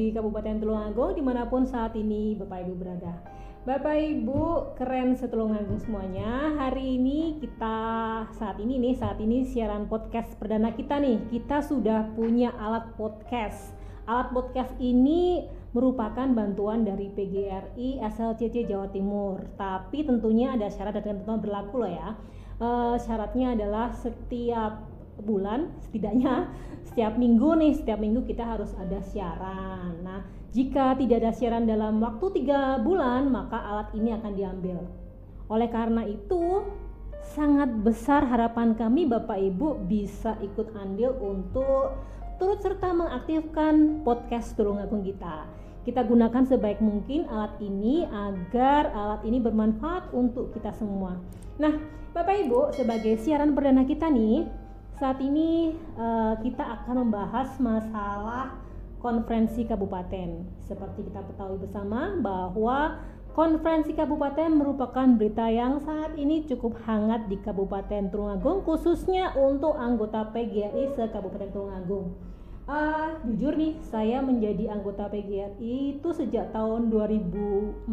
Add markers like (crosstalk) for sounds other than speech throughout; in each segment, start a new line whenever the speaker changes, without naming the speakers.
di Kabupaten Tulungagung di mana pun saat ini Bapak Ibu berada. Bapak Ibu keren setulungagung semuanya. Hari ini kita saat ini nih saat ini siaran podcast perdana kita nih. Kita sudah punya alat podcast. Alat podcast ini merupakan bantuan dari PGRI SLCC Jawa Timur. Tapi tentunya ada syarat dan ketentuan berlaku loh ya. E, syaratnya adalah setiap bulan setidaknya setiap minggu nih setiap minggu kita harus ada siaran. Nah jika tidak ada siaran dalam waktu tiga bulan maka alat ini akan diambil. Oleh karena itu sangat besar harapan kami Bapak Ibu bisa ikut andil untuk turut serta mengaktifkan podcast Tulungagung kita. Kita gunakan sebaik mungkin alat ini agar alat ini bermanfaat untuk kita semua. Nah Bapak Ibu sebagai siaran perdana kita nih saat ini uh, kita akan membahas masalah konferensi kabupaten. Seperti kita ketahui bersama bahwa konferensi kabupaten merupakan berita yang saat ini cukup hangat di Kabupaten Tulungagung khususnya untuk anggota PGRI se-Kabupaten Tulungagung. Uh, jujur nih, saya menjadi anggota PGRI itu sejak tahun 2004.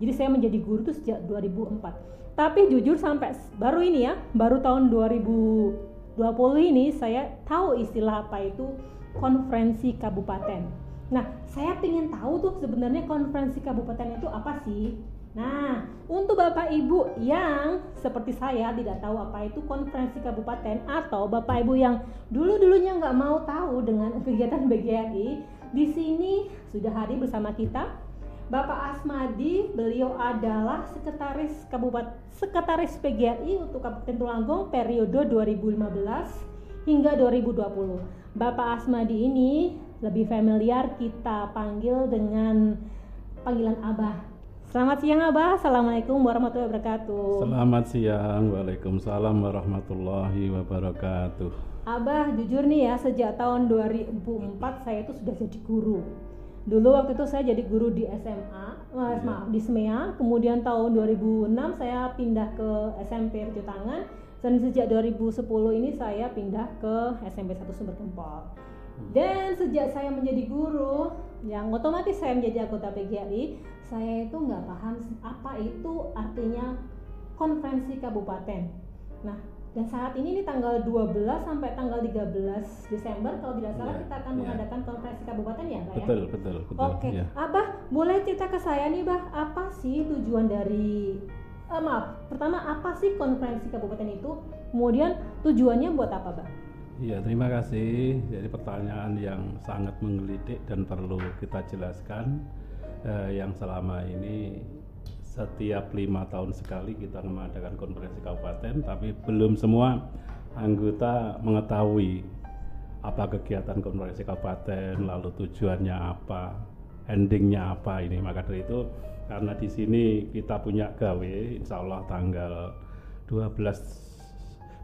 Jadi saya menjadi guru itu sejak 2004. Tapi jujur sampai baru ini ya, baru tahun 2000 20 ini saya tahu istilah apa itu konferensi kabupaten. Nah, saya ingin tahu tuh sebenarnya konferensi kabupaten itu apa sih? Nah, untuk Bapak Ibu yang seperti saya tidak tahu apa itu konferensi kabupaten atau Bapak Ibu yang dulu-dulunya nggak mau tahu dengan (laughs) kegiatan BGRI, di sini sudah hadir bersama kita Bapak Asmadi, beliau adalah sekretaris Kabupaten Sekretaris PGRI untuk Kabupaten Tulungagung periode 2015 hingga 2020. Bapak Asmadi ini lebih familiar kita panggil dengan panggilan Abah. Selamat siang Abah, Assalamualaikum warahmatullahi wabarakatuh.
Selamat siang, Waalaikumsalam warahmatullahi wabarakatuh.
Abah, jujur nih ya, sejak tahun 2004 saya itu sudah jadi guru dulu waktu itu saya jadi guru di SMA yeah. maaf di SMEA kemudian tahun 2006 saya pindah ke SMP Tangan dan sejak 2010 ini saya pindah ke SMP 1 Sumber Gempol hmm. dan sejak saya menjadi guru yang otomatis saya menjadi anggota PGRI saya itu nggak paham apa itu artinya konferensi kabupaten nah dan saat ini nih tanggal 12 sampai tanggal 13 Desember kalau tidak salah yeah, kita akan yeah. mengadakan konferensi kabupaten ya, Pak
ya? Betul, betul, betul.
Oke. Okay. Yeah. Abah, boleh cerita ke saya nih, Bah, apa sih tujuan dari uh, maaf, pertama apa sih konferensi kabupaten itu? Kemudian tujuannya buat apa, Bah?
Iya, terima kasih. Jadi pertanyaan yang sangat menggelitik dan perlu kita jelaskan eh, yang selama ini setiap lima tahun sekali kita mengadakan konferensi kabupaten, tapi belum semua anggota mengetahui apa kegiatan konferensi kabupaten, lalu tujuannya apa, endingnya apa ini. Maka dari itu karena di sini kita punya gawe, insya Allah tanggal 12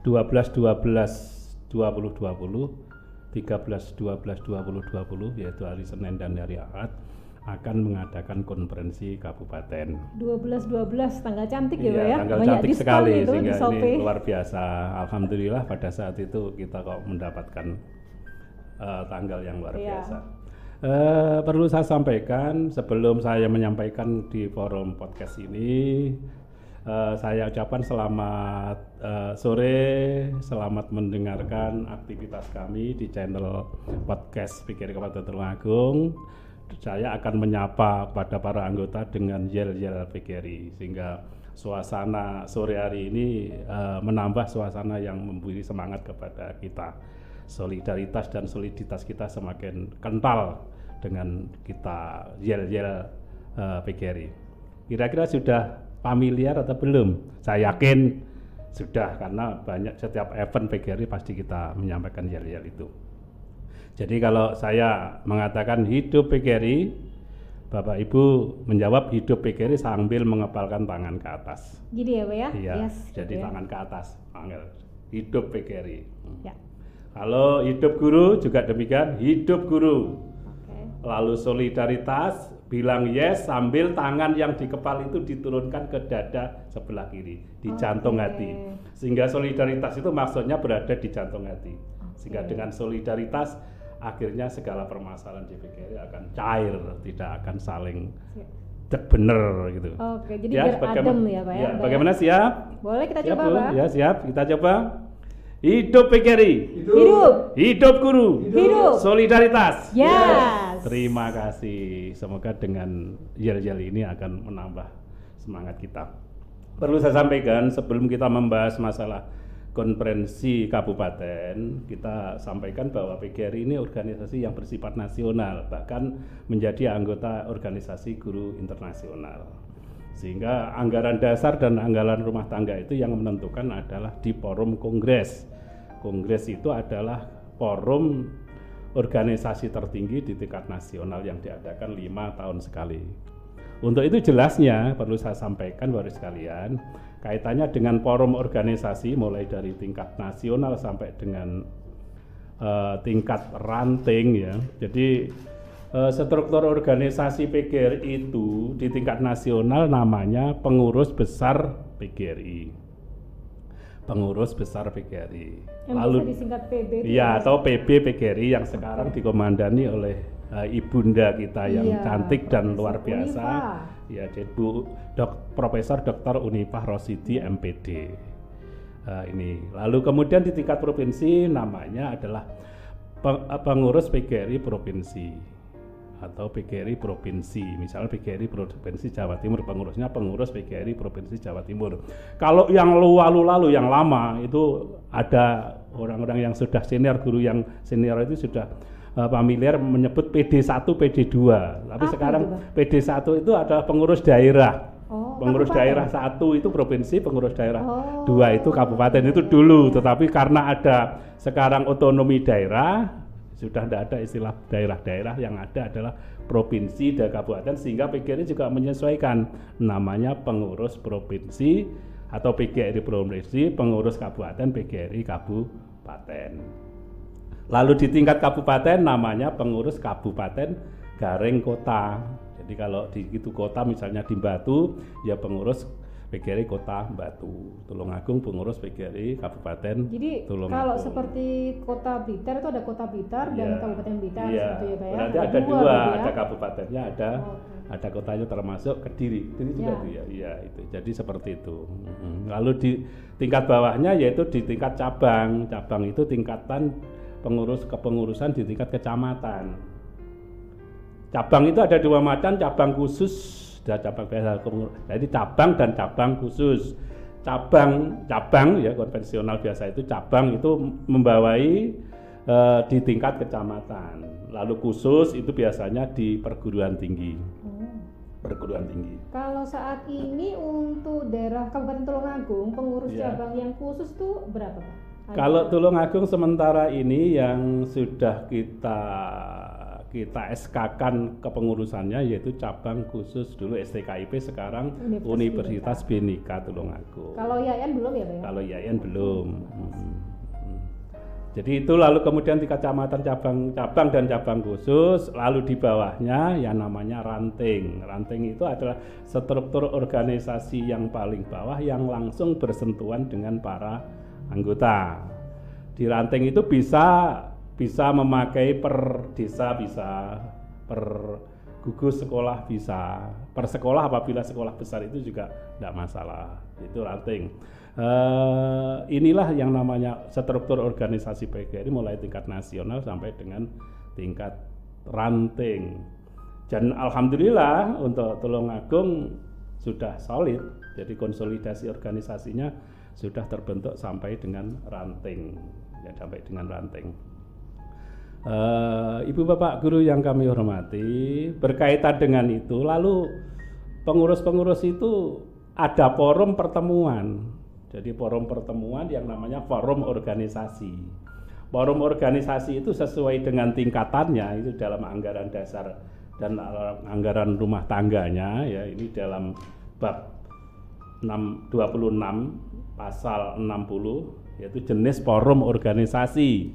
12 12 2020 13 12 2020 yaitu hari Senin dan hari Ahad akan mengadakan konferensi kabupaten.
12 12 tanggal cantik ya, iya,
ya. Tanggal Banyak cantik sekali itu sehingga ini luar biasa. Alhamdulillah pada saat itu kita kok mendapatkan uh, tanggal yang luar iya. biasa. Uh, perlu saya sampaikan sebelum saya menyampaikan di forum podcast ini Uh, saya ucapkan selamat uh, sore, selamat mendengarkan aktivitas kami di channel podcast Pikir Kabupaten Tulungagung saya akan menyapa kepada para anggota dengan yel-yel PGRI sehingga suasana sore hari ini uh, menambah suasana yang memberi semangat kepada kita. Solidaritas dan soliditas kita semakin kental dengan kita yel-yel uh, PGRI kira-kira sudah familiar atau belum? Saya yakin sudah karena banyak setiap event PGRI pasti kita menyampaikan yel-yel itu jadi kalau saya mengatakan hidup PGRI, Bapak Ibu menjawab hidup PGRI sambil mengepalkan tangan ke atas.
Gini ya Pak ya?
Iya, yes, jadi gitu ya. tangan ke atas, panggil. Hidup PGRI. Ya. Kalau hidup guru juga demikian, hidup guru. Okay. Lalu solidaritas, bilang yes sambil tangan yang di kepala itu diturunkan ke dada sebelah kiri, di okay. jantung hati. Sehingga solidaritas itu maksudnya berada di jantung hati. Sehingga dengan solidaritas akhirnya segala permasalahan di PGRI akan cair, tidak akan saling cek bener gitu.
Oke, jadi ya, biar adem ya Pak ya?
ya bagaimana siap?
Boleh kita
siap,
coba? Pak?
Ya siap, kita coba. Hidup PGRI.
Hidup.
Hidup guru.
Hidup.
Solidaritas.
Yes.
Terima kasih. Semoga dengan yel-yel ini akan menambah semangat kita. Perlu saya sampaikan sebelum kita membahas masalah konferensi kabupaten, kita sampaikan bahwa PGRI ini organisasi yang bersifat nasional, bahkan menjadi anggota organisasi guru internasional. Sehingga anggaran dasar dan anggaran rumah tangga itu yang menentukan adalah di forum kongres Kongres itu adalah forum organisasi tertinggi di tingkat nasional yang diadakan lima tahun sekali. Untuk itu jelasnya perlu saya sampaikan baru sekalian kaitannya dengan forum organisasi mulai dari tingkat nasional sampai dengan uh, tingkat ranting ya. Jadi uh, struktur organisasi PGRI itu di tingkat nasional namanya pengurus besar PGRI pengurus besar PGRI.
Yang Lalu disingkat PB.
Iya, atau PB PGRI yang sekarang dikomandani oleh uh, ibunda kita yang iya, cantik dan luar biasa. Ya, Bu Dok, Profesor Dr. Unifah Rosidi MPD. Uh, ini. Lalu kemudian di tingkat provinsi namanya adalah pengurus PGRI provinsi atau PGRI provinsi. Misalnya PGRI provinsi Jawa Timur pengurusnya pengurus PGRI provinsi Jawa Timur. Kalau yang lalu-lalu yang lama itu ada orang-orang yang sudah senior guru yang senior itu sudah uh, familiar menyebut PD1, PD2. Tapi Apa sekarang itu, PD1 itu adalah pengurus daerah. Oh, pengurus kabupaten. daerah satu itu provinsi, pengurus daerah oh. dua itu kabupaten itu dulu. Tetapi karena ada sekarang otonomi daerah, sudah tidak ada istilah daerah-daerah yang ada adalah provinsi dan kabupaten sehingga PGRI juga menyesuaikan namanya pengurus provinsi atau PGRI provinsi pengurus kabupaten PGRI kabupaten lalu di tingkat kabupaten namanya pengurus kabupaten garing kota jadi kalau di itu kota misalnya di Batu ya pengurus PGRI Kota Batu, Tulungagung pengurus PGRI Kabupaten
Jadi Tulungagung. kalau seperti Kota Blitar itu ada Kota Blitar dan iya. Kabupaten Blitar
iya. gitu ya Pak ya. Berarti ada, ada dua, dua ya? ada kabupatennya, ada oh, okay. ada kotanya termasuk Kediri. Kediri juga ya. ya. Iya itu. Jadi seperti itu. Lalu di tingkat bawahnya yaitu di tingkat cabang. Cabang itu tingkatan pengurus kepengurusan di tingkat kecamatan. Cabang itu ada dua macam, cabang khusus sudah cabang biasa jadi cabang dan cabang khusus cabang cabang ya konvensional biasa itu cabang itu membawai e, di tingkat kecamatan lalu khusus itu biasanya di perguruan tinggi hmm. perguruan tinggi
kalau saat ini untuk daerah Kabupaten Tulungagung pengurus ya. cabang yang khusus tuh berapa Pak?
Kalau Tulungagung sementara ini yang sudah kita kita SK-kan kepengurusannya yaitu cabang khusus dulu STKIP sekarang Universitas, Universitas Binika Tulungagung.
Kalau IAIN belum ya Pak ya?
Kalau IAIN belum. Hmm. Jadi itu lalu kemudian di kecamatan cabang-cabang dan cabang khusus, lalu di bawahnya yang namanya ranting. Ranting itu adalah struktur organisasi yang paling bawah yang langsung bersentuhan dengan para anggota. Di ranting itu bisa bisa memakai per desa bisa per gugus sekolah bisa. Per sekolah apabila sekolah besar itu juga tidak masalah. Itu ranting. Uh, inilah yang namanya struktur organisasi PGRI mulai tingkat nasional sampai dengan tingkat ranting. Dan alhamdulillah untuk Tulungagung sudah solid. Jadi konsolidasi organisasinya sudah terbentuk sampai dengan ranting ya sampai dengan ranting Uh, Ibu Bapak guru yang kami hormati, berkaitan dengan itu, lalu pengurus-pengurus itu ada forum pertemuan. Jadi forum pertemuan yang namanya forum organisasi. Forum organisasi itu sesuai dengan tingkatannya itu dalam anggaran dasar dan anggaran rumah tangganya ya ini dalam bab 6, 26 pasal 60 yaitu jenis forum organisasi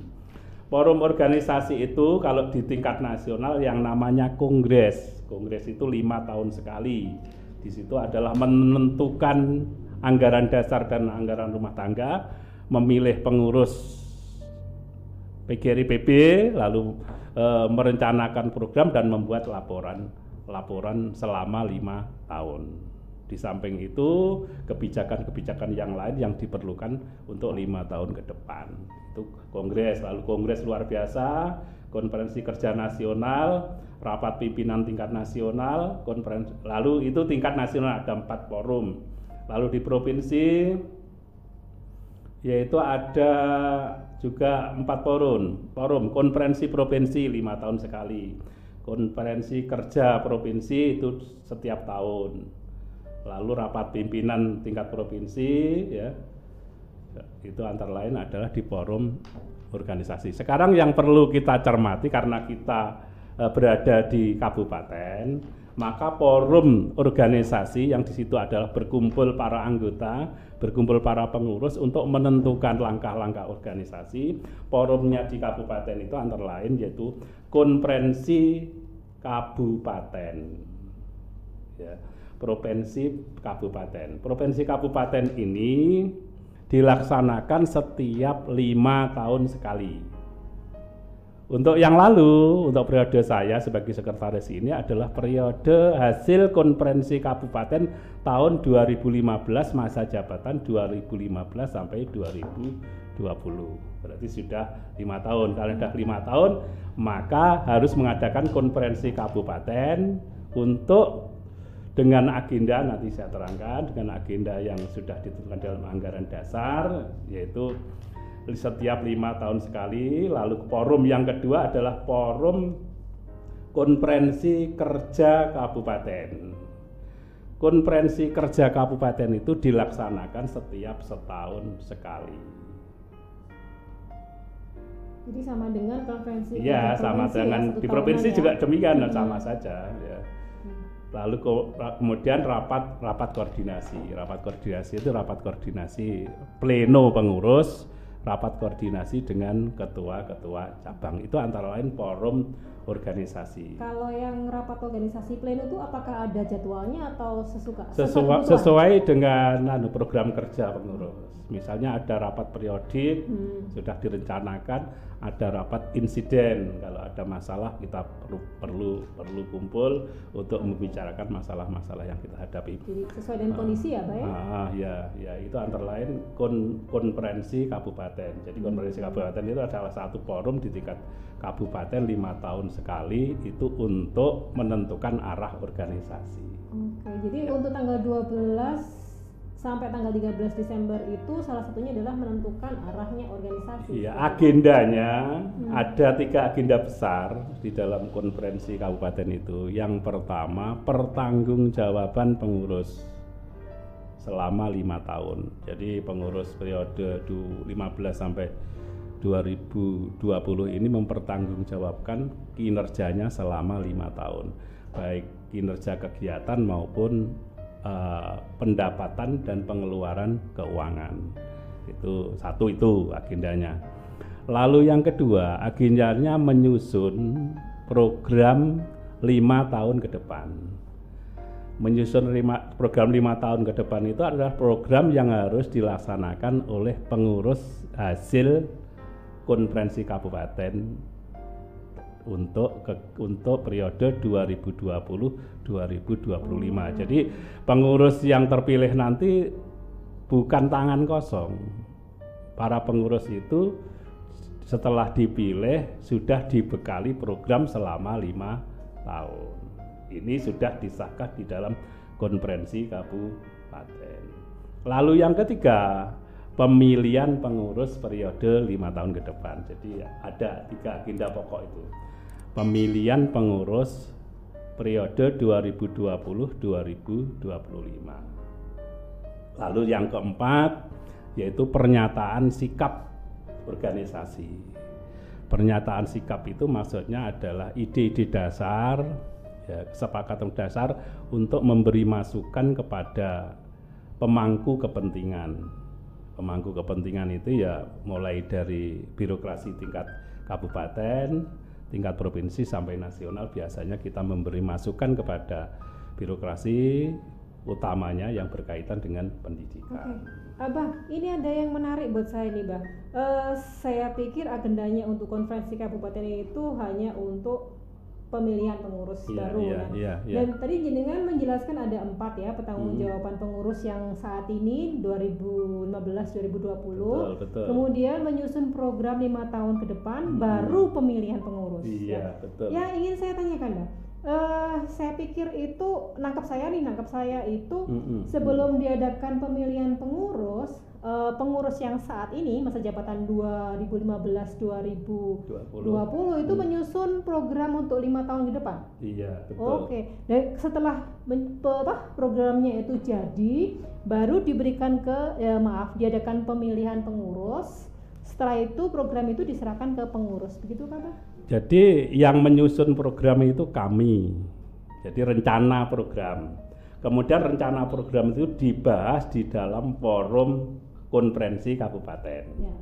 Forum organisasi itu kalau di tingkat nasional yang namanya kongres. Kongres itu lima tahun sekali. Di situ adalah menentukan anggaran dasar dan anggaran rumah tangga, memilih pengurus PGRI PB lalu e, merencanakan program dan membuat laporan laporan selama lima tahun. Di samping itu kebijakan-kebijakan yang lain yang diperlukan untuk lima tahun ke depan. Itu kongres lalu kongres luar biasa konferensi kerja nasional rapat pimpinan tingkat nasional konferensi lalu itu tingkat nasional ada empat forum. Lalu di provinsi yaitu ada juga empat forum. Forum konferensi provinsi lima tahun sekali. Konferensi kerja provinsi itu setiap tahun lalu rapat pimpinan tingkat provinsi ya itu antara lain adalah di forum organisasi. Sekarang yang perlu kita cermati karena kita e, berada di kabupaten, maka forum organisasi yang di situ adalah berkumpul para anggota, berkumpul para pengurus untuk menentukan langkah-langkah organisasi. Forumnya di kabupaten itu antara lain yaitu konferensi kabupaten. Ya provinsi kabupaten. Provinsi kabupaten ini dilaksanakan setiap lima tahun sekali. Untuk yang lalu, untuk periode saya sebagai sekretaris ini adalah periode hasil konferensi kabupaten tahun 2015 masa jabatan 2015 sampai 2020. Berarti sudah lima tahun. Kalau sudah lima tahun, maka harus mengadakan konferensi kabupaten untuk dengan agenda nanti saya terangkan dengan agenda yang sudah ditentukan dalam anggaran dasar yaitu setiap lima tahun sekali lalu forum yang kedua adalah forum konferensi kerja kabupaten konferensi kerja kabupaten itu dilaksanakan setiap setahun sekali
jadi sama dengan konferensi
iya sama dengan di provinsi ya? juga demikian hmm. sama saja ya lalu kemudian rapat rapat koordinasi. Rapat koordinasi itu rapat koordinasi pleno pengurus rapat koordinasi dengan ketua-ketua cabang itu antara lain forum organisasi.
Kalau yang rapat organisasi pleno itu apakah ada jadwalnya atau sesuka?
Sesuai, sesuai dengan anu, program kerja pengurus. Misalnya ada rapat periodik hmm. sudah direncanakan ada rapat insiden kalau ada masalah kita perlu perlu perlu kumpul untuk membicarakan masalah-masalah yang kita hadapi.
Jadi sesuai dengan uh, kondisi ya, Pak ya?
Ah, ya, ya itu antara lain kon, konferensi kabupaten. Jadi konferensi kabupaten itu adalah satu forum di tingkat kabupaten lima tahun sekali itu untuk menentukan arah organisasi.
Oke, jadi untuk tanggal 12 sampai tanggal 13 Desember itu salah satunya adalah menentukan arahnya organisasi.
Iya, agendanya hmm. ada tiga agenda besar di dalam konferensi kabupaten itu. Yang pertama, pertanggungjawaban pengurus selama lima tahun. Jadi pengurus periode 15 sampai 2020 ini mempertanggungjawabkan kinerjanya selama lima tahun, baik kinerja kegiatan maupun uh, pendapatan dan pengeluaran keuangan. Itu satu itu agendanya. Lalu yang kedua, agendanya menyusun program lima tahun ke depan. Menyusun lima, program lima tahun ke depan itu adalah program yang harus dilaksanakan oleh pengurus hasil konferensi kabupaten untuk ke, untuk periode 2020-2025. Hmm. Jadi pengurus yang terpilih nanti bukan tangan kosong. Para pengurus itu setelah dipilih sudah dibekali program selama lima tahun. Ini sudah disahkan di dalam konferensi kabupaten. Lalu yang ketiga, pemilihan pengurus periode lima tahun ke depan. Jadi ada tiga agenda pokok itu pemilihan pengurus periode 2020-2025. Lalu yang keempat yaitu pernyataan sikap organisasi. Pernyataan sikap itu maksudnya adalah ide-ide dasar, ya, kesepakatan dasar untuk memberi masukan kepada pemangku kepentingan. Pemangku kepentingan itu ya mulai dari birokrasi tingkat kabupaten, tingkat provinsi sampai nasional biasanya kita memberi masukan kepada birokrasi utamanya yang berkaitan dengan pendidikan.
Okay. Abah, ini ada yang menarik buat saya nih, Bah. Uh, saya pikir agendanya untuk konferensi kabupaten itu hanya untuk pemilihan pengurus yeah, baru yeah, kan. Yeah, yeah. Dan tadi jenengan menjelaskan ada empat ya pertanggungjawaban hmm. pengurus yang saat ini 2015 2020. Betul, betul. Kemudian menyusun program lima tahun ke depan hmm. baru pemilihan pengurus.
Iya, ya. betul.
Ya ingin saya tanyakan, Mbak. Uh, saya pikir itu nangkap saya nih nangkap saya itu mm -hmm. sebelum diadakan pemilihan pengurus uh, pengurus yang saat ini masa jabatan 2015-2020 itu hmm. menyusun program untuk lima tahun ke depan.
Iya betul.
Oke, okay. dan setelah apa programnya itu jadi, baru diberikan ke ya, maaf diadakan pemilihan pengurus. Setelah itu program itu diserahkan ke pengurus, begitu kan Pak?
Jadi yang menyusun program itu kami. Jadi rencana program. Kemudian rencana program itu dibahas di dalam forum konferensi kabupaten. Ya.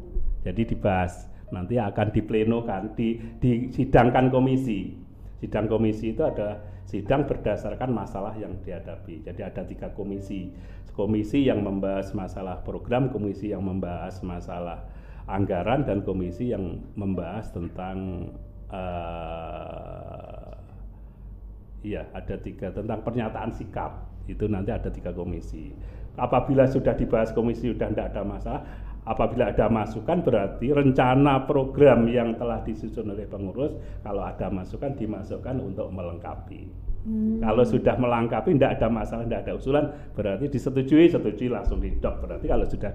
Jadi dibahas nanti akan diplenokan, di, disidangkan komisi. Sidang komisi itu ada sidang berdasarkan masalah yang dihadapi. Jadi ada tiga komisi, komisi yang membahas masalah program, komisi yang membahas masalah anggaran, dan komisi yang membahas tentang uh, iya ada tiga tentang pernyataan sikap. Itu nanti ada tiga komisi apabila sudah dibahas komisi sudah tidak ada masalah. Apabila ada masukan berarti rencana program yang telah disusun oleh pengurus kalau ada masukan dimasukkan untuk melengkapi. Hmm. kalau sudah melengkapi tidak ada masalah tidak ada usulan berarti disetujui setujui langsung didok. Berarti kalau sudah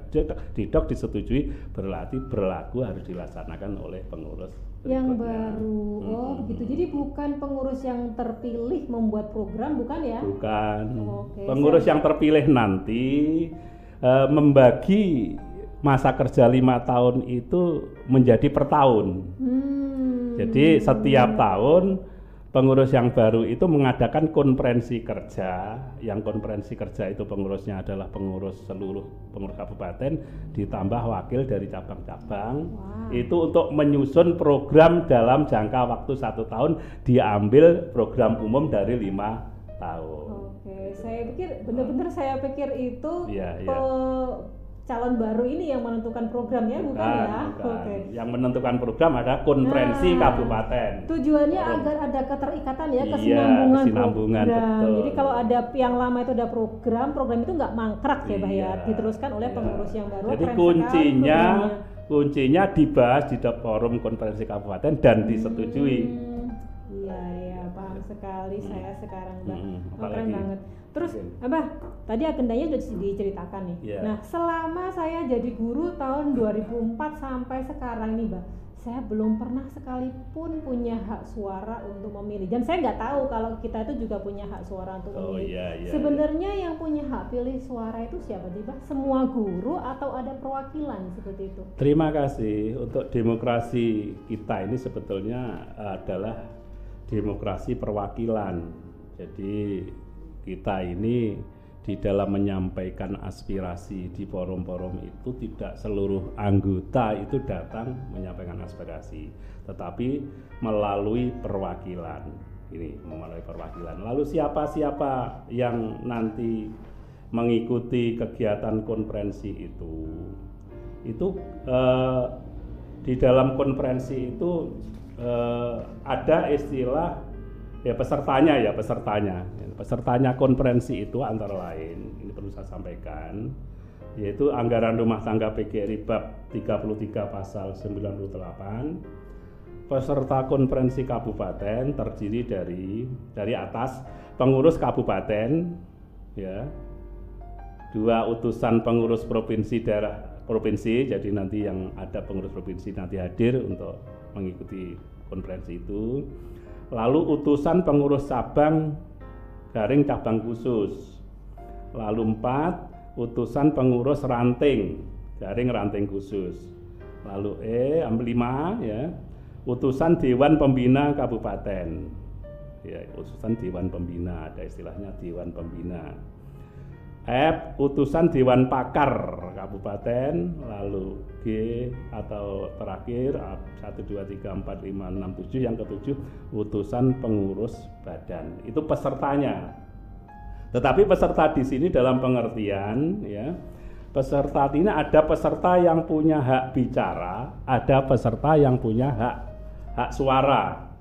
didok disetujui berarti berlaku harus dilaksanakan oleh pengurus
yang baru oh hmm. begitu jadi bukan pengurus yang terpilih membuat program bukan ya
bukan oh, okay. pengurus yang terpilih nanti uh, membagi masa kerja lima tahun itu menjadi per tahun hmm. jadi setiap tahun pengurus yang baru itu mengadakan konferensi kerja yang konferensi kerja itu pengurusnya adalah pengurus seluruh pengurus kabupaten ditambah wakil dari cabang-cabang wow. itu untuk menyusun program dalam jangka waktu satu tahun diambil program umum dari lima tahun.
Oke, saya pikir benar-benar saya pikir itu ya, ya calon baru ini yang menentukan programnya bukan, bukan ya?
Bukan. Oke. Yang menentukan program ada konferensi nah, kabupaten.
Tujuannya oh. agar ada keterikatan ya, iya, kesinambungan, kesinambungan program. Betul. Jadi kalau ada yang lama itu ada program, program itu nggak mangkrak ya, Bah ya, iya, diteruskan oleh iya. pengurus yang baru.
Jadi kuncinya kuncinya dibahas di forum konferensi kabupaten dan hmm. disetujui.
Iya, iya, paham sekali hmm. saya sekarang, Mbak. Hmm, oh, keren banget. Terus okay. Abah, tadi agendanya sudah diceritakan nih. Yeah. Nah, selama saya jadi guru tahun 2004 sampai sekarang nih, Mbak, saya belum pernah sekalipun punya hak suara untuk memilih. Dan saya nggak tahu kalau kita itu juga punya hak suara untuk oh, memilih. Yeah, yeah, Sebenarnya yeah. yang punya hak pilih suara itu siapa sih, Mbak? Semua guru atau ada perwakilan seperti itu?
Terima kasih. Untuk demokrasi kita ini sebetulnya adalah demokrasi perwakilan. Jadi kita ini di dalam menyampaikan aspirasi di forum-forum itu tidak seluruh anggota itu datang menyampaikan aspirasi, tetapi melalui perwakilan. Ini melalui perwakilan. Lalu siapa-siapa yang nanti mengikuti kegiatan konferensi itu? Itu eh, di dalam konferensi itu eh, ada istilah ya pesertanya ya pesertanya. Pesertanya konferensi itu antara lain ini perlu saya sampaikan yaitu anggaran rumah tangga PGRI bab 33 pasal 98 peserta konferensi kabupaten terdiri dari dari atas pengurus kabupaten ya dua utusan pengurus provinsi daerah provinsi jadi nanti yang ada pengurus provinsi nanti hadir untuk mengikuti konferensi itu lalu utusan pengurus cabang garing cabang khusus. Lalu empat utusan pengurus ranting garing ranting khusus. Lalu E lima ya. Utusan dewan pembina kabupaten. Ya utusan dewan pembina ada istilahnya dewan pembina F utusan Dewan Pakar Kabupaten lalu G atau terakhir 1 2 3 4 5 6 7 yang ketujuh utusan pengurus badan itu pesertanya Tetapi peserta di sini dalam pengertian ya peserta ini ada peserta yang punya hak bicara, ada peserta yang punya hak hak suara.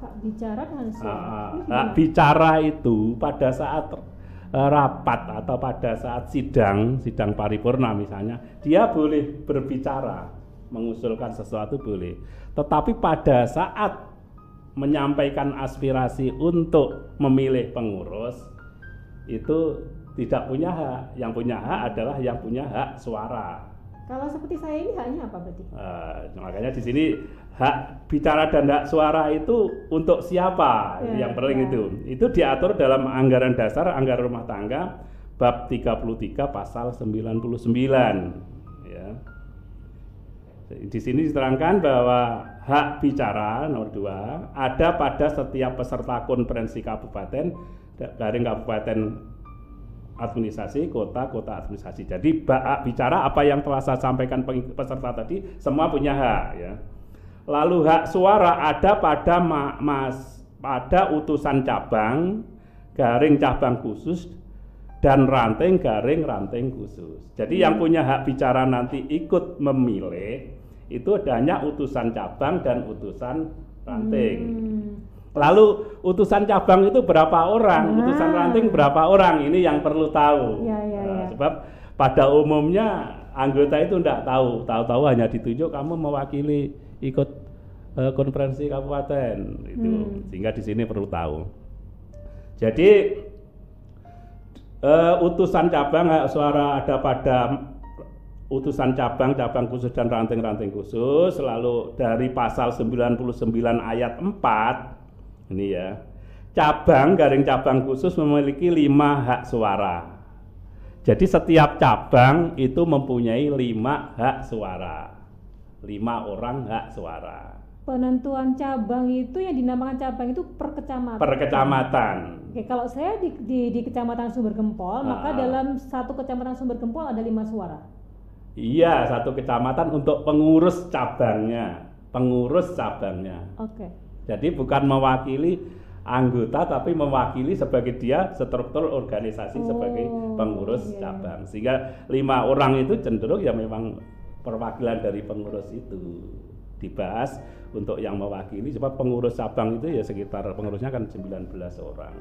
Hak bicara dan suara. Uh,
hak bicara itu pada saat rapat atau pada saat sidang, sidang paripurna misalnya, dia boleh berbicara, mengusulkan sesuatu boleh. Tetapi pada saat menyampaikan aspirasi untuk memilih pengurus itu tidak punya hak. Yang punya hak adalah yang punya hak suara.
Kalau seperti saya ini haknya apa berarti?
Uh, makanya di sini hak bicara dan hak suara itu untuk siapa? Ya, yang paling ya. itu. Itu diatur dalam anggaran dasar anggaran rumah tangga bab 33 pasal 99 ya. Di sini diterangkan bahwa hak bicara nomor dua ada pada setiap peserta konferensi kabupaten dari kabupaten administrasi kota kota administrasi jadi bicara apa yang telah saya sampaikan peserta tadi semua punya hak ya lalu hak suara ada pada ma mas pada utusan cabang garing cabang khusus dan ranting garing ranting khusus jadi hmm. yang punya hak bicara nanti ikut memilih itu hanya utusan cabang dan utusan ranting. Hmm. Lalu utusan cabang itu berapa orang, nah. utusan ranting berapa orang, ini yang perlu tahu. Ya, ya, nah, ya. Sebab pada umumnya anggota itu tidak tahu, tahu-tahu hanya ditunjuk kamu mewakili ikut uh, konferensi kabupaten itu, hmm. sehingga di sini perlu tahu. Jadi uh, utusan cabang suara ada pada utusan cabang, cabang khusus dan ranting-ranting khusus lalu dari pasal 99 ayat 4 ini ya cabang garing cabang khusus memiliki lima hak suara jadi setiap cabang itu mempunyai lima hak suara lima orang hak suara
penentuan cabang itu yang dinamakan cabang itu per kecamatan.
Per kecamatan.
Oke, kalau saya di, di, di kecamatan Sumber Gempol, maka ah. dalam satu kecamatan Sumber Gempol ada lima suara.
Iya, satu kecamatan untuk pengurus cabangnya, pengurus cabangnya. Oke. Okay. Jadi bukan mewakili anggota tapi mewakili sebagai dia struktur organisasi oh, sebagai pengurus iya. cabang. Sehingga lima orang itu cenderung ya memang perwakilan dari pengurus itu dibahas untuk yang mewakili sebab pengurus cabang itu ya sekitar pengurusnya kan 19 orang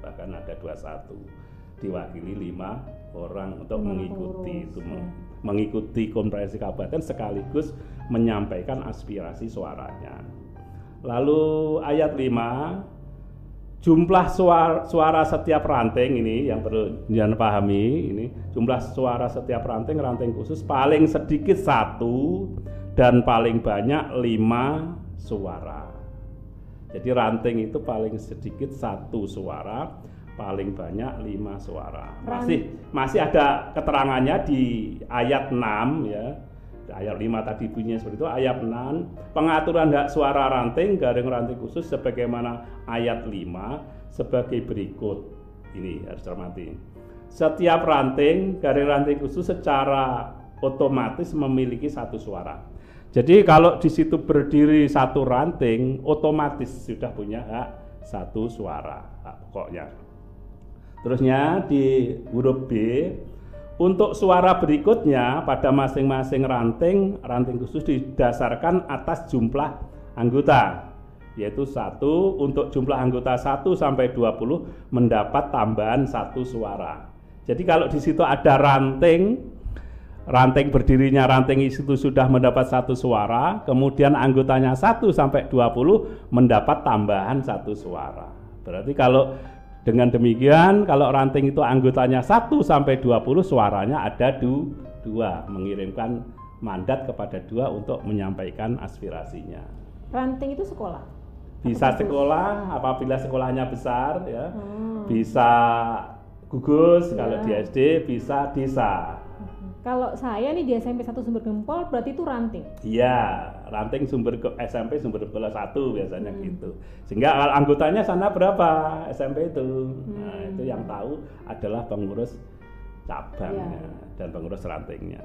bahkan ada 21 diwakili lima orang untuk mengikuti itu ya mengikuti konferensi kabupaten sekaligus menyampaikan aspirasi suaranya. Lalu ayat 5 jumlah suara, suara setiap ranting ini yang perlu jangan pahami ini jumlah suara setiap ranting ranting khusus paling sedikit satu dan paling banyak lima suara. Jadi ranting itu paling sedikit satu suara paling banyak lima suara. Masih masih ada keterangannya di ayat 6 ya. Ayat 5 tadi bunyinya seperti itu, ayat 6 pengaturan hak suara ranting garing ranting khusus sebagaimana ayat 5 sebagai berikut. Ini harus cermati. Setiap ranting garing ranting khusus secara otomatis memiliki satu suara. Jadi kalau di situ berdiri satu ranting, otomatis sudah punya hak satu suara hak pokoknya. Terusnya di huruf B untuk suara berikutnya pada masing-masing ranting, ranting khusus didasarkan atas jumlah anggota yaitu satu untuk jumlah anggota 1 sampai 20 mendapat tambahan satu suara. Jadi kalau di situ ada ranting ranting berdirinya ranting itu sudah mendapat satu suara, kemudian anggotanya 1 sampai 20 mendapat tambahan satu suara. Berarti kalau dengan demikian kalau ranting itu anggotanya 1 sampai 20 suaranya ada du, dua mengirimkan mandat kepada dua untuk menyampaikan aspirasinya.
Ranting itu sekolah?
Bisa sekolah apabila sekolahnya besar ya. Hmm. Bisa gugus ya. kalau di SD bisa desa.
Kalau saya nih di SMP satu sumber gempol berarti itu ranting.
Iya, ranting sumber SMP sumber gempol satu biasanya hmm. gitu. Sehingga anggotanya sana berapa SMP itu. Hmm. Nah, itu yang tahu adalah pengurus cabangnya ya. dan pengurus rantingnya.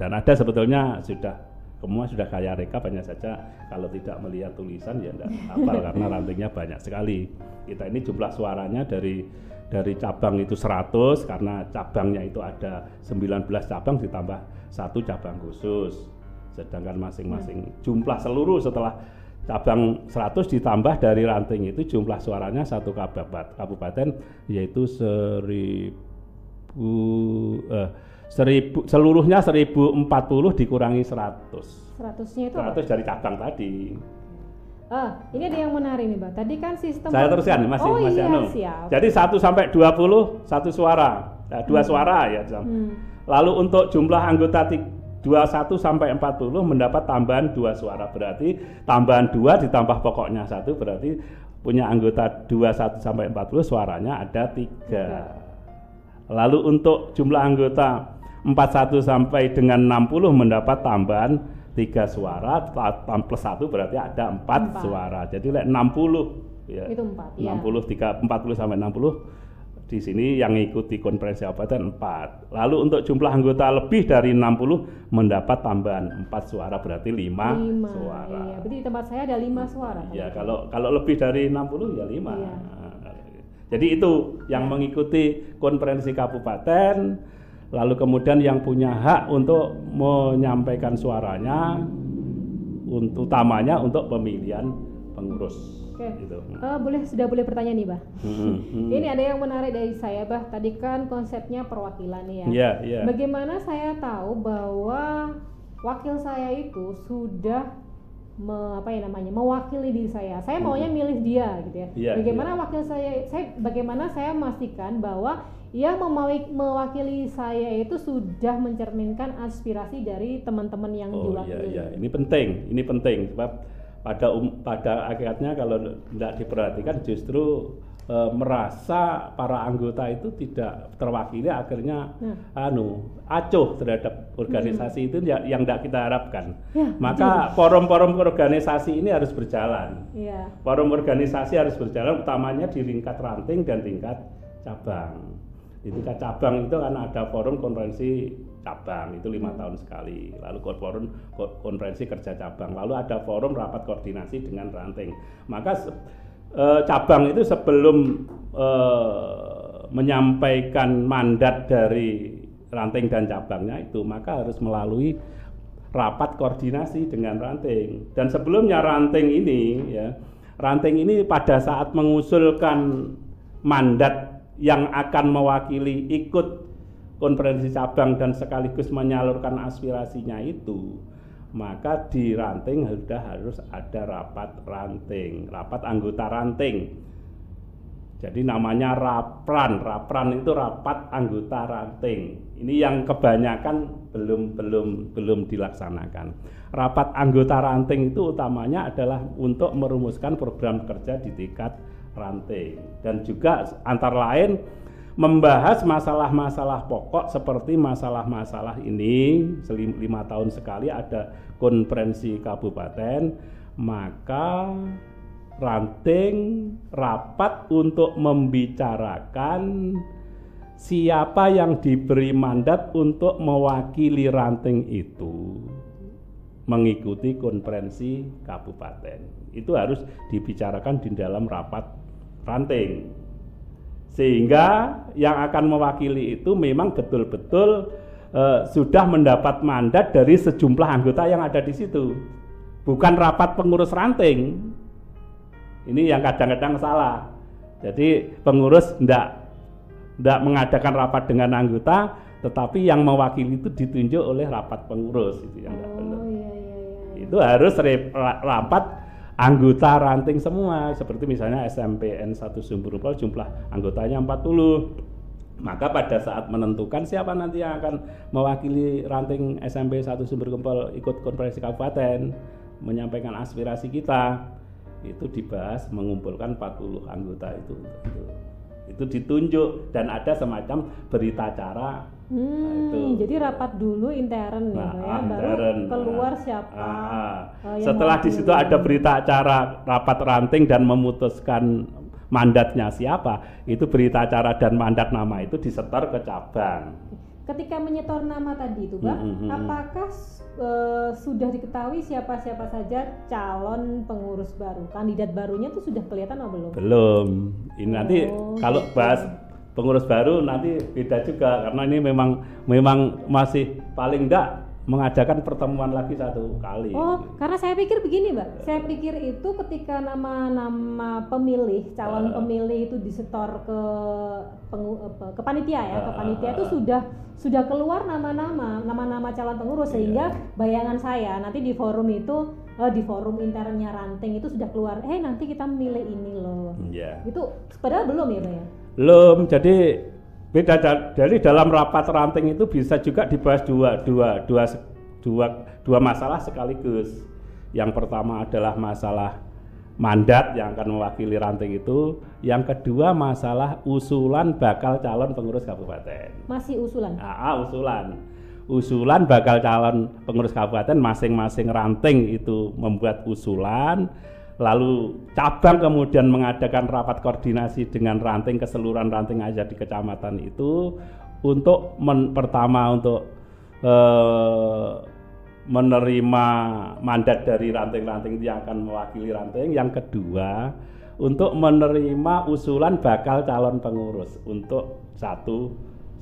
Dan ada sebetulnya sudah semua sudah kaya rekap hanya saja kalau tidak melihat tulisan ya enggak hafal (laughs) karena rantingnya banyak sekali. Kita ini jumlah suaranya dari dari cabang itu 100 karena cabangnya itu ada 19 cabang ditambah satu cabang khusus. Sedangkan masing-masing hmm. jumlah seluruh setelah cabang 100 ditambah dari ranting itu jumlah suaranya satu kabupaten yaitu seribu eh, seribu seluruhnya 1040 dikurangi 100
100-nya itu
100 apa? dari cabang tadi
Ah, ini ada yang menarik nih, Mbak. Tadi kan sistem
Saya teruskan masih oh, masih iya, anu. Siap. Jadi 1 sampai 20 satu suara. Nah, dua hmm. suara ya, hmm. Lalu untuk jumlah anggota 21 sampai 40 mendapat tambahan dua suara. Berarti tambahan dua ditambah pokoknya satu berarti punya anggota 21 sampai 40 suaranya ada tiga. Lalu untuk jumlah anggota 41 sampai dengan 60 mendapat tambahan tiga suara plus satu berarti ada empat, empat. suara jadi like 60
ya itu empat 60
ya. tiga empat puluh sampai 60 di sini yang ikuti konferensi kabupaten empat. Lalu untuk jumlah anggota lebih dari 60 mendapat tambahan empat suara berarti lima, suara.
Iya, berarti di tempat saya ada lima suara.
Ya, kalau kalau lebih dari 60 ya lima. Iya. Jadi itu yang mengikuti konferensi kabupaten lalu kemudian yang punya hak untuk menyampaikan suaranya untuk utamanya untuk pemilihan pengurus.
Oke. Gitu. Uh, boleh sudah boleh pertanyaan nih, Bah. Hmm, hmm. Ini ada yang menarik dari saya, Bah. Tadi kan konsepnya perwakilan ya.
Iya, yeah, iya. Yeah.
Bagaimana saya tahu bahwa wakil saya itu sudah me, apa ya namanya mewakili diri saya. Saya maunya milih dia gitu ya. Yeah, bagaimana yeah. wakil saya saya bagaimana saya memastikan bahwa yang mewakili saya itu sudah mencerminkan aspirasi dari teman-teman yang oh, diwakili.
Iya, iya. Ini penting, ini penting sebab pada um, pada akhirnya kalau tidak diperhatikan justru e, merasa para anggota itu tidak terwakili akhirnya hmm. anu acuh terhadap organisasi hmm. itu yang, yang tidak kita harapkan. Ya, Maka forum-forum organisasi ini harus berjalan. Ya. Forum organisasi harus berjalan utamanya di tingkat ranting dan tingkat cabang di tingkat cabang itu kan ada forum konferensi cabang itu lima tahun sekali. Lalu forum konferensi kerja cabang. Lalu ada forum rapat koordinasi dengan ranting. Maka e, cabang itu sebelum e, menyampaikan mandat dari ranting dan cabangnya itu maka harus melalui rapat koordinasi dengan ranting. Dan sebelumnya ranting ini ya ranting ini pada saat mengusulkan mandat yang akan mewakili ikut konferensi cabang dan sekaligus menyalurkan aspirasinya itu maka di ranting sudah harus ada rapat ranting, rapat anggota ranting. Jadi namanya rapran, rapran itu rapat anggota ranting. Ini yang kebanyakan belum belum belum dilaksanakan. Rapat anggota ranting itu utamanya adalah untuk merumuskan program kerja di tingkat ranting. Dan juga antara lain membahas masalah-masalah pokok seperti masalah-masalah ini. Lima tahun sekali ada konferensi kabupaten maka ranting rapat untuk membicarakan siapa yang diberi mandat untuk mewakili ranting itu mengikuti konferensi kabupaten. Itu harus dibicarakan di dalam rapat ranting. Sehingga yang akan mewakili itu memang betul-betul uh, sudah mendapat mandat dari sejumlah anggota yang ada di situ. Bukan rapat pengurus ranting. Ini yang kadang-kadang salah. Jadi pengurus tidak tidak mengadakan rapat dengan anggota, tetapi yang mewakili itu ditunjuk oleh rapat pengurus itu yang oh, iya, iya, iya. Itu harus rapat anggota ranting semua. Seperti misalnya SMPN satu sumber rupa jumlah anggotanya 40 maka pada saat menentukan siapa nanti yang akan mewakili ranting SMP satu sumber gempol ikut konferensi kabupaten menyampaikan aspirasi kita itu dibahas mengumpulkan 40 anggota itu. Itu ditunjuk dan ada semacam berita acara
Hmm, nah, itu. jadi rapat dulu intern nah, ya, baru keluar siapa. Ah,
uh, setelah di situ ada berita acara rapat ranting dan memutuskan mandatnya siapa, itu berita acara dan mandat nama itu disetor ke cabang.
Ketika menyetor nama tadi itu, Bang, mm -hmm. apakah uh, sudah diketahui siapa-siapa saja calon pengurus baru, kandidat barunya itu sudah kelihatan atau belum?
Belum. Ini oh, nanti kalau gitu. bahas pengurus baru nanti beda juga karena ini memang memang masih paling enggak mengadakan pertemuan lagi satu kali.
Oh, karena saya pikir begini, Mbak. Saya pikir itu ketika nama-nama pemilih, calon uh, pemilih itu disetor ke pengu, ke panitia ya, uh, ke panitia itu sudah sudah keluar nama-nama, nama-nama calon pengurus iya. sehingga bayangan saya nanti di forum itu uh, di forum internnya ranting itu sudah keluar, eh nanti kita memilih ini loh. Yeah. Itu padahal belum ya, Mbak ya?
Belum. Jadi beda dari dalam rapat ranting itu bisa juga dibahas dua dua dua dua dua masalah sekaligus. Yang pertama adalah masalah mandat yang akan mewakili ranting itu. Yang kedua masalah usulan bakal calon pengurus kabupaten.
Masih usulan?
Ah, usulan. Usulan bakal calon pengurus kabupaten masing-masing ranting itu membuat usulan lalu cabang kemudian mengadakan rapat koordinasi dengan ranting keseluruhan ranting aja di kecamatan itu untuk men, pertama untuk eh, menerima mandat dari ranting-ranting yang akan mewakili ranting. Yang kedua untuk menerima usulan bakal calon pengurus untuk satu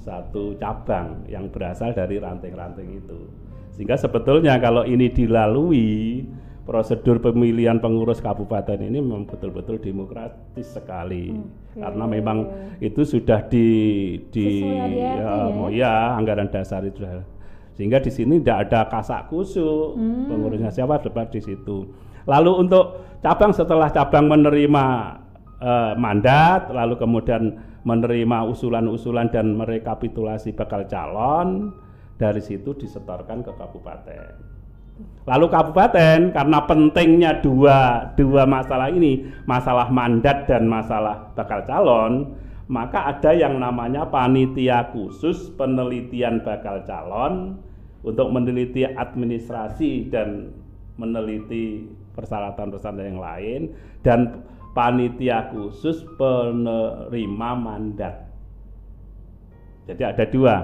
satu cabang yang berasal dari ranting-ranting itu. Sehingga sebetulnya kalau ini dilalui prosedur pemilihan pengurus kabupaten ini memang betul-betul demokratis sekali okay. karena memang itu sudah di di ya, ya? ya anggaran dasar itu sehingga di sini tidak ada kasak kusuk hmm. pengurusnya siapa dapat di situ lalu untuk cabang setelah cabang menerima uh, mandat lalu kemudian menerima usulan-usulan dan merekapitulasi bakal calon dari situ disetorkan ke kabupaten Lalu kabupaten karena pentingnya dua dua masalah ini, masalah mandat dan masalah bakal calon, maka ada yang namanya panitia khusus penelitian bakal calon untuk meneliti administrasi dan meneliti persyaratan-persyaratan yang lain dan panitia khusus penerima mandat. Jadi ada dua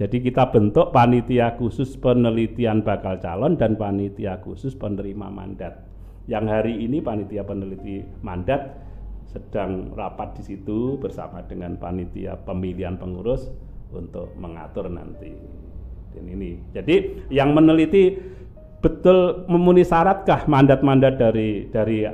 jadi kita bentuk panitia khusus penelitian bakal calon dan panitia khusus penerima mandat. Yang hari ini panitia peneliti mandat sedang rapat di situ bersama dengan panitia pemilihan pengurus untuk mengatur nanti dan ini. Jadi yang meneliti betul memenuhi syaratkah mandat-mandat dari dari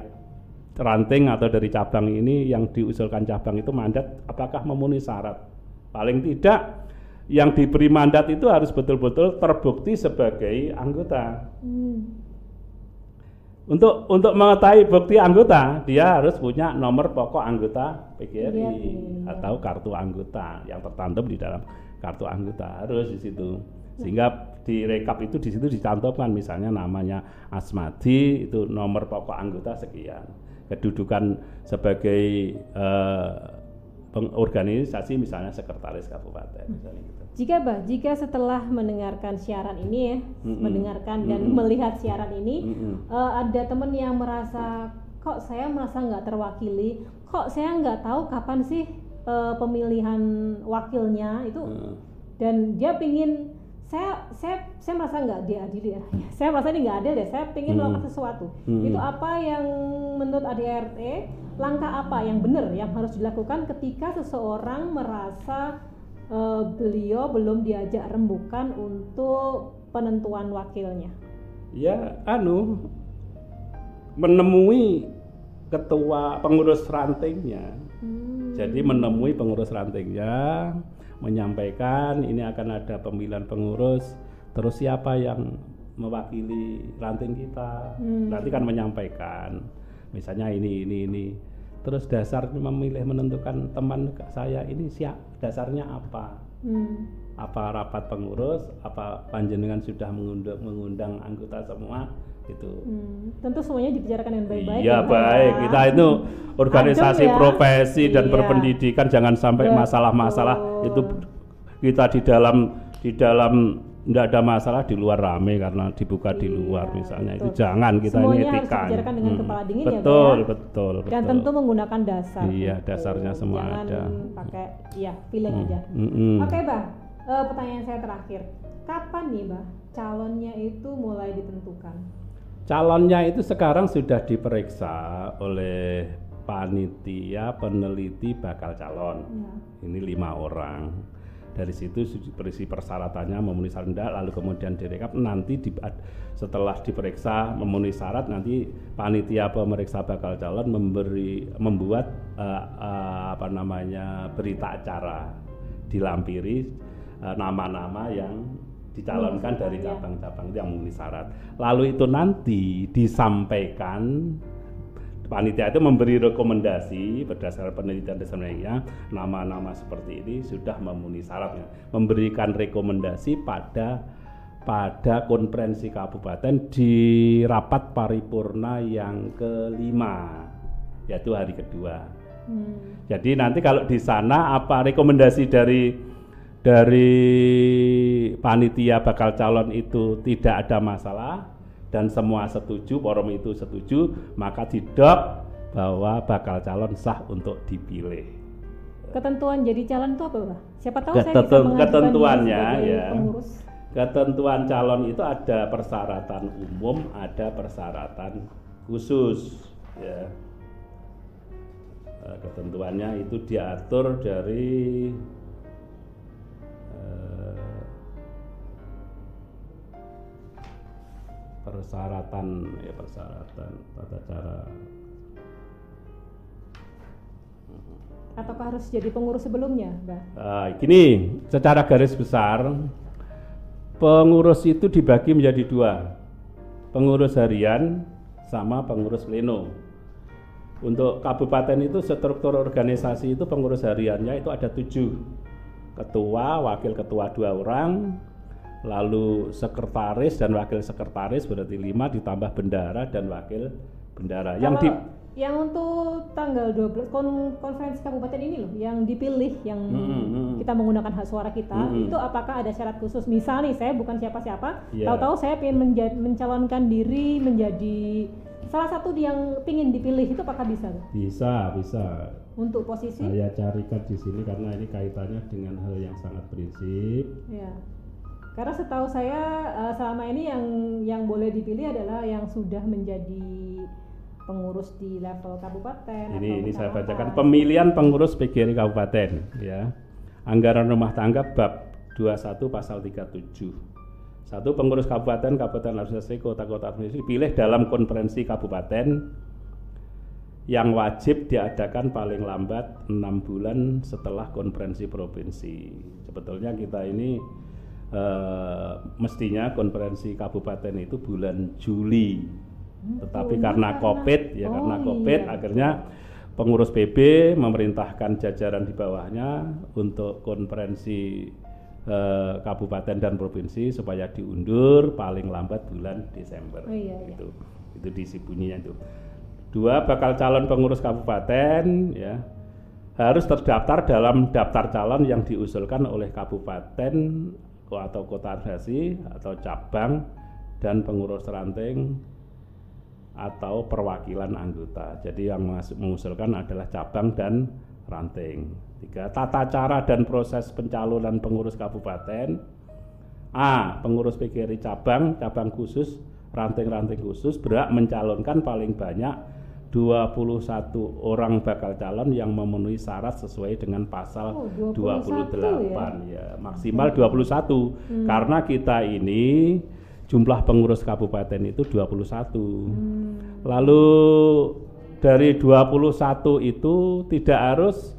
ranting atau dari cabang ini yang diusulkan cabang itu mandat apakah memenuhi syarat? Paling tidak yang diberi mandat itu harus betul-betul terbukti sebagai anggota. Hmm. Untuk untuk mengetahui bukti anggota, dia harus punya nomor pokok anggota PGRI ya, ya. atau kartu anggota yang tertantum di dalam kartu anggota harus di situ. Sehingga di rekap itu di situ dicantumkan misalnya namanya Asmadi itu nomor pokok anggota sekian. Kedudukan sebagai uh, pengorganisasi misalnya sekretaris kabupaten misalnya gitu.
Jika bah, jika setelah mendengarkan siaran ini ya, mm-hmm. mendengarkan dan mm-hmm. melihat siaran ini, mm-hmm. uh, ada teman yang merasa kok saya merasa nggak terwakili, kok saya nggak tahu kapan sih uh, pemilihan wakilnya itu, mm. dan dia pingin saya saya saya merasa nggak diadili ya. (laughs) saya merasa ini nggak ada deh. Saya pingin hmm. melakukan sesuatu. Hmm. Itu apa yang menurut ADRT langkah apa yang benar yang harus dilakukan ketika seseorang merasa uh, beliau belum diajak rembukan untuk penentuan wakilnya?
Ya, anu menemui ketua pengurus rantingnya. Hmm. Jadi menemui pengurus rantingnya, menyampaikan ini akan ada pemilihan pengurus, terus siapa yang mewakili ranting kita. Hmm. Nanti kan menyampaikan, misalnya ini ini ini terus dasar memilih menentukan teman saya ini siap dasarnya apa hmm. apa rapat pengurus apa panjenengan sudah mengundang, mengundang anggota semua itu
hmm. tentu semuanya dibicarakan dengan baik-baik
iya ya, baik ya. kita itu organisasi ya. profesi dan iya. berpendidikan jangan sampai masalah-masalah itu kita di dalam di dalam tidak ada masalah di luar rame karena dibuka di luar misalnya betul. itu jangan kita
Semuanya
ini
harus dengan hmm. kepala dingin
betul, ya
betul
betul betul
dan tentu menggunakan dasar
iya betul. dasarnya semua
jangan
ada
pakai ya feeling hmm. aja hmm. hmm. oke okay, bah uh, pertanyaan saya terakhir kapan nih bah calonnya itu mulai ditentukan
calonnya itu sekarang sudah diperiksa oleh panitia peneliti bakal calon. Ya. Ini lima orang. Dari situ berisi persyaratannya memenuhi syarat lalu kemudian direkap nanti di, setelah diperiksa memenuhi syarat nanti panitia pemeriksa bakal calon memberi membuat uh, uh, apa namanya berita acara dilampiri eh, nama-nama yang dicalonkan dari ya. cabang-cabang yang memenuhi syarat. Lalu itu nanti disampaikan panitia itu memberi rekomendasi berdasarkan penelitian dasarnya nama-nama seperti ini sudah memenuhi syaratnya. Memberikan rekomendasi pada pada konferensi kabupaten di rapat paripurna yang kelima yaitu hari kedua. Hmm. jadi nanti kalau di sana apa rekomendasi dari dari panitia bakal calon itu tidak ada masalah dan semua setuju, forum itu setuju, maka didok bahwa bakal calon sah untuk dipilih.
Ketentuan jadi calon itu apa, Pak? Siapa tahu
Ketentu, saya bisa ketentuannya ya. Pengurus. Ketentuan calon itu ada persyaratan umum, ada persyaratan khusus, ya. Eh, ketentuannya itu diatur dari persyaratan ya persyaratan tata cara
ataukah harus jadi pengurus sebelumnya, Mbak?
Uh, gini, secara garis besar pengurus itu dibagi menjadi dua, pengurus harian sama pengurus pleno. Untuk kabupaten itu struktur organisasi itu pengurus hariannya itu ada tujuh, ketua, wakil ketua dua orang, lalu sekretaris dan wakil sekretaris berarti lima ditambah bendara dan wakil bendara.
Kalau yang di yang untuk tanggal 12 kon, konferensi kabupaten ini loh yang dipilih yang hmm, hmm, hmm. kita menggunakan hak suara kita hmm, hmm. itu apakah ada syarat khusus misal nih saya bukan siapa-siapa yeah. tahu-tahu saya ingin mencalonkan diri menjadi salah satu yang ingin dipilih itu apakah bisa
bisa bisa
untuk posisi
saya carikan di sini karena ini kaitannya dengan hal yang sangat prinsip
ya karena setahu saya uh, selama ini yang yang boleh dipilih adalah yang sudah menjadi pengurus di level kabupaten.
Ini ini saya bacakan pemilihan pengurus PGRI kabupaten ya. Anggaran rumah tangga bab 21 pasal 37. Satu pengurus kabupaten, kabupaten administrasi, kota-kota administrasi dipilih dalam konferensi kabupaten yang wajib diadakan paling lambat enam bulan setelah konferensi provinsi. Sebetulnya kita ini uh, mestinya konferensi kabupaten itu bulan Juli. Hmm, Tetapi oh, karena Covid ya oh, karena Covid iya. akhirnya pengurus PB memerintahkan jajaran di bawahnya untuk konferensi uh, kabupaten dan provinsi supaya diundur paling lambat bulan Desember. Oh, iya, iya. Itu itu disi bunyinya itu. Dua bakal calon pengurus kabupaten ya harus terdaftar dalam daftar calon yang diusulkan oleh kabupaten atau kota organisasi atau cabang dan pengurus ranting atau perwakilan anggota. Jadi yang mengusulkan adalah cabang dan ranting. Tiga, tata cara dan proses pencalonan pengurus kabupaten. A. Pengurus PGRI cabang, cabang khusus, ranting-ranting khusus berhak mencalonkan paling banyak 21 orang bakal calon yang memenuhi syarat sesuai dengan pasal oh, 28 ya? ya maksimal 21 hmm. karena kita ini jumlah pengurus kabupaten itu 21 hmm. lalu dari 21 itu tidak harus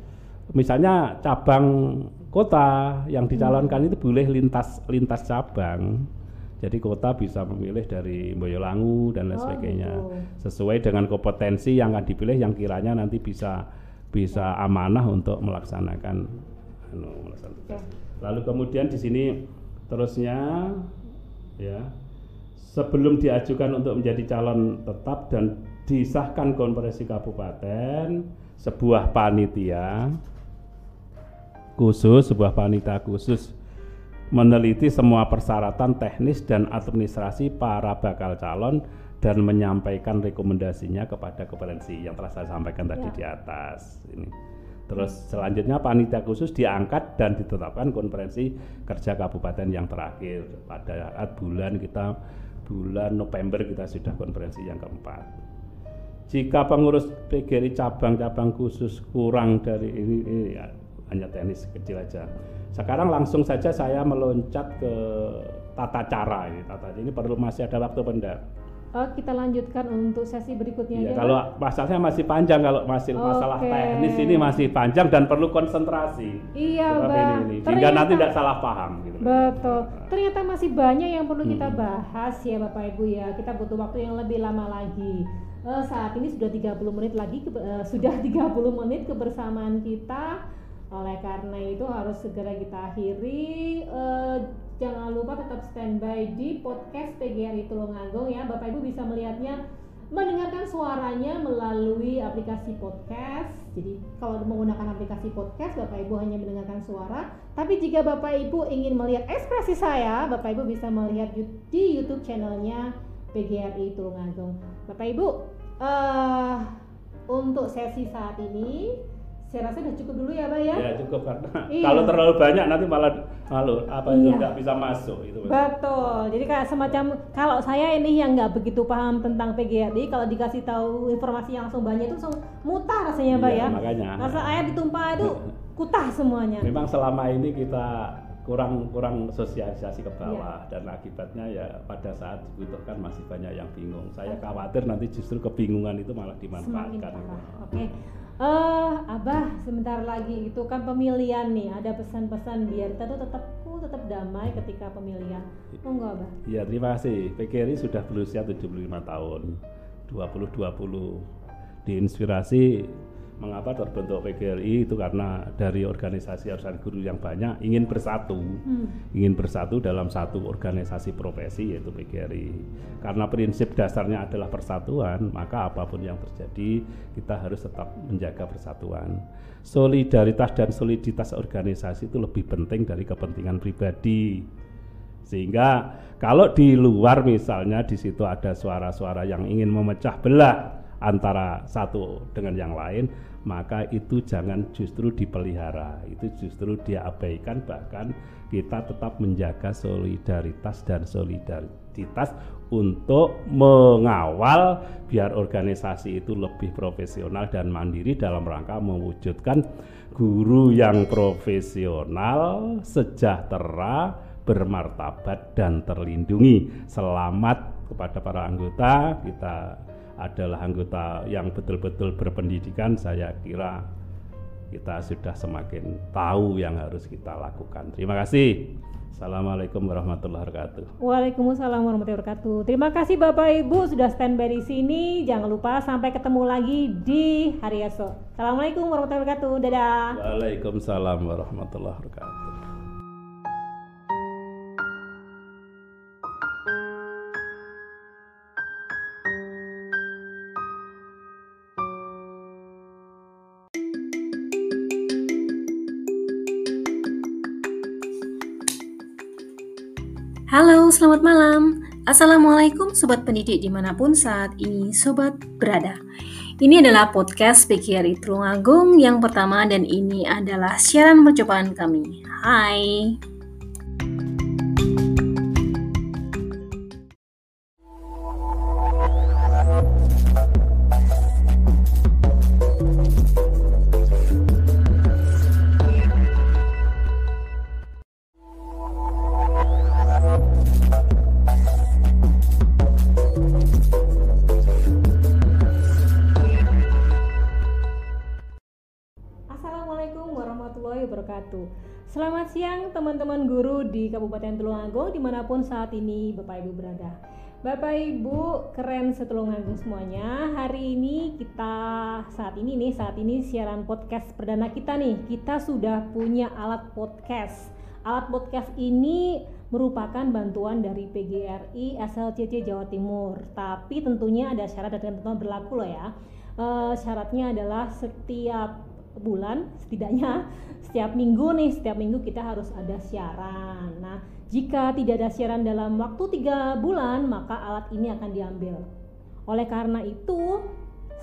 misalnya cabang kota yang dicalonkan hmm. itu boleh lintas lintas cabang jadi kota bisa memilih dari Boyolangu dan lain oh, sebagainya gitu. sesuai dengan kompetensi yang akan dipilih yang kiranya nanti bisa bisa amanah untuk melaksanakan anu, melaksanakan. Lalu kemudian di sini terusnya ya sebelum diajukan untuk menjadi calon tetap dan disahkan konferensi kabupaten sebuah panitia khusus sebuah panitia khusus meneliti semua persyaratan teknis dan administrasi para bakal calon dan menyampaikan rekomendasinya kepada konferensi yang telah saya sampaikan ya. tadi di atas ini. Terus selanjutnya panitia khusus diangkat dan ditetapkan konferensi kerja kabupaten yang terakhir pada saat bulan kita bulan November kita sudah konferensi yang keempat. jika pengurus PGRI cabang-cabang khusus kurang dari ini, ini ya, hanya teknis kecil aja. Sekarang langsung saja saya meloncat ke tata cara ini. Tata ini perlu masih ada waktu pendak.
Oh, kita lanjutkan untuk sesi berikutnya
ya, Kalau masalahnya masih panjang, kalau masih okay. masalah teknis ini masih panjang dan perlu konsentrasi.
Iya, Bang.
Ini, ini. Sehingga nanti tidak salah paham.
Gitu. Betul. Ternyata masih banyak yang perlu hmm. kita bahas ya Bapak Ibu ya. Kita butuh waktu yang lebih lama lagi. Uh, saat ini sudah 30 menit lagi, ke, uh, sudah 30 menit kebersamaan kita oleh karena itu harus segera kita akhiri. Uh, jangan lupa tetap standby di podcast PGRI Tulungagung ya. Bapak Ibu bisa melihatnya mendengarkan suaranya melalui aplikasi podcast. Jadi kalau menggunakan aplikasi podcast, Bapak Ibu hanya mendengarkan suara. Tapi jika Bapak Ibu ingin melihat ekspresi saya, Bapak Ibu bisa melihat di YouTube channelnya PGRI Tulungagung. Bapak Ibu, uh, untuk sesi saat ini saya rasa udah cukup dulu ya pak ya
ya cukup karena (laughs) iya. kalau terlalu banyak nanti malah malu apa itu iya. nggak bisa masuk itu
betul jadi kayak semacam kalau saya ini yang nggak begitu paham tentang PGRI kalau dikasih tahu informasi yang langsung banyak itu langsung mutar rasanya pak iya, ya
makanya
rasa air ditumpah itu (laughs) kutah semuanya
memang selama ini kita kurang kurang sosialisasi ke bawah ya. dan akibatnya ya pada saat dibutuhkan masih banyak yang bingung. Saya khawatir nanti justru kebingungan itu malah dimanfaatkan.
Oke. Okay uh, abah sebentar lagi itu kan pemilihan nih. Ada pesan-pesan biar kita tuh tetap uh, tetap damai ketika pemilihan. Monggo abah.
Iya terima kasih. PKRI sudah berusia 75 tahun. 2020 diinspirasi mengapa terbentuk PGRI itu karena dari organisasi organisasi guru yang banyak ingin bersatu, hmm. ingin bersatu dalam satu organisasi profesi yaitu PGRI. Karena prinsip dasarnya adalah persatuan, maka apa pun yang terjadi kita harus tetap menjaga persatuan. Solidaritas dan soliditas organisasi itu lebih penting dari kepentingan pribadi. Sehingga kalau di luar misalnya di situ ada suara-suara yang ingin memecah belah antara satu dengan yang lain, maka itu jangan justru dipelihara, itu justru diabaikan bahkan kita tetap menjaga solidaritas dan solidaritas untuk mengawal biar organisasi itu lebih profesional dan mandiri dalam rangka mewujudkan guru yang profesional, sejahtera, bermartabat dan terlindungi. Selamat kepada para anggota, kita adalah anggota yang betul-betul berpendidikan, saya kira kita sudah semakin tahu yang harus kita lakukan. Terima kasih. Assalamualaikum warahmatullahi wabarakatuh.
Waalaikumsalam warahmatullahi wabarakatuh. Terima kasih Bapak Ibu sudah standby di sini. Jangan lupa sampai ketemu lagi di hari esok. Assalamualaikum warahmatullahi wabarakatuh. Dadah.
Waalaikumsalam warahmatullahi wabarakatuh.
Halo, selamat malam. Assalamualaikum Sobat Pendidik di mana pun saat ini Sobat berada. Ini adalah podcast PKRI Tulungagung yang pertama dan ini adalah siaran percobaan kami. Hai.
Siang teman-teman guru di Kabupaten Tulungagung di mana pun saat ini Bapak Ibu berada. Bapak Ibu keren setulungagung semuanya. Hari ini kita saat ini nih saat ini siaran podcast perdana kita nih. Kita sudah punya alat podcast. Alat podcast ini merupakan bantuan dari PGRI SLCC Jawa Timur. Tapi tentunya ada syarat dan ketentuan berlaku loh ya. E, syaratnya adalah setiap bulan setidaknya setiap minggu nih setiap minggu kita harus ada siaran. Nah jika tidak ada siaran dalam waktu tiga bulan maka alat ini akan diambil. Oleh karena itu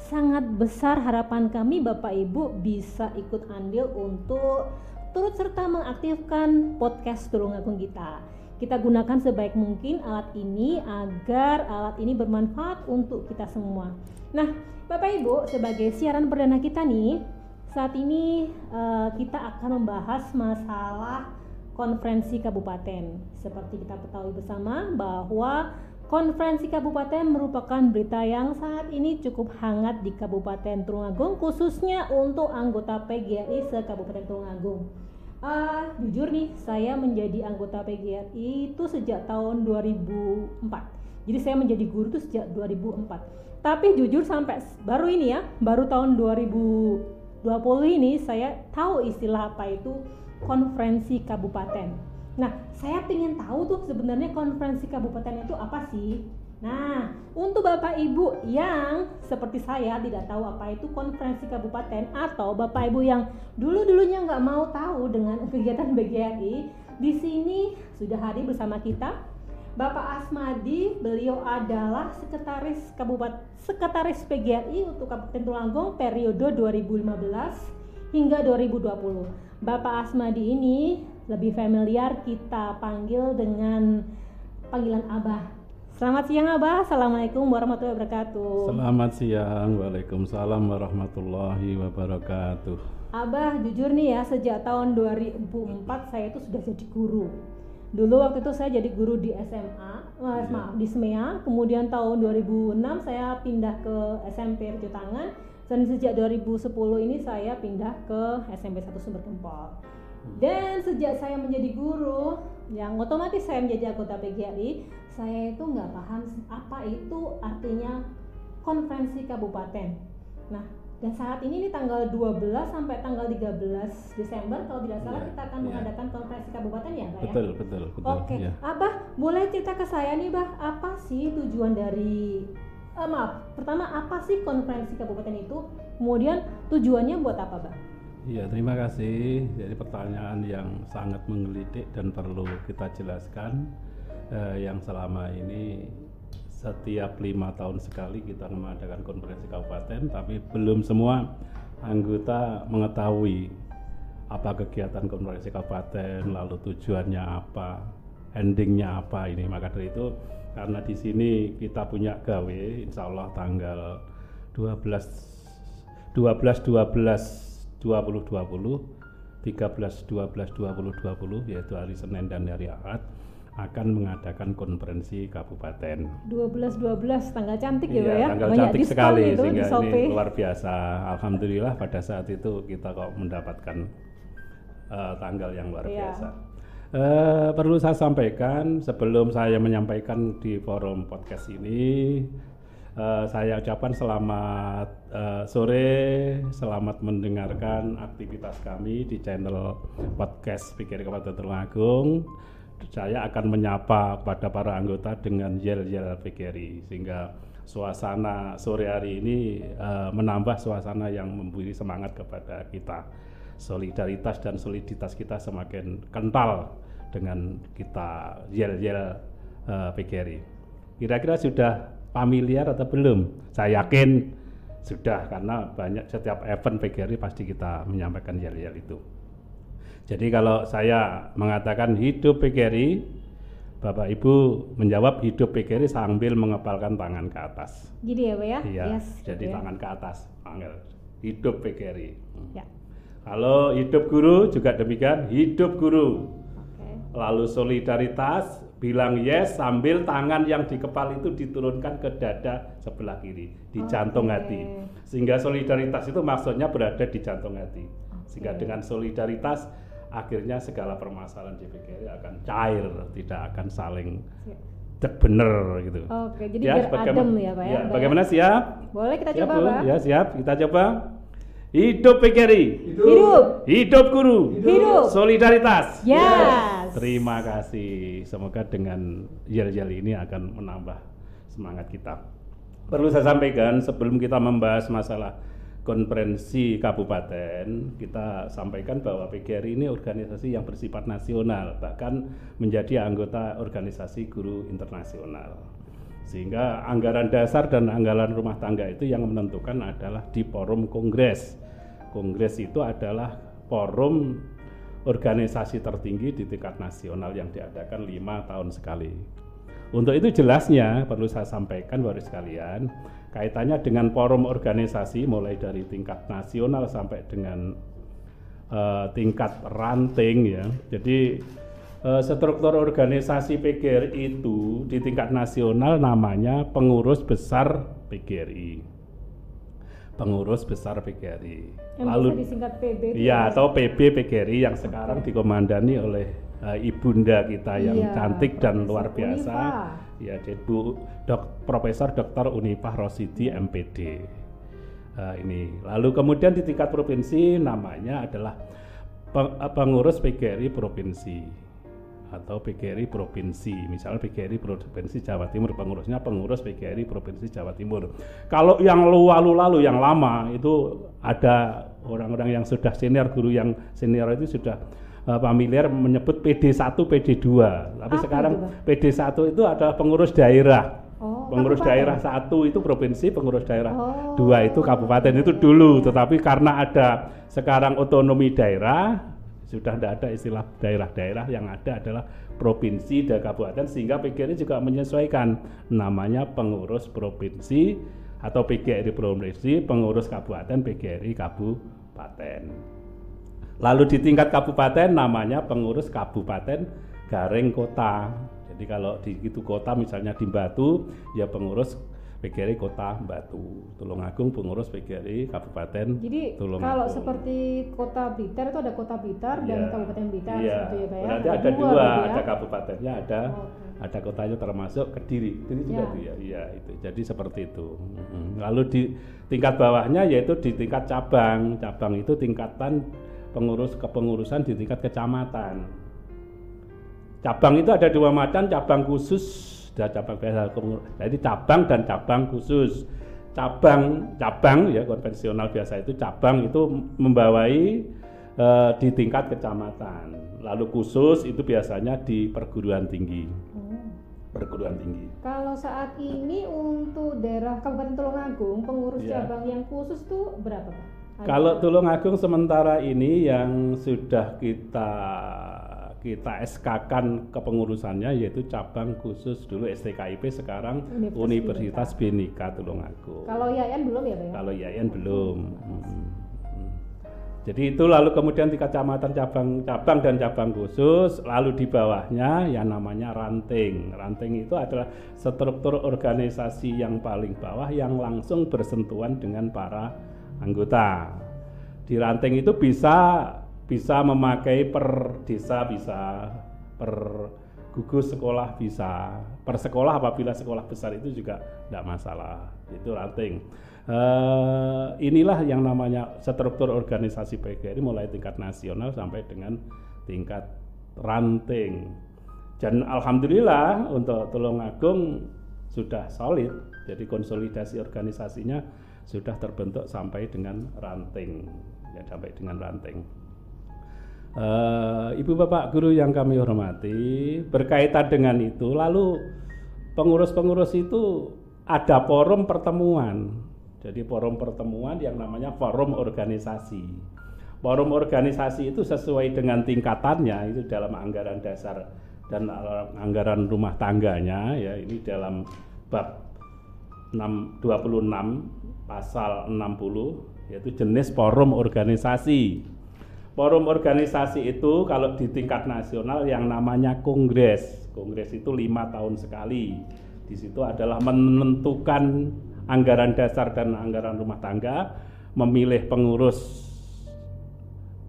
sangat besar harapan kami Bapak Ibu bisa ikut andil untuk turut serta mengaktifkan podcast Tulungagung kita. Kita gunakan sebaik mungkin alat ini agar alat ini bermanfaat untuk kita semua. Nah, Bapak Ibu, sebagai siaran perdana kita nih, saat ini uh, kita akan membahas masalah konferensi kabupaten. Seperti kita ketahui bersama bahwa konferensi kabupaten merupakan berita yang saat ini cukup hangat di Kabupaten Tulungagung khususnya untuk anggota PGRI se-Kabupaten Tulungagung. Uh, jujur nih, saya menjadi anggota PGRI itu sejak tahun 2004. Jadi saya menjadi guru itu sejak 2004. Tapi jujur sampai baru ini ya, baru tahun 2020 ini saya tahu istilah apa itu konferensi kabupaten. Nah, saya ingin tahu tuh sebenarnya konferensi kabupaten itu apa sih? Nah, untuk Bapak Ibu yang seperti saya tidak tahu apa itu konferensi kabupaten atau Bapak Ibu yang dulu-dulunya nggak mau tahu dengan (laughs) kegiatan BGRI, di sini sudah hadir bersama kita Bapak Asmadi, beliau adalah sekretaris Kabupaten Sekretaris PGRI untuk Kabupaten Tulungagung periode 2015 hingga 2020. Bapak Asmadi ini lebih familiar kita panggil dengan panggilan Abah. Selamat siang Abah, Assalamualaikum warahmatullahi wabarakatuh.
Selamat siang, Waalaikumsalam warahmatullahi wabarakatuh.
Abah, jujur nih ya, sejak tahun 2004 saya itu sudah jadi guru Dulu waktu itu saya jadi guru di SMA, iya. maaf di SMEA Kemudian tahun 2006 saya pindah ke SMP Tangan Dan sejak 2010 ini saya pindah ke SMP 1 Sumber Gempol dan sejak saya menjadi guru, yang otomatis saya menjadi anggota PGRI, saya itu nggak paham apa itu artinya konferensi kabupaten. Nah, dan saat ini nih tanggal 12 sampai tanggal 13 Desember kalau tidak salah ya, kita akan ya. mengadakan konferensi kabupaten ya, Pak
ya? Betul, betul, betul.
Oke. Ya. Abah, boleh cerita ke saya nih, Bah, apa sih tujuan dari uh, maaf, pertama apa sih konferensi kabupaten itu? Kemudian tujuannya buat apa, Bah?
Iya, terima kasih. Jadi pertanyaan yang sangat menggelitik dan perlu kita jelaskan eh, yang selama ini setiap lima tahun sekali kita mengadakan konferensi kabupaten, tapi belum semua anggota mengetahui apa kegiatan konferensi kabupaten, lalu tujuannya apa, endingnya apa ini. Maka dari itu karena di sini kita punya gawe, insya Allah tanggal 12 12 12 2020 13 12 20 20 yaitu hari Senin dan hari Ahad akan mengadakan konferensi kabupaten.
12 12 tanggal cantik ya,
ya? Tanggal Banyak cantik sekali itu sehingga ini luar biasa. Alhamdulillah pada saat itu kita kok mendapatkan uh, tanggal yang luar ya. biasa. Uh, perlu saya sampaikan sebelum saya menyampaikan di forum podcast ini Uh, saya ucapkan selamat uh, sore, selamat mendengarkan aktivitas kami di channel podcast Pikir Kabupaten Tulungagung. Saya akan menyapa kepada para anggota dengan yel-yel PKRI sehingga suasana sore hari ini uh, menambah suasana yang memberi semangat kepada kita. Solidaritas dan soliditas kita semakin kental dengan kita yel-yel uh, PKRI. Kira-kira sudah familiar atau belum? Saya yakin sudah karena banyak setiap event PGRI pasti kita menyampaikan yel-yel itu. Jadi kalau saya mengatakan hidup PGRI, Bapak Ibu menjawab hidup PGRI sambil mengepalkan tangan ke atas.
Jadi ya Pak ya?
Iya, yes, jadi ya. tangan ke atas, panggil. Hidup PGRI. Ya. Kalau hidup guru juga demikian, hidup guru. Okay. Lalu solidaritas, bilang yes sambil tangan yang di kepala itu diturunkan ke dada sebelah kiri di okay. jantung hati sehingga solidaritas itu maksudnya berada di jantung hati okay. sehingga dengan solidaritas akhirnya segala permasalahan di PGRI akan cair tidak akan saling cek bener gitu.
Oke, jadi ya, biar adem ya Pak ya. ya
bagaimana siap?
Boleh kita
siap,
coba Pak.
Ya siap, kita coba. Hidup PKRI.
Hidup.
Hidup guru.
Hidup.
Solidaritas.
Yes.
Terima kasih. Semoga dengan yel-yel ini akan menambah semangat kita. Perlu saya sampaikan sebelum kita membahas masalah konferensi kabupaten, kita sampaikan bahwa PGRI ini organisasi yang bersifat nasional, bahkan menjadi anggota organisasi guru internasional. Sehingga anggaran dasar dan anggaran rumah tangga itu yang menentukan adalah di forum kongres Kongres itu adalah forum organisasi tertinggi di tingkat nasional yang diadakan lima tahun sekali. Untuk itu jelasnya perlu saya sampaikan baru sekalian kaitannya dengan forum organisasi mulai dari tingkat nasional sampai dengan uh, tingkat ranting ya. Jadi uh, struktur organisasi PGRI itu di tingkat nasional namanya pengurus besar PGRI pengurus besar PGRI.
Yang Lalu disingkat PB.
Iya, atau PB PGRI yang sekarang dikomandani oleh uh, ibunda kita yang iya, cantik dan luar biasa. Ya, Bu Dok, Profesor Dr. Unipah Rosidi MPD. Uh, eh, ini. Lalu kemudian di tingkat provinsi namanya adalah pengurus PGRI provinsi atau PGRI provinsi. Misalnya PGRI provinsi Jawa Timur pengurusnya pengurus PGRI provinsi Jawa Timur. Kalau yang lalu-lalu yang lama itu ada orang-orang yang sudah senior guru yang senior itu sudah uh, familiar menyebut PD1, PD2. Tapi Apa sekarang itu, PD1 itu adalah pengurus daerah. Oh, pengurus kabupaten. daerah satu itu provinsi, pengurus daerah oh. dua itu kabupaten itu dulu. Tetapi karena ada sekarang otonomi daerah, sudah tidak ada istilah daerah-daerah yang ada adalah provinsi dan kabupaten sehingga PGRI juga menyesuaikan namanya pengurus provinsi atau PGRI provinsi pengurus kabupaten PGRI kabupaten lalu di tingkat kabupaten namanya pengurus kabupaten garing kota jadi kalau di itu kota misalnya di Batu ya pengurus PGRI Kota Batu, Tulungagung pengurus PGRI Kabupaten
Jadi Tulungagung. kalau seperti Kota Blitar itu ada Kota Blitar ya. dan iya. Kabupaten Blitar
ya. seperti ya Pak ya. Berarti ada, ada dua, ya? ada kabupatennya, ada oh, okay. ada kotanya termasuk Kediri. Kediri juga ya. ya. Iya, itu. Jadi seperti itu. Lalu di tingkat bawahnya yaitu di tingkat cabang. Cabang itu tingkatan pengurus kepengurusan di tingkat kecamatan. Cabang itu ada dua macam, cabang khusus sudah cabang biasa jadi cabang dan cabang khusus cabang cabang ya konvensional biasa itu cabang itu membawai e, di tingkat kecamatan lalu khusus itu biasanya di perguruan tinggi hmm. perguruan tinggi
kalau saat ini untuk daerah Kabupaten Tulungagung pengurus ya. cabang yang khusus tuh berapa Pak?
Kalau Tulungagung sementara ini yang sudah kita kita SK-kan kepengurusannya yaitu cabang khusus dulu STKIP sekarang Universitas, Universitas Binika Tulungagung.
Kalau IAIN belum ya Pak ya?
Kalau IAIN belum. Hmm. Jadi itu lalu kemudian di kecamatan cabang-cabang dan cabang khusus, lalu di bawahnya yang namanya ranting. Ranting itu adalah struktur organisasi yang paling bawah yang langsung bersentuhan dengan para anggota. Di ranting itu bisa bisa memakai per desa bisa per gugus sekolah bisa per sekolah apabila sekolah besar itu juga tidak masalah. Itu ranting. Uh, inilah yang namanya struktur organisasi PGRI mulai tingkat nasional sampai dengan tingkat ranting. Dan alhamdulillah untuk Tulungagung sudah solid. Jadi konsolidasi organisasinya sudah terbentuk sampai dengan ranting ya sampai dengan ranting Uh, Ibu Bapak guru yang kami hormati, berkaitan dengan itu, lalu pengurus-pengurus itu ada forum pertemuan. Jadi forum pertemuan yang namanya forum organisasi. Forum organisasi itu sesuai dengan tingkatannya itu dalam anggaran dasar dan anggaran rumah tangganya ya ini dalam bab 6, 26 pasal 60 yaitu jenis forum organisasi forum organisasi itu kalau di tingkat nasional yang namanya kongres. Kongres itu lima tahun sekali. Di situ adalah menentukan anggaran dasar dan anggaran rumah tangga, memilih pengurus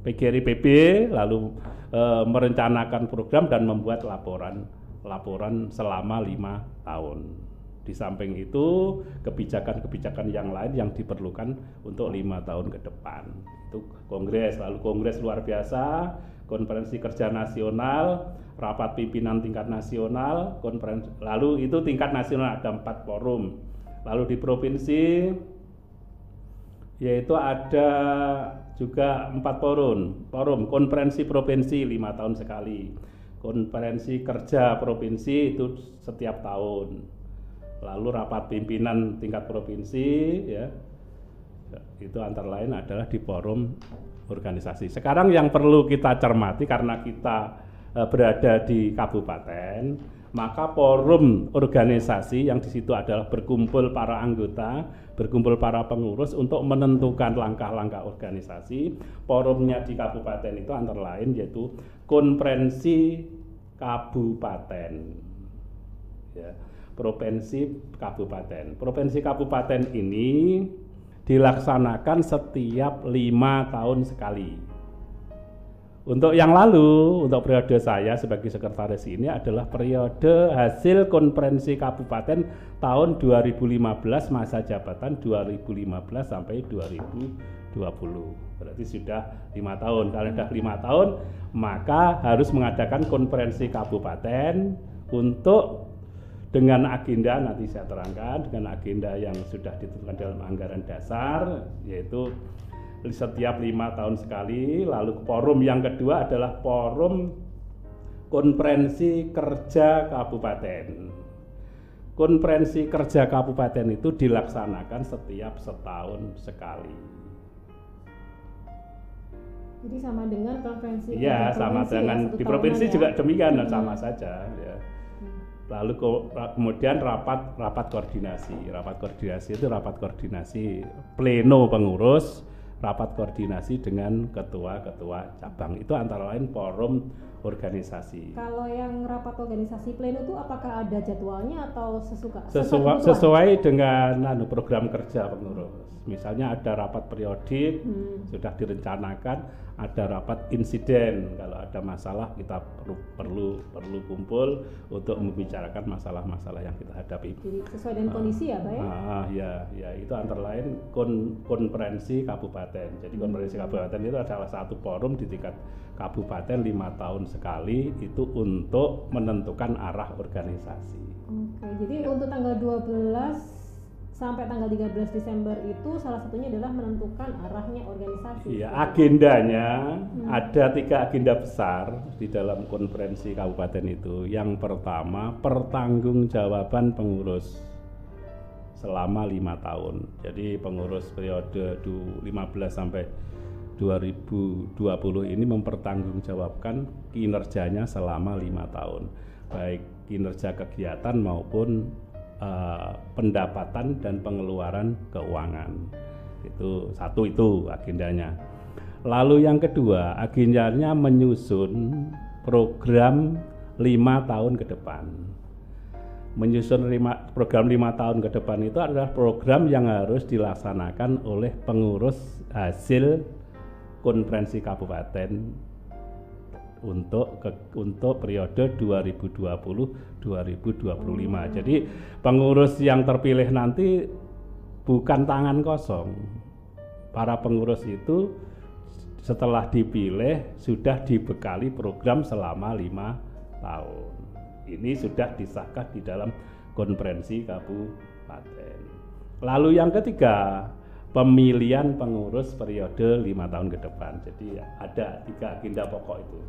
PGRI PB, lalu e, merencanakan program dan membuat laporan laporan selama lima tahun. Di samping itu kebijakan-kebijakan yang lain yang diperlukan untuk lima tahun ke depan. Itu kongres lalu kongres luar biasa konferensi kerja nasional rapat pimpinan tingkat nasional konferensi lalu itu tingkat nasional ada empat forum. Lalu di provinsi yaitu ada juga empat forum. Forum konferensi provinsi lima tahun sekali. Konferensi kerja provinsi itu setiap tahun lalu rapat pimpinan tingkat provinsi ya itu antara lain adalah di forum organisasi. Sekarang yang perlu kita cermati karena kita uh, berada di kabupaten, maka forum organisasi yang di situ adalah berkumpul para anggota, berkumpul para pengurus untuk menentukan langkah-langkah organisasi. Forumnya di kabupaten itu antara lain yaitu konferensi kabupaten. Ya, provinsi kabupaten. Provinsi kabupaten ini dilaksanakan setiap lima tahun sekali. Untuk yang lalu, untuk periode saya sebagai sekretaris ini adalah periode hasil konferensi kabupaten tahun 2015 masa jabatan 2015 sampai 2020. Berarti sudah lima tahun. Kalau sudah lima tahun, maka harus mengadakan konferensi kabupaten untuk dengan agenda nanti saya terangkan dengan agenda yang sudah ditentukan dalam anggaran dasar yaitu setiap lima tahun sekali lalu forum yang kedua adalah forum konferensi kerja kabupaten konferensi kerja kabupaten itu dilaksanakan setiap setahun sekali
jadi sama dengan konferensi
iya sama dengan di provinsi ya? juga demikian hmm. sama saja ya lalu kemudian rapat rapat koordinasi. Rapat koordinasi itu rapat koordinasi pleno pengurus rapat koordinasi dengan ketua-ketua cabang. Itu antara lain forum organisasi.
Kalau yang rapat organisasi pleno itu apakah ada jadwalnya atau sesuka?
Sesuai, sesuai dengan anu, program kerja pengurus. Misalnya ada rapat periodik hmm. sudah direncanakan, ada rapat insiden kalau ada masalah kita perlu perlu perlu kumpul untuk membicarakan masalah-masalah yang kita hadapi.
Jadi sesuai dengan kondisi ya, Pak ya?
Ah, ya, ya itu antara lain kon konferensi kabupaten. Jadi konferensi hmm. kabupaten itu adalah satu forum di tingkat kabupaten lima tahun sekali itu untuk menentukan arah organisasi.
Oke, jadi untuk tanggal 12 sampai tanggal 13 Desember itu salah satunya adalah menentukan arahnya organisasi.
Iya, agendanya hmm. ada tiga agenda besar di dalam konferensi kabupaten itu. Yang pertama, pertanggungjawaban pengurus selama lima tahun. Jadi pengurus periode 15 sampai 2020 ini mempertanggungjawabkan kinerjanya selama lima tahun, baik kinerja kegiatan maupun uh, pendapatan dan pengeluaran keuangan. Itu satu itu agendanya. Lalu yang kedua, agendanya menyusun program lima tahun ke depan. Menyusun lima, program lima tahun ke depan itu adalah program yang harus dilaksanakan oleh pengurus hasil konferensi kabupaten untuk ke, untuk periode 2020 2025. Hmm. Jadi pengurus yang terpilih nanti bukan tangan kosong. Para pengurus itu setelah dipilih sudah dibekali program selama lima tahun. Ini sudah disahkan di dalam konferensi kabupaten. Lalu yang ketiga, pemilihan pengurus periode lima tahun ke depan. Jadi ada tiga agenda pokok itu.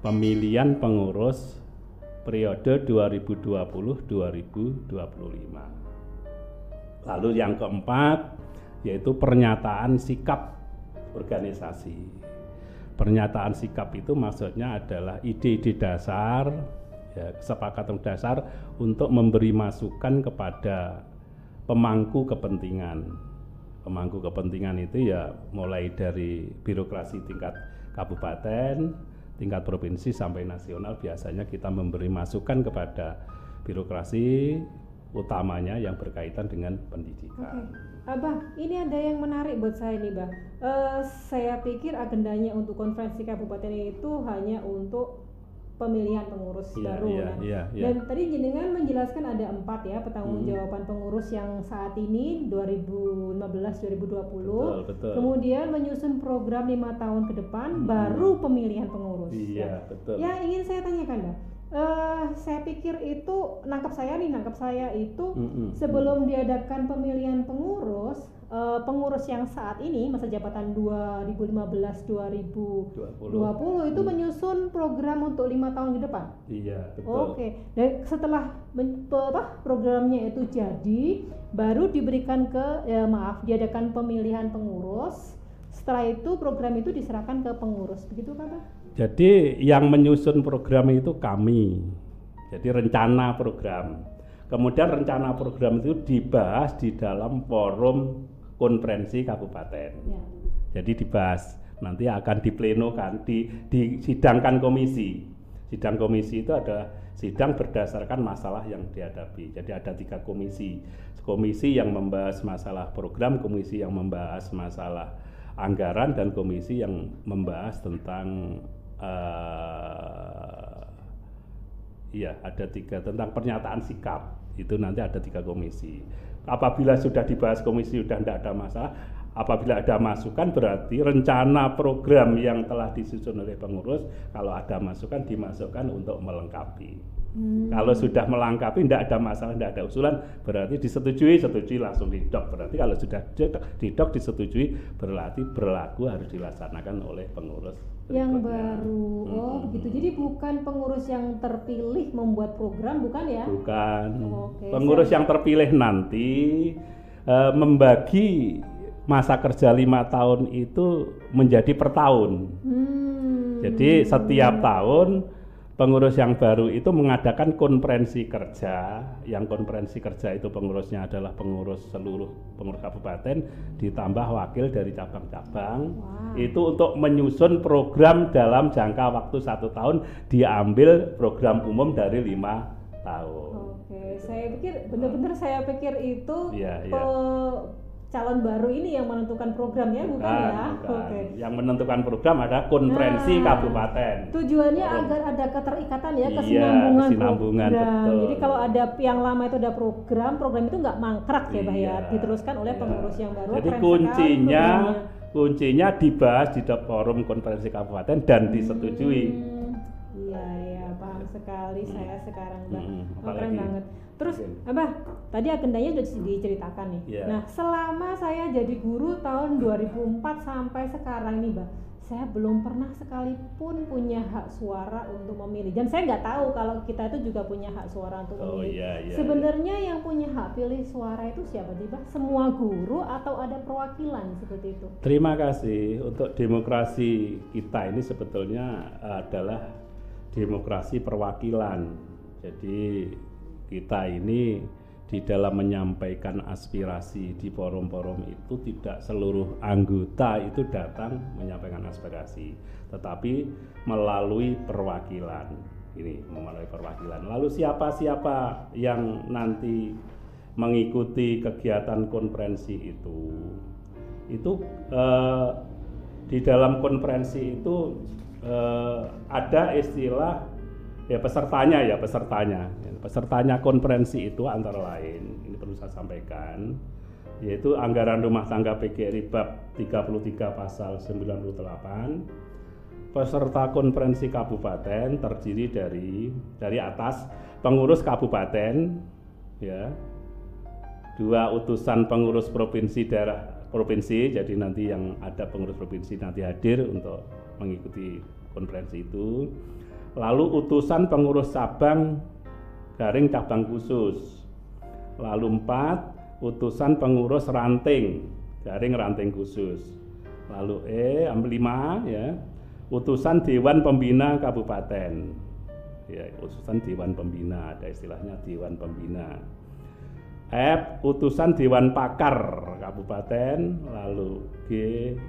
Pemilihan pengurus periode 2020-2025. Lalu yang keempat yaitu pernyataan sikap organisasi. Pernyataan sikap itu maksudnya adalah ide-ide dasar, ya, kesepakatan dasar untuk memberi masukan kepada pemangku kepentingan pemangku kepentingan itu ya mulai dari birokrasi tingkat kabupaten, tingkat provinsi sampai nasional biasanya kita memberi masukan kepada birokrasi utamanya yang berkaitan dengan pendidikan.
Okay. Abah, ini ada yang menarik buat saya nih, Bah. Uh, saya pikir agendanya untuk konferensi kabupaten itu hanya untuk pemilihan pengurus yeah, baru yeah, kan. Yeah, yeah. Dan tadi jenengan menjelaskan ada empat ya pertanggungjawaban hmm. pengurus yang saat ini 2015 2020. Betul, betul. Kemudian menyusun program lima tahun ke depan hmm. baru pemilihan pengurus.
Iya, ya. betul.
Ya ingin saya tanyakan dah. Uh, saya pikir itu nangkap saya nih nangkap saya itu mm -hmm. sebelum diadakan pemilihan pengurus uh, pengurus yang saat ini masa jabatan 2015-2020 itu hmm. menyusun program untuk lima tahun ke depan.
Iya betul.
Oke, okay. dan setelah men, apa programnya itu jadi, baru diberikan ke ya maaf diadakan pemilihan pengurus setelah itu program itu diserahkan ke pengurus begitu Pak
jadi yang menyusun program itu kami jadi rencana program kemudian rencana program itu dibahas di dalam forum konferensi kabupaten. Ya. jadi dibahas nanti akan diplenokan di disidangkan komisi. Sidang komisi itu ada sidang berdasarkan masalah yang dihadapi. Jadi ada tiga komisi. Komisi yang membahas masalah program, komisi yang membahas masalah anggaran, dan komisi yang membahas tentang uh, iya ada tiga tentang pernyataan sikap. Itu nanti ada tiga komisi. Apabila sudah dibahas komisi sudah tidak ada masalah, apabila ada masukan berarti rencana program yang telah disusun oleh pengurus kalau ada masukan dimasukkan untuk melengkapi. Hmm. Kalau sudah melengkapi tidak ada masalah, tidak ada usulan, berarti disetujui, setujui langsung didok. Berarti kalau sudah didok, disetujui, berarti berlaku harus dilaksanakan oleh pengurus.
Yang baru, oh hmm. begitu. Jadi bukan pengurus yang terpilih membuat program, bukan ya?
Bukan. Oh, okay. Pengurus yang terpilih nanti uh, membagi masa kerja lima tahun itu menjadi per tahun. Hmm. Jadi setiap tahun pengurus yang baru itu mengadakan konferensi kerja yang konferensi kerja itu pengurusnya adalah pengurus seluruh pengurus kabupaten ditambah wakil dari cabang-cabang wow. itu untuk menyusun program dalam jangka waktu satu tahun diambil program umum dari lima tahun.
Oke, saya pikir benar-benar saya pikir itu ya, ya calon baru ini yang menentukan programnya bukan, bukan ya?
Bukan. Oke. Yang menentukan program ada konferensi nah, kabupaten.
Tujuannya oh. agar ada keterikatan ya, iya, kesinambungan, kesinambungan program. Betul. Jadi kalau ada yang lama itu ada program, program itu nggak mangkrak ya, Bah ya, iya, diteruskan oleh iya. pengurus yang baru.
Jadi kuncinya kuncinya dibahas di forum konferensi kabupaten dan hmm. disetujui.
Iya, iya, paham sekali hmm. saya sekarang, Mbak. Hmm, oh, keren banget. Terus apa? Tadi agendanya sudah diceritakan nih. Yeah. Nah, selama saya jadi guru tahun 2004 sampai sekarang nih, Mbak, saya belum pernah sekalipun punya hak suara untuk memilih. Dan saya nggak tahu kalau kita itu juga punya hak suara untuk oh, memilih. Yeah, yeah, Sebenarnya yeah. yang punya hak pilih suara itu siapa sih, Mbak? Semua guru atau ada perwakilan seperti itu?
Terima kasih. Untuk demokrasi kita ini sebetulnya adalah demokrasi perwakilan. Jadi kita ini di dalam menyampaikan aspirasi di forum-forum itu tidak seluruh anggota itu datang menyampaikan aspirasi, tetapi melalui perwakilan. Ini melalui perwakilan. Lalu siapa-siapa yang nanti mengikuti kegiatan konferensi itu? Itu eh, di dalam konferensi itu eh, ada istilah ya pesertanya ya pesertanya. Pesertanya konferensi itu antara lain ini perlu saya sampaikan yaitu anggaran rumah tangga PGRI bab 33 pasal 98 peserta konferensi kabupaten terdiri dari dari atas pengurus kabupaten ya dua utusan pengurus provinsi daerah provinsi jadi nanti yang ada pengurus provinsi nanti hadir untuk mengikuti konferensi itu lalu utusan pengurus cabang garing cabang khusus. Lalu empat, utusan pengurus ranting, garing ranting khusus. Lalu E, lima ya, utusan Dewan Pembina Kabupaten. Ya, utusan Dewan Pembina, ada istilahnya Dewan Pembina. F utusan Dewan Pakar Kabupaten, lalu G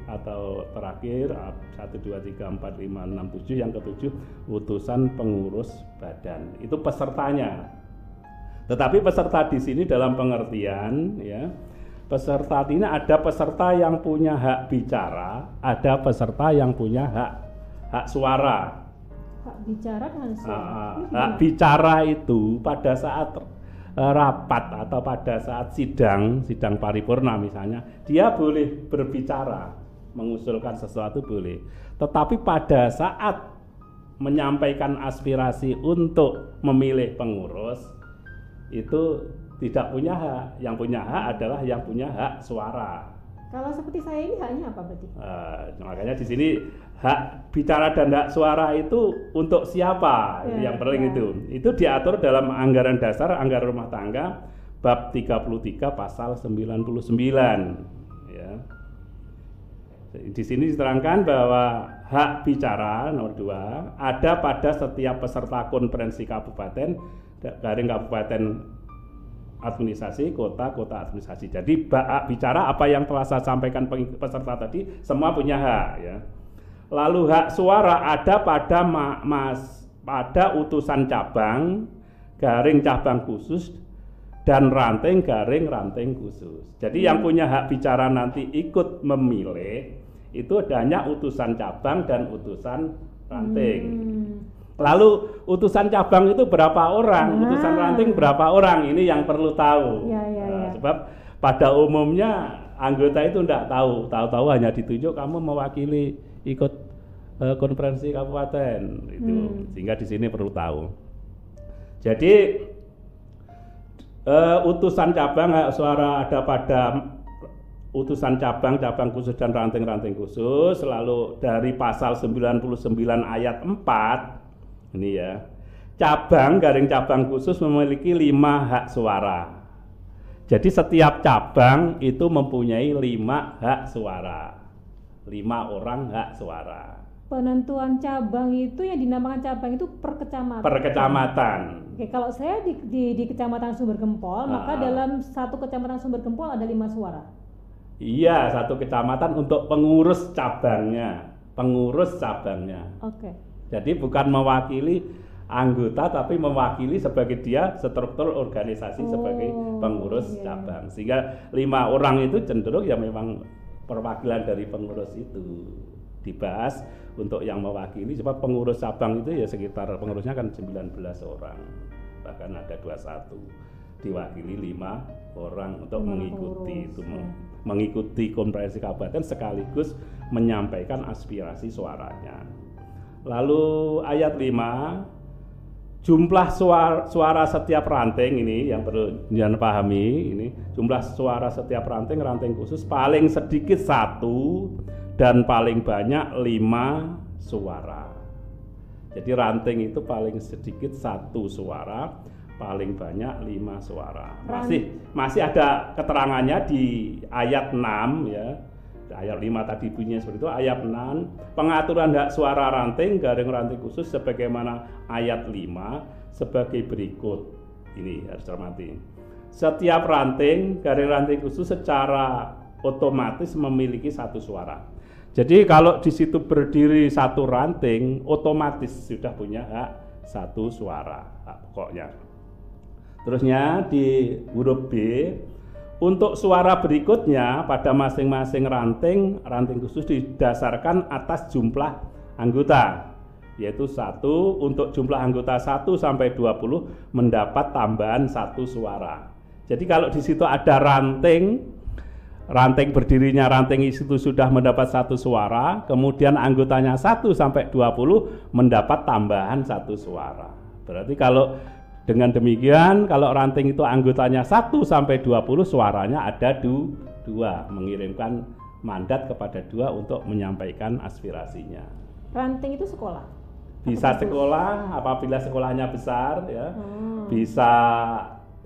atau terakhir 1 2 3 4 5 6 7 yang ketujuh utusan pengurus badan. Itu pesertanya. Tetapi peserta di sini dalam pengertian ya, peserta ini ada peserta yang punya hak bicara, ada peserta yang punya hak hak suara.
Hak bicara dan suara.
Uh, hak bicara itu pada saat rapat atau pada saat sidang, sidang paripurna misalnya, dia boleh berbicara, mengusulkan sesuatu boleh. Tetapi pada saat menyampaikan aspirasi untuk memilih pengurus itu tidak punya hak. Yang punya hak adalah yang punya hak suara.
Kalau seperti saya ini haknya apa berarti?
Uh, makanya di sini hak bicara dan hak suara itu untuk siapa ya, yang penting ya. itu itu diatur dalam anggaran dasar anggaran rumah tangga bab 33 pasal 99 ya Di sini diterangkan bahwa hak bicara nomor dua ada pada setiap peserta konferensi kabupaten garing kabupaten administrasi kota kota administrasi. Jadi hak bicara apa yang telah saya sampaikan peserta tadi semua punya hak ya. Lalu hak suara ada pada ma mas pada utusan cabang garing cabang khusus dan ranting garing ranting khusus. Jadi hmm. yang punya hak bicara nanti ikut memilih itu hanya utusan cabang dan utusan ranting. Hmm. Lalu utusan cabang itu berapa orang, nah. utusan ranting berapa orang? Ini yang perlu tahu. Ya, ya, nah, ya. Sebab pada umumnya anggota itu tidak tahu, tahu-tahu hanya ditunjuk kamu mewakili ikut uh, konferensi kabupaten itu, hmm. sehingga di sini perlu tahu. Jadi uh, utusan cabang hak suara ada pada utusan cabang, cabang khusus dan ranting-ranting khusus lalu dari pasal 99 ayat 4 ini ya cabang garing cabang khusus memiliki lima hak suara jadi setiap cabang itu mempunyai lima hak suara lima orang hak suara
penentuan cabang itu yang dinamakan cabang itu per kecamatan.
Per kecamatan.
Oke, kalau saya di, di, di kecamatan Sumber Gempol, maka ah. dalam satu kecamatan Sumber Gempol ada lima suara.
Iya, satu kecamatan untuk pengurus cabangnya, pengurus cabangnya.
Oke.
Jadi bukan mewakili anggota, tapi mewakili sebagai dia struktur organisasi oh, sebagai pengurus iya. cabang. Sehingga lima orang itu cenderung ya memang perwakilan dari pengurus itu dibahas untuk yang mewakili sebab pengurus cabang itu ya sekitar pengurusnya kan 19 orang bahkan ada 21 diwakili lima orang untuk lima mengikuti pengurus. itu ya. mengikuti konferensi kabupaten sekaligus menyampaikan aspirasi suaranya lalu ayat 5 jumlah suara, suara setiap ranting ini yang perlu jangan pahami ini jumlah suara setiap ranting ranting khusus paling sedikit satu dan paling banyak lima suara. Jadi ranting itu paling sedikit satu suara, paling banyak lima suara. Masih masih ada keterangannya di ayat 6 ya. Ayat 5 tadi bunyinya seperti itu, ayat 6 pengaturan hak suara ranting garing ranting khusus sebagaimana ayat 5 sebagai berikut. Ini harus cermati. Setiap ranting garing ranting khusus secara otomatis memiliki satu suara jadi kalau di situ berdiri satu ranting, otomatis sudah punya hak satu suara pokoknya. Terusnya di huruf B, untuk suara berikutnya pada masing-masing ranting, ranting khusus didasarkan atas jumlah anggota, yaitu satu untuk jumlah anggota 1 sampai 20 mendapat tambahan satu suara. Jadi kalau di situ ada ranting ranting berdirinya ranting itu sudah mendapat satu suara, kemudian anggotanya 1 sampai 20 mendapat tambahan satu suara. Berarti kalau dengan demikian kalau ranting itu anggotanya 1 sampai 20 suaranya ada du, dua mengirimkan mandat kepada dua untuk menyampaikan aspirasinya.
Ranting itu sekolah?
Bisa sekolah apabila sekolahnya besar ya. Hmm. Bisa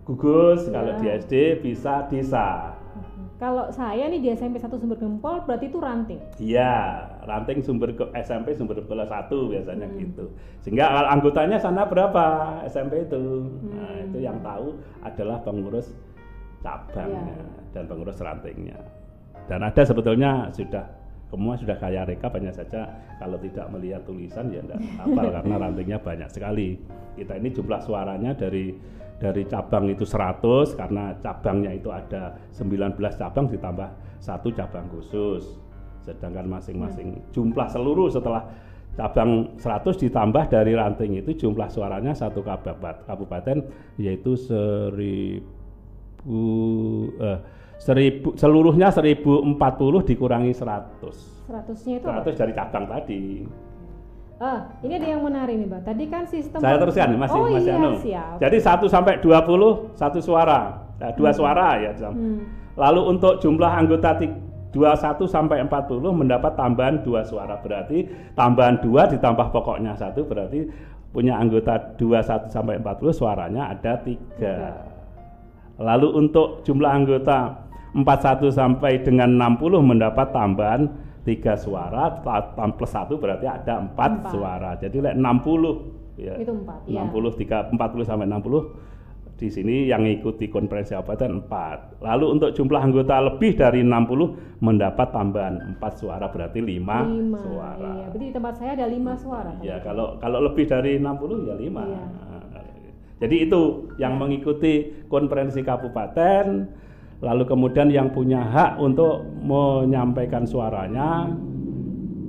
gugus ya. kalau di SD bisa desa
kalau saya nih di SMP 1 Sumber Gempol berarti itu ranting.
Iya, ranting sumber ke SMP Sumber Gempol 1 biasanya hmm. gitu. Sehingga anggotanya sana berapa SMP itu. Hmm. Nah, itu yang tahu adalah pengurus cabangnya ya. dan pengurus rantingnya. Dan ada sebetulnya sudah semua sudah kaya rekap hanya saja kalau tidak melihat tulisan ya enggak hafal (laughs) karena rantingnya banyak sekali. Kita ini jumlah suaranya dari dari cabang itu 100 karena cabangnya itu ada 19 cabang ditambah satu cabang khusus sedangkan masing-masing hmm. jumlah seluruh setelah cabang 100 ditambah dari ranting itu jumlah suaranya satu kabupaten yaitu seribu eh, seribu seluruhnya 1040 dikurangi 100
100 nya itu
100 apa? dari cabang tadi
Ah, ini ada yang menarik nih, Bang. Tadi kan sistem
Saya teruskan masih oh, masih iya, anu. Siap. Jadi 1 sampai 20 satu suara. Nah, dua hmm. suara ya, hmm. Lalu untuk jumlah anggota 21 sampai 40 mendapat tambahan dua suara. Berarti tambahan dua ditambah pokoknya satu berarti punya anggota 21 sampai 40 suaranya ada tiga. Lalu untuk jumlah anggota 41 sampai dengan 60 mendapat tambahan tiga suara plus satu berarti ada empat, suara jadi 60
ya itu empat 60
ya. tiga empat puluh sampai 60 di sini yang mengikuti konferensi kabupaten empat. Lalu untuk jumlah anggota lebih dari 60 mendapat tambahan empat suara berarti lima, suara. Iya,
berarti di tempat saya ada lima suara.
Ya, kalau kalau lebih dari 60 ya lima. Iya. Jadi itu yang mengikuti konferensi kabupaten lalu kemudian yang punya hak untuk menyampaikan suaranya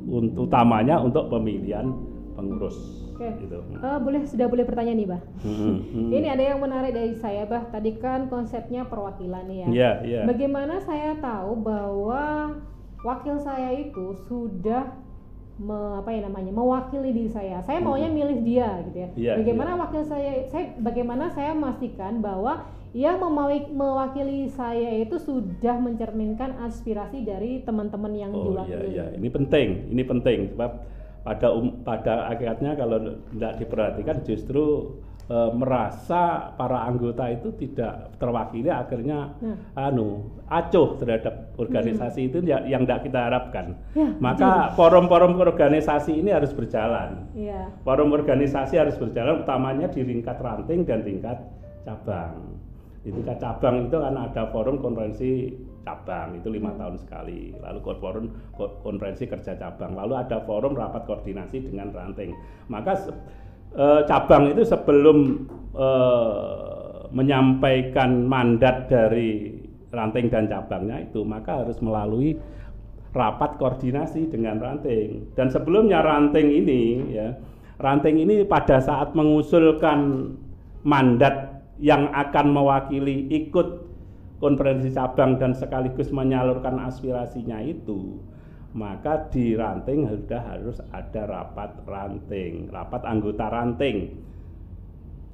untuk utamanya untuk pemilihan pengurus.
Oke. Okay. Gitu. Uh, boleh sudah boleh pertanyaan nih, Bah. Hmm, hmm. Ini ada yang menarik dari saya, Bah. Tadi kan konsepnya perwakilan ya.
Iya, yeah. Yeah.
Bagaimana saya tahu bahwa wakil saya itu sudah me, apa ya namanya mewakili diri saya. Saya maunya milih dia gitu ya. Yeah, bagaimana yeah. wakil saya saya bagaimana saya memastikan bahwa yang mewakili saya itu sudah mencerminkan aspirasi dari teman-teman yang oh, diwakili.
Iya, iya. Ini penting, ini penting sebab pada um, pada akhirnya kalau tidak diperhatikan justru e, merasa para anggota itu tidak terwakili akhirnya hmm. anu acuh terhadap organisasi hmm. itu yang, yang tidak kita harapkan. Ya, Maka forum-forum organisasi ini harus berjalan. Ya. Forum organisasi harus berjalan utamanya di tingkat ranting dan tingkat cabang. Di tingkat cabang itu kan ada forum konferensi cabang itu lima tahun sekali. Lalu forum konferensi kerja cabang. Lalu ada forum rapat koordinasi dengan ranting. Maka eh, cabang itu sebelum eh, menyampaikan mandat dari ranting dan cabangnya itu maka harus melalui rapat koordinasi dengan ranting. Dan sebelumnya ranting ini ya ranting ini pada saat mengusulkan mandat yang akan mewakili ikut konferensi cabang dan sekaligus menyalurkan aspirasinya itu maka di ranting sudah harus ada rapat ranting, rapat anggota ranting.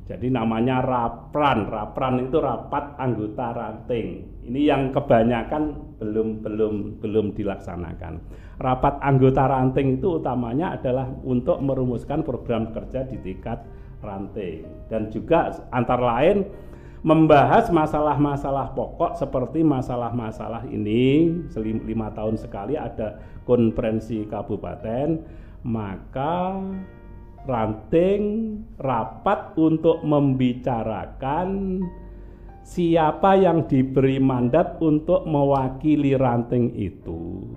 Jadi namanya rapran, rapran itu rapat anggota ranting. Ini yang kebanyakan belum belum belum dilaksanakan. Rapat anggota ranting itu utamanya adalah untuk merumuskan program kerja di tingkat ranting dan juga antara lain membahas masalah-masalah pokok seperti masalah-masalah ini. Lima tahun sekali ada konferensi kabupaten maka ranting rapat untuk membicarakan siapa yang diberi mandat untuk mewakili ranting itu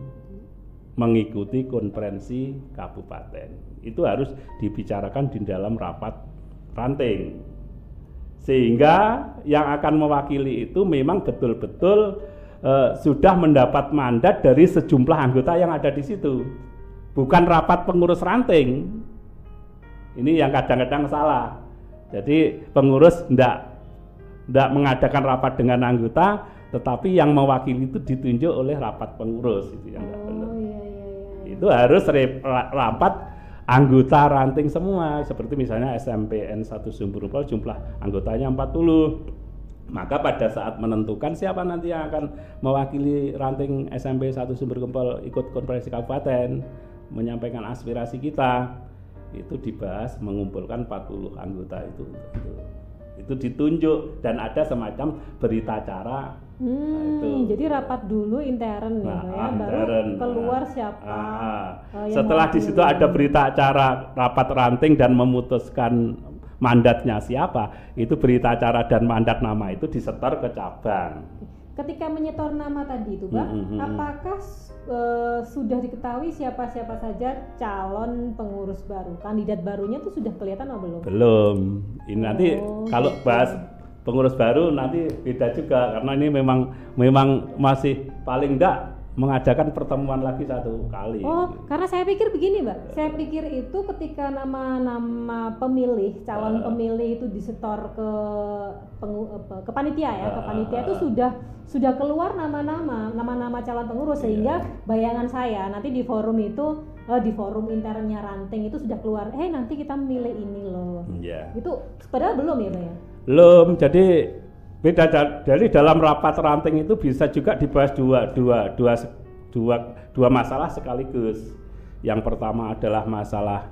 mengikuti konferensi kabupaten. Itu harus dibicarakan di dalam rapat ranting. Sehingga yang akan mewakili itu memang betul-betul uh, sudah mendapat mandat dari sejumlah anggota yang ada di situ. Bukan rapat pengurus ranting. Ini yang kadang-kadang salah. Jadi pengurus tidak tidak mengadakan rapat dengan anggota tetapi yang mewakili itu ditunjuk oleh rapat pengurus itu yang oh, iya, iya, iya. itu harus rapat anggota ranting semua. Seperti misalnya SMPN satu sumber rupa jumlah anggotanya 40 maka pada saat menentukan siapa nanti yang akan mewakili ranting SMP satu sumber gempol ikut konferensi kabupaten menyampaikan aspirasi kita itu dibahas mengumpulkan 40 anggota itu ditunjuk dan ada semacam berita acara
Hmm, nah, itu. jadi rapat dulu intern nah, ya, intern. baru keluar nah, siapa. Ah,
uh, setelah di situ ada berita acara rapat ranting dan memutuskan mandatnya siapa, itu berita acara dan mandat nama itu disetor ke cabang.
Ketika menyetor nama tadi itu, Bang, hmm, hmm, hmm. apakah uh, sudah diketahui siapa-siapa saja calon pengurus baru, kandidat barunya tuh sudah kelihatan atau belum?
Belum. Ini oh, nanti kalau gitu. bahas pengurus baru nanti beda juga karena ini memang memang masih paling enggak mengadakan pertemuan lagi satu kali.
Oh, karena saya pikir begini, Mbak. Saya pikir itu ketika nama-nama pemilih, calon uh, pemilih itu disetor ke pengu, ke panitia ya, uh, ke panitia itu sudah sudah keluar nama-nama, nama-nama calon pengurus iya. sehingga bayangan saya nanti di forum itu uh, di forum internnya ranting itu sudah keluar, "Eh, nanti kita memilih ini loh." Yeah. Itu padahal belum ya, Mbak ya?
Belum. Jadi beda dari dalam rapat ranting itu bisa juga dibahas dua dua dua dua dua masalah sekaligus. Yang pertama adalah masalah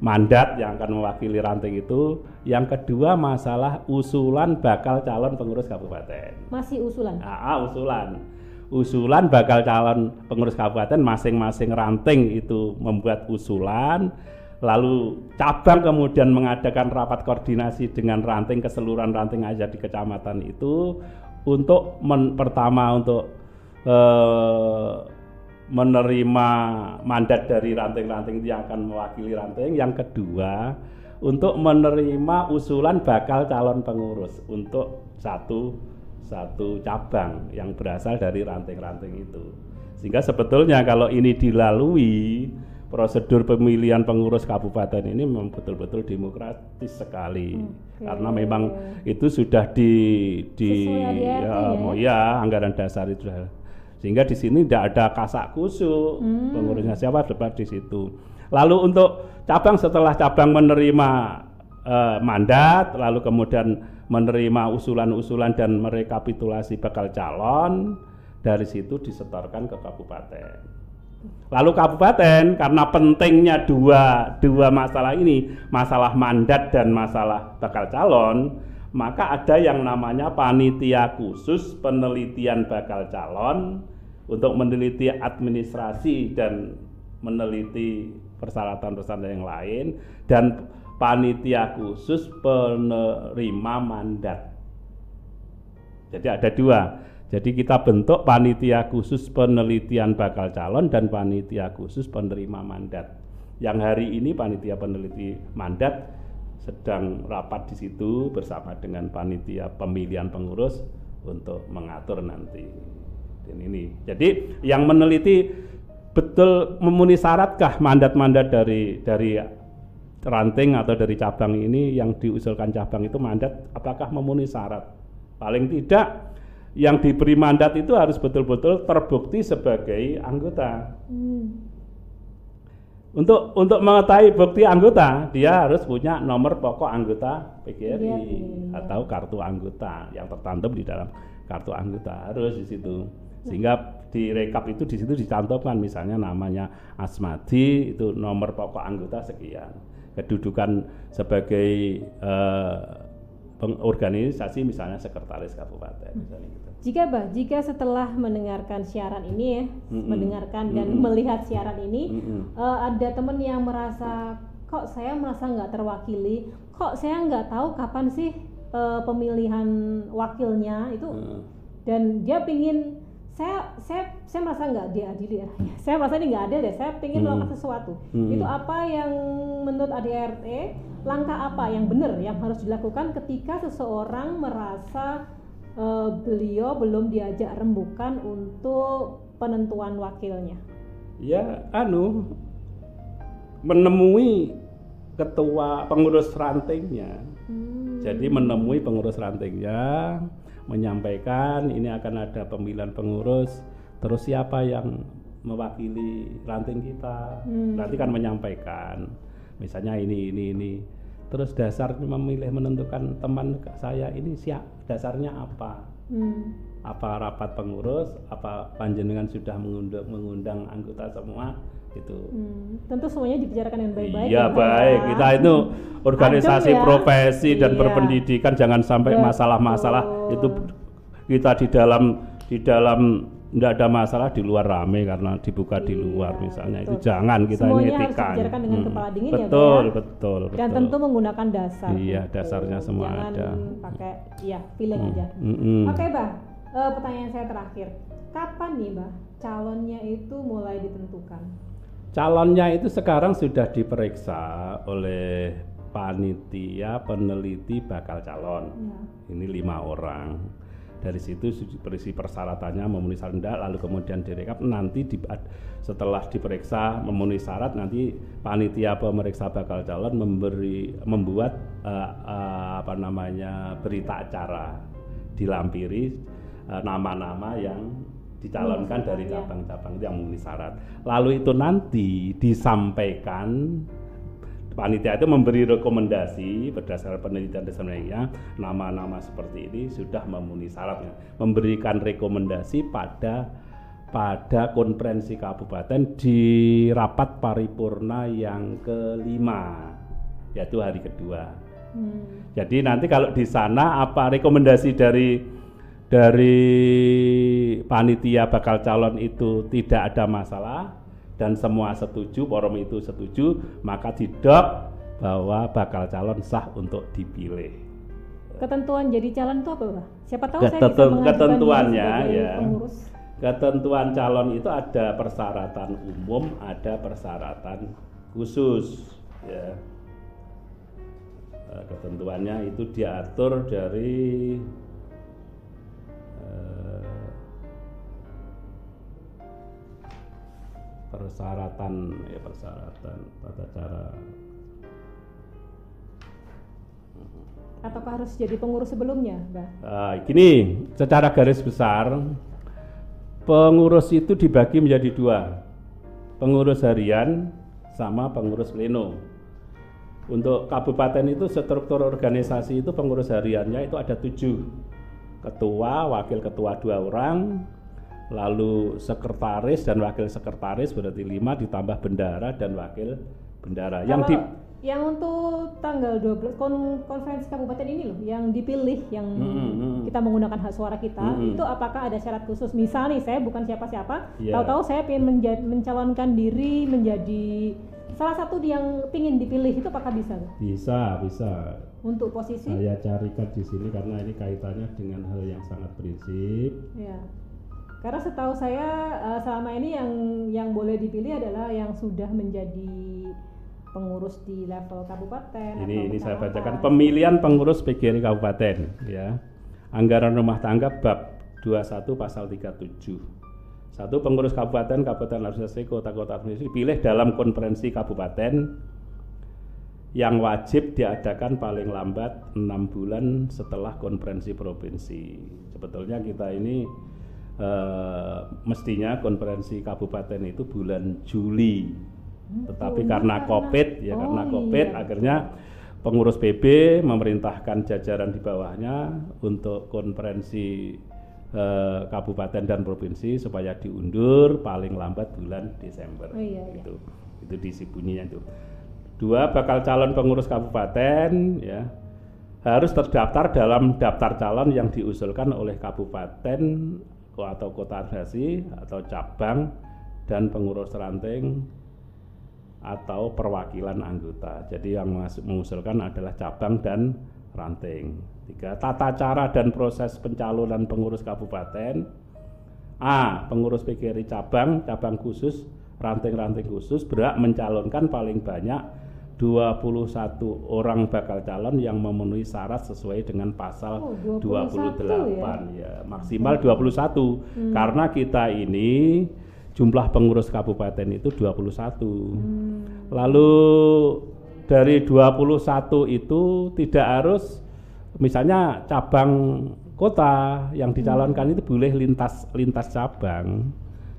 mandat yang akan mewakili ranting itu. Yang kedua masalah usulan bakal calon pengurus kabupaten.
Masih usulan?
Ah, usulan. usulan bakal calon pengurus kabupaten masing-masing ranting itu membuat usulan lalu cabang kemudian mengadakan rapat koordinasi dengan ranting keseluruhan ranting aja di kecamatan itu untuk men, pertama untuk eh, menerima mandat dari ranting-ranting yang akan mewakili ranting yang kedua untuk menerima usulan bakal calon pengurus untuk satu satu cabang yang berasal dari ranting-ranting itu. Sehingga sebetulnya kalau ini dilalui prosedur pemilihan pengurus kabupaten ini memang betul-betul demokratis sekali. Okay. karena memang itu sudah di di ya, ya, ya anggaran dasar itu sehingga di sini tidak ada kasak kusuk. Hmm. pengurusnya siapa dapat di situ. Lalu untuk cabang setelah cabang menerima uh, mandat lalu kemudian menerima usulan-usulan dan merekapitulasi bakal calon dari situ disetorkan ke kabupaten lalu kabupaten karena pentingnya dua dua masalah ini masalah mandat dan masalah bakal calon maka ada yang namanya panitia khusus penelitian bakal calon untuk meneliti administrasi dan meneliti persyaratan-persyaratan yang lain dan panitia khusus penerima mandat. Jadi ada dua. Jadi kita bentuk panitia khusus penelitian bakal calon dan panitia khusus penerima mandat. Yang hari ini panitia peneliti mandat sedang rapat di situ bersama dengan panitia pemilihan pengurus untuk mengatur nanti dan ini. Jadi yang meneliti betul memenuhi syaratkah mandat-mandat dari dari ranting atau dari cabang ini yang diusulkan cabang itu mandat apakah memenuhi syarat? Paling tidak yang diberi mandat itu harus betul-betul terbukti sebagai anggota. Hmm. Untuk untuk mengetahui bukti anggota, dia harus punya nomor pokok anggota PGRI ya, ya. atau kartu anggota yang tertantum di dalam kartu anggota harus di situ sehingga di rekap itu di situ dicantumkan misalnya namanya Asmadi itu nomor pokok anggota sekian kedudukan sebagai uh, organisasi misalnya sekretaris kabupaten misalnya gitu.
Jika bah, jika setelah mendengarkan siaran ini ya, mm -mm. mendengarkan dan mm -mm. melihat siaran ini, mm -mm. Uh, ada teman yang merasa kok saya merasa nggak terwakili, kok saya nggak tahu kapan sih uh, pemilihan wakilnya itu, mm. dan dia pingin saya saya saya merasa nggak diadili ya. (laughs) Saya merasa ini nggak adil deh. Saya ingin hmm. melakukan sesuatu. Hmm. Itu apa yang menurut ADRT langkah apa yang benar yang harus dilakukan ketika seseorang merasa uh, beliau belum diajak rembukan untuk penentuan wakilnya?
Ya, anu menemui ketua pengurus rantingnya. Hmm. Jadi menemui pengurus rantingnya menyampaikan ini akan ada pemilihan pengurus terus siapa yang mewakili ranting kita hmm. nanti kan menyampaikan misalnya ini ini ini terus dasar memilih menentukan teman saya ini siap dasarnya apa hmm. apa rapat pengurus apa panjenengan sudah mengundang, mengundang anggota semua itu
hmm. tentu semuanya dibicarakan dengan baik-baik
iya ya, baik ya. kita itu organisasi ya. profesi dan iya. berpendidikan jangan sampai masalah-masalah itu kita di dalam di dalam tidak ada masalah di luar rame karena dibuka iya, di luar misalnya betul. itu jangan kita
Semuanya
ini etika
harus dengan hmm. kepala dingin
betul,
ya
betul betul
dan tentu menggunakan dasar
iya dasarnya semua
jangan
ada
pakai ya feeling hmm. aja hmm. hmm. oke okay, bah uh, pertanyaan saya terakhir kapan nih bah calonnya itu mulai ditentukan
calonnya itu sekarang sudah diperiksa oleh panitia peneliti bakal calon. Ya. Ini lima orang. Dari situ berisi persyaratannya memenuhi syarat lalu kemudian direkap nanti di, setelah diperiksa memenuhi syarat nanti panitia pemeriksa bakal calon memberi membuat uh, uh, apa namanya berita acara dilampiri eh, nama-nama uh, yang dicalonkan dari iya. cabang-cabang yang memenuhi syarat. Lalu itu nanti disampaikan panitia itu memberi rekomendasi berdasarkan penelitian dasarnya nama-nama seperti ini sudah memenuhi syaratnya. Memberikan rekomendasi pada pada konferensi kabupaten di rapat paripurna yang kelima yaitu hari kedua. Hmm. jadi nanti kalau di sana apa rekomendasi dari dari panitia bakal calon itu tidak ada masalah dan semua setuju, forum itu setuju, maka didok bahwa bakal calon sah untuk dipilih.
Ketentuan jadi calon itu apa, Pak? Siapa tahu
Keteten,
saya bisa
ketentuannya ya.
pengurus.
Ketentuan calon itu ada persyaratan umum, ada persyaratan khusus, ya. Eh, ketentuannya itu diatur dari persyaratan ya persyaratan tata cara
Apakah harus jadi pengurus sebelumnya, Mbak?
Uh, gini, secara garis besar pengurus itu dibagi menjadi dua, pengurus harian sama pengurus pleno. Untuk kabupaten itu struktur organisasi itu pengurus hariannya itu ada tujuh, ketua, wakil ketua dua orang, lalu sekretaris dan wakil sekretaris berarti lima ditambah bendara dan wakil bendara.
Kalau yang di yang untuk tanggal 12 kon, konferensi kabupaten ini loh yang dipilih yang hmm, hmm, hmm. kita menggunakan hak suara kita hmm, hmm. itu apakah ada syarat khusus misal nih saya bukan siapa-siapa yeah. tahu-tahu saya ingin mencalonkan diri menjadi salah satu yang ingin dipilih itu apakah bisa
bisa bisa
untuk posisi
saya carikan di sini karena ini kaitannya dengan hal yang sangat prinsip
ya karena setahu saya uh, selama ini yang yang boleh dipilih adalah yang sudah menjadi pengurus di level kabupaten.
Ini ini saya bacakan pemilihan pengurus PGRI kabupaten ya. Anggaran rumah tangga bab 21 pasal 37. Satu pengurus kabupaten, kabupaten administrasi, kota-kota administrasi dipilih dalam konferensi kabupaten yang wajib diadakan paling lambat enam bulan setelah konferensi provinsi. Sebetulnya kita ini uh, mestinya konferensi kabupaten itu bulan Juli. Hmm, Tetapi oh, karena Covid ya oh, karena Covid iya. akhirnya pengurus PB memerintahkan jajaran di bawahnya untuk konferensi uh, kabupaten dan provinsi supaya diundur paling lambat bulan Desember. Oh, iya, iya. Itu itu disi bunyinya itu. Dua bakal calon pengurus kabupaten ya harus terdaftar dalam daftar calon yang diusulkan oleh kabupaten atau kota administrasi atau cabang dan pengurus ranting atau perwakilan anggota. Jadi yang mengusulkan adalah cabang dan ranting. Tiga, tata cara dan proses pencalonan pengurus kabupaten. A. Pengurus PGRI cabang, cabang khusus, ranting-ranting khusus berhak mencalonkan paling banyak 21 orang bakal calon yang memenuhi syarat sesuai dengan pasal oh, 28 ya? ya maksimal 21 hmm. karena kita ini jumlah pengurus kabupaten itu 21 hmm. lalu dari 21 itu tidak harus misalnya cabang kota yang dicalonkan hmm. itu boleh lintas lintas cabang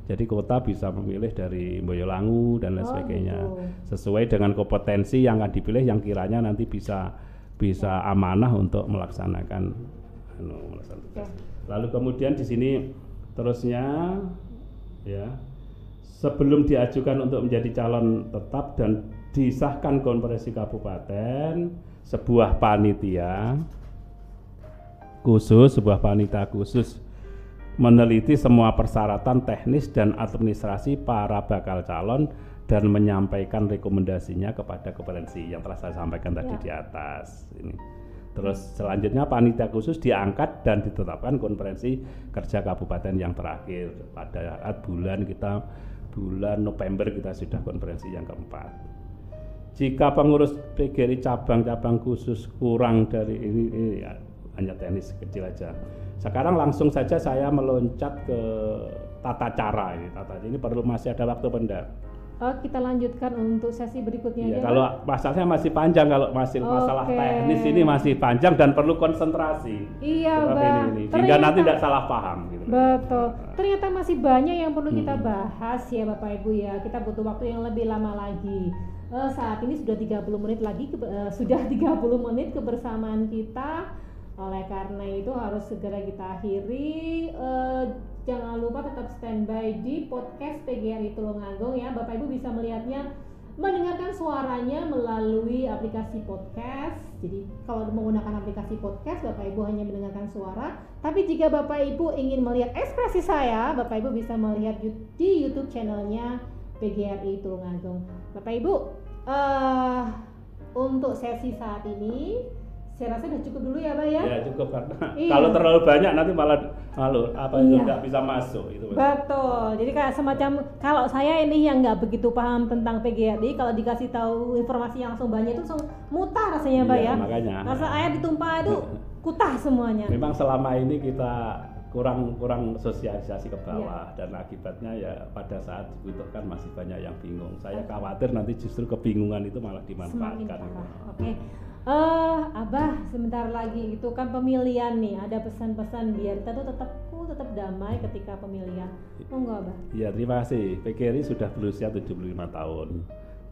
jadi kota bisa memilih dari Boyolangu dan lain oh, sebagainya gitu. sesuai dengan kompetensi yang akan dipilih yang kiranya nanti bisa bisa amanah untuk melaksanakan anu, melaksanakan tugas. Lalu kemudian di sini terusnya ya sebelum diajukan untuk menjadi calon tetap dan disahkan konferensi kabupaten sebuah panitia khusus sebuah panitia khusus meneliti semua persyaratan teknis dan administrasi para bakal calon dan menyampaikan rekomendasinya kepada konferensi yang telah saya sampaikan ya. tadi di atas ini. Terus selanjutnya panitia khusus diangkat dan ditetapkan konferensi kerja kabupaten yang terakhir pada saat bulan kita bulan November kita sudah konferensi yang keempat. Jika pengurus PGRI cabang-cabang khusus kurang dari ini, ini ya, hanya teknis kecil aja sekarang langsung saja saya meloncat ke tata cara ini. Tata ini perlu masih ada waktu benda.
Oh, kita lanjutkan untuk sesi berikutnya
ya, Kalau masalahnya masih panjang, kalau masih okay. masalah teknis ini masih panjang dan perlu konsentrasi.
Iya, Mbak.
Ini, ini. Sehingga nanti tidak salah paham. Gitu.
Betul. Ternyata masih banyak yang perlu hmm. kita bahas ya Bapak Ibu ya. Kita butuh waktu yang lebih lama lagi. Uh, saat ini sudah 30 menit lagi, ke, uh, sudah (laughs) 30 menit kebersamaan kita oleh karena itu harus segera kita akhiri. Uh, jangan lupa tetap standby di podcast PGRI Tulungagung ya. Bapak Ibu bisa melihatnya mendengarkan suaranya melalui aplikasi podcast. Jadi kalau menggunakan aplikasi podcast, Bapak Ibu hanya mendengarkan suara. Tapi jika Bapak Ibu ingin melihat ekspresi saya, Bapak Ibu bisa melihat di YouTube channelnya PGRI Tulungagung. Bapak Ibu, uh, untuk sesi saat ini saya rasa udah cukup dulu ya Pak ya.
Ya cukup karena (laughs) iya. kalau terlalu banyak nanti malah malu apa itu iya. nggak bisa masuk itu.
Betul. Jadi kayak semacam kalau saya ini yang nggak begitu paham tentang PGRI kalau dikasih tahu informasi yang langsung banyak itu langsung mutar rasanya Pak iya, ya.
Makanya.
Rasa air ditumpah itu (laughs) kutah semuanya.
Memang selama ini kita kurang kurang sosialisasi ke bawah ya. dan akibatnya ya pada saat dibutuhkan masih banyak yang bingung. Saya khawatir nanti justru kebingungan itu malah dimanfaatkan. Oke.
Okay uh, abah sebentar lagi itu kan pemilihan nih ada pesan-pesan biar kita tuh tetap ku tetap damai ketika pemilihan. Enggak abah.
Iya terima kasih. PKRI sudah berusia 75 tahun.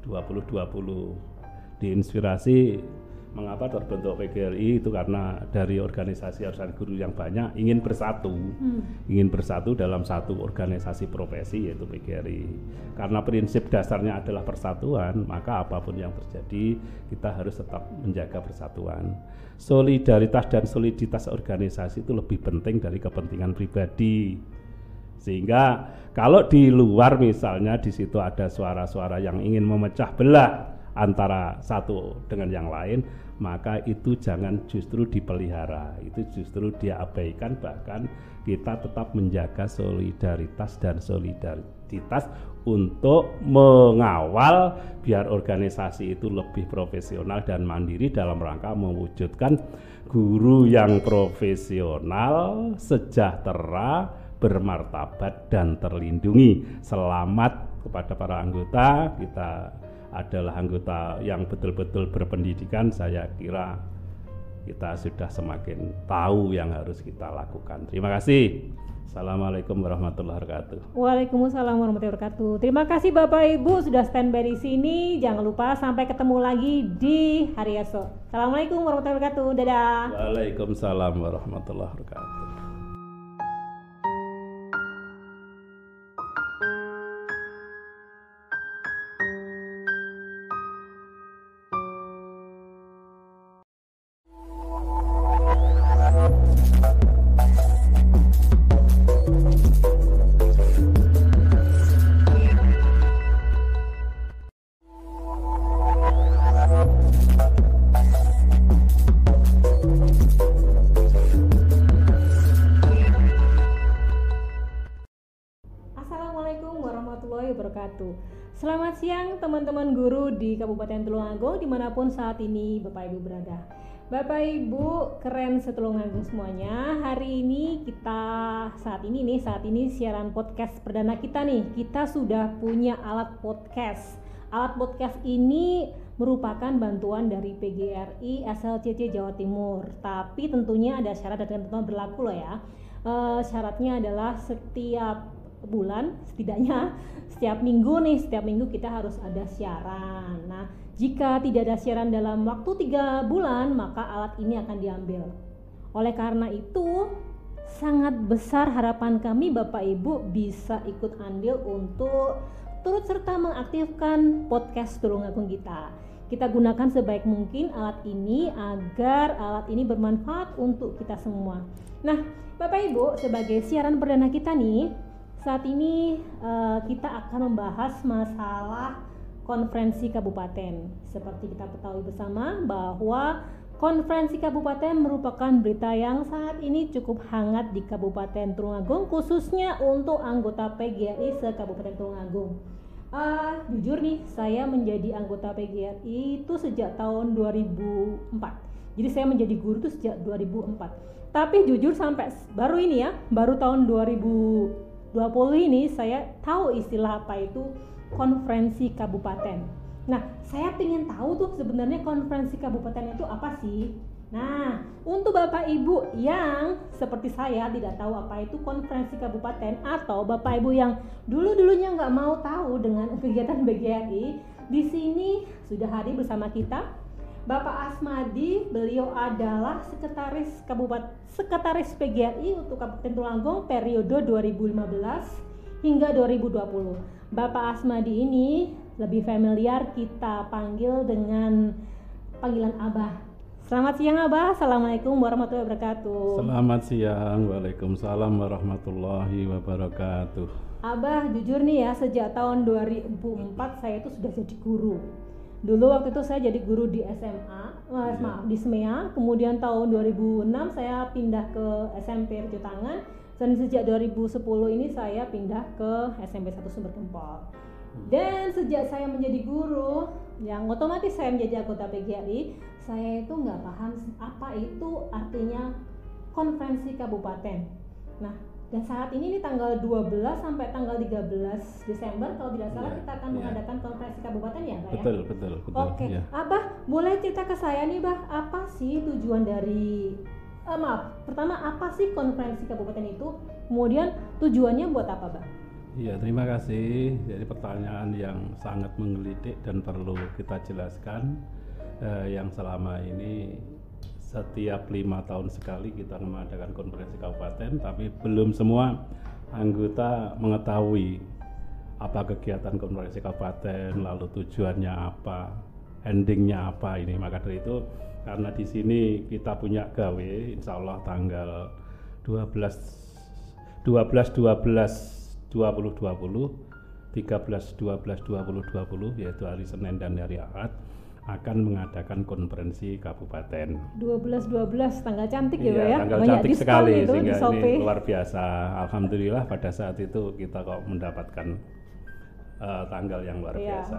2020 diinspirasi mengapa terbentuk PGRI itu karena dari organisasi organisasi guru yang banyak ingin bersatu hmm. ingin bersatu dalam satu organisasi profesi yaitu PGRI karena prinsip dasarnya adalah persatuan maka apa pun yang terjadi kita harus tetap menjaga persatuan. Solidaritas dan soliditas organisasi itu lebih penting dari kepentingan pribadi. Sehingga kalau di luar misalnya di situ ada suara-suara yang ingin memecah belah antara satu dengan yang lain maka itu jangan justru dipelihara itu justru diabaikan bahkan kita tetap menjaga solidaritas dan solidaritas untuk mengawal biar organisasi itu lebih profesional dan mandiri dalam rangka mewujudkan guru yang profesional, sejahtera, bermartabat dan terlindungi. Selamat kepada para anggota, kita adalah anggota yang betul-betul berpendidikan, saya kira kita sudah semakin tahu yang harus kita lakukan. Terima kasih. Assalamualaikum warahmatullahi wabarakatuh.
Waalaikumsalam warahmatullahi wabarakatuh. Terima kasih Bapak Ibu sudah standby di sini. Jangan lupa sampai ketemu lagi di hari esok. Assalamualaikum warahmatullahi wabarakatuh. Dadah.
Waalaikumsalam warahmatullahi wabarakatuh.
Di Kabupaten Tulungagung di mana pun saat ini Bapak Ibu berada. Bapak Ibu keren setulungagung semuanya. Hari ini kita saat ini nih saat ini siaran podcast perdana kita nih. Kita sudah punya alat podcast. Alat podcast ini merupakan bantuan dari PGRI SLCC Jawa Timur. Tapi tentunya ada syarat dan ketentuan berlaku loh ya. E, syaratnya adalah setiap bulan setidaknya setiap minggu nih setiap minggu kita harus ada siaran. Nah jika tidak ada siaran dalam waktu tiga bulan maka alat ini akan diambil. Oleh karena itu sangat besar harapan kami Bapak Ibu bisa ikut andil untuk turut serta mengaktifkan podcast Tulungagung kita. Kita gunakan sebaik mungkin alat ini agar alat ini bermanfaat untuk kita semua. Nah, Bapak Ibu, sebagai siaran perdana kita nih, saat ini uh, kita akan membahas masalah konferensi kabupaten. Seperti kita ketahui bersama bahwa konferensi kabupaten merupakan berita yang saat ini cukup hangat di Kabupaten Tulungagung khususnya untuk anggota PGRI se Kabupaten Tulungagung. Uh, jujur nih, saya menjadi anggota PGRI itu sejak tahun 2004. Jadi saya menjadi guru itu sejak 2004. Tapi jujur sampai baru ini ya, baru tahun 2000 20 ini saya tahu istilah apa itu konferensi kabupaten. Nah, saya ingin tahu tuh sebenarnya konferensi kabupaten itu apa sih? Nah, untuk Bapak Ibu yang seperti saya tidak tahu apa itu konferensi kabupaten atau Bapak Ibu yang dulu-dulunya nggak mau tahu dengan (laughs) kegiatan BGRI, di sini sudah hadir bersama kita Bapak Asmadi, beliau adalah sekretaris Kabupaten Sekretaris PGRI untuk Kabupaten Tulungagung periode 2015 hingga 2020. Bapak Asmadi ini lebih familiar kita panggil dengan panggilan Abah. Selamat siang Abah, Assalamualaikum warahmatullahi wabarakatuh.
Selamat siang, Waalaikumsalam warahmatullahi wabarakatuh.
Abah, jujur nih ya, sejak tahun 2004 saya itu sudah jadi guru. Dulu waktu itu saya jadi guru di SMA, eh, iya. maaf di SMEA, kemudian tahun 2006 saya pindah ke SMP Tangan dan sejak 2010 ini saya pindah ke SMP 1 Sumber Gempol. Hmm. Dan sejak saya menjadi guru, yang otomatis saya menjadi anggota PGRI, saya itu nggak paham apa itu artinya konferensi kabupaten. Nah, dan saat ini ini tanggal 12 sampai tanggal 13 Desember kalau tidak salah ya, kita akan ya. mengadakan konferensi kabupaten ya, Pak
ya? Betul, betul, betul.
Oke. Ya. Abah, boleh cerita ke saya nih, Bah, apa sih tujuan dari uh, maaf, pertama apa sih konferensi kabupaten itu? Kemudian tujuannya buat apa, Bang?
Iya, terima kasih. Jadi pertanyaan yang sangat menggelitik dan perlu kita jelaskan uh, yang selama ini setiap lima tahun sekali kita mengadakan konferensi kabupaten, tapi belum semua anggota mengetahui apa kegiatan konferensi kabupaten, lalu tujuannya apa, endingnya apa ini. Maka dari itu karena di sini kita punya gawe insya Allah tanggal 12 12 12 2020 13 12 2020 yaitu hari Senin dan hari Ahad akan mengadakan konferensi kabupaten.
12 12 tanggal cantik ya, iya,
ya. Tanggal Banyak cantik sekali itu sehingga ini luar biasa. Alhamdulillah pada saat itu kita kok mendapatkan uh, tanggal yang luar iya. biasa.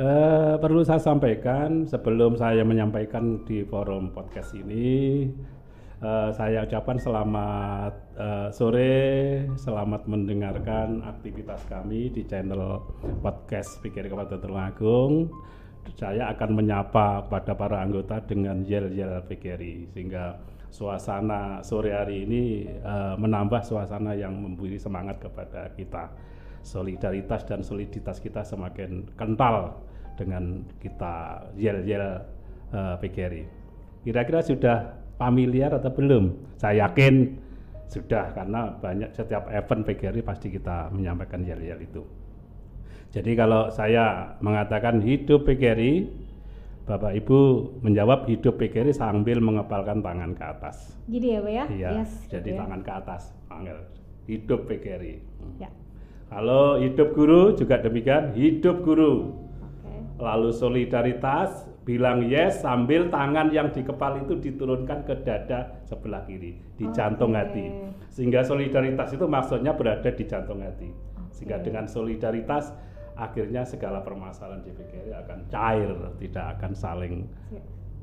Uh, perlu saya sampaikan sebelum saya menyampaikan di forum podcast ini, uh, saya ucapkan selamat uh, sore, selamat mendengarkan aktivitas kami di channel podcast Pikir Kabupaten Tulungagung. Saya akan menyapa kepada para anggota dengan yel-yel PKRI sehingga suasana sore hari ini uh, menambah suasana yang memberi semangat kepada kita solidaritas dan soliditas kita semakin kental dengan kita yel-yel uh, eh, PGRI. Kira-kira sudah familiar atau belum? Saya yakin sudah karena banyak setiap event PGRI pasti kita menyampaikan yel-yel itu. Jadi kalau saya mengatakan hidup PGRI, Bapak Ibu menjawab hidup PGRI sambil mengepalkan tangan ke atas.
Gini ya Pak ya?
Iya, yes, jadi gitu ya. tangan ke atas, panggil. Hidup PGRI. Ya. Kalau hidup guru juga demikian, hidup guru lalu solidaritas bilang yes sambil tangan yang di kepala itu diturunkan ke dada sebelah kiri di okay. jantung hati sehingga solidaritas itu maksudnya berada di jantung hati okay. sehingga dengan solidaritas akhirnya segala permasalahan di PGRI akan cair tidak akan saling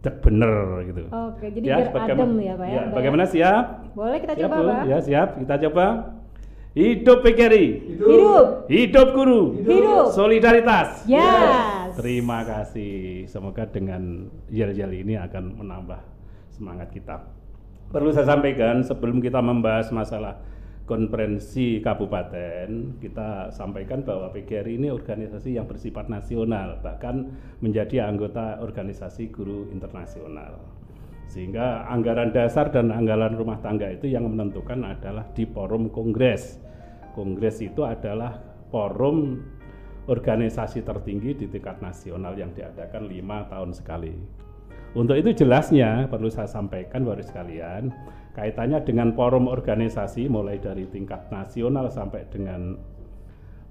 cek bener gitu.
Oke, jadi ya, biar adem ya Pak ya. ya
bagaimana siap?
Boleh kita siap, coba Pak?
Ya siap, kita coba. Hidup PKRI.
Hidup.
Hidup guru.
Hidup.
Solidaritas.
Yes.
Terima kasih. Semoga dengan yel-yel ini akan menambah semangat kita. Perlu saya sampaikan sebelum kita membahas masalah konferensi kabupaten, kita sampaikan bahwa PGRI ini organisasi yang bersifat nasional, bahkan menjadi anggota organisasi guru internasional. Sehingga anggaran dasar dan anggaran rumah tangga itu yang menentukan adalah di forum kongres Kongres itu adalah forum organisasi tertinggi di tingkat nasional yang diadakan lima tahun sekali. Untuk itu jelasnya perlu saya sampaikan baru sekalian kaitannya dengan forum organisasi mulai dari tingkat nasional sampai dengan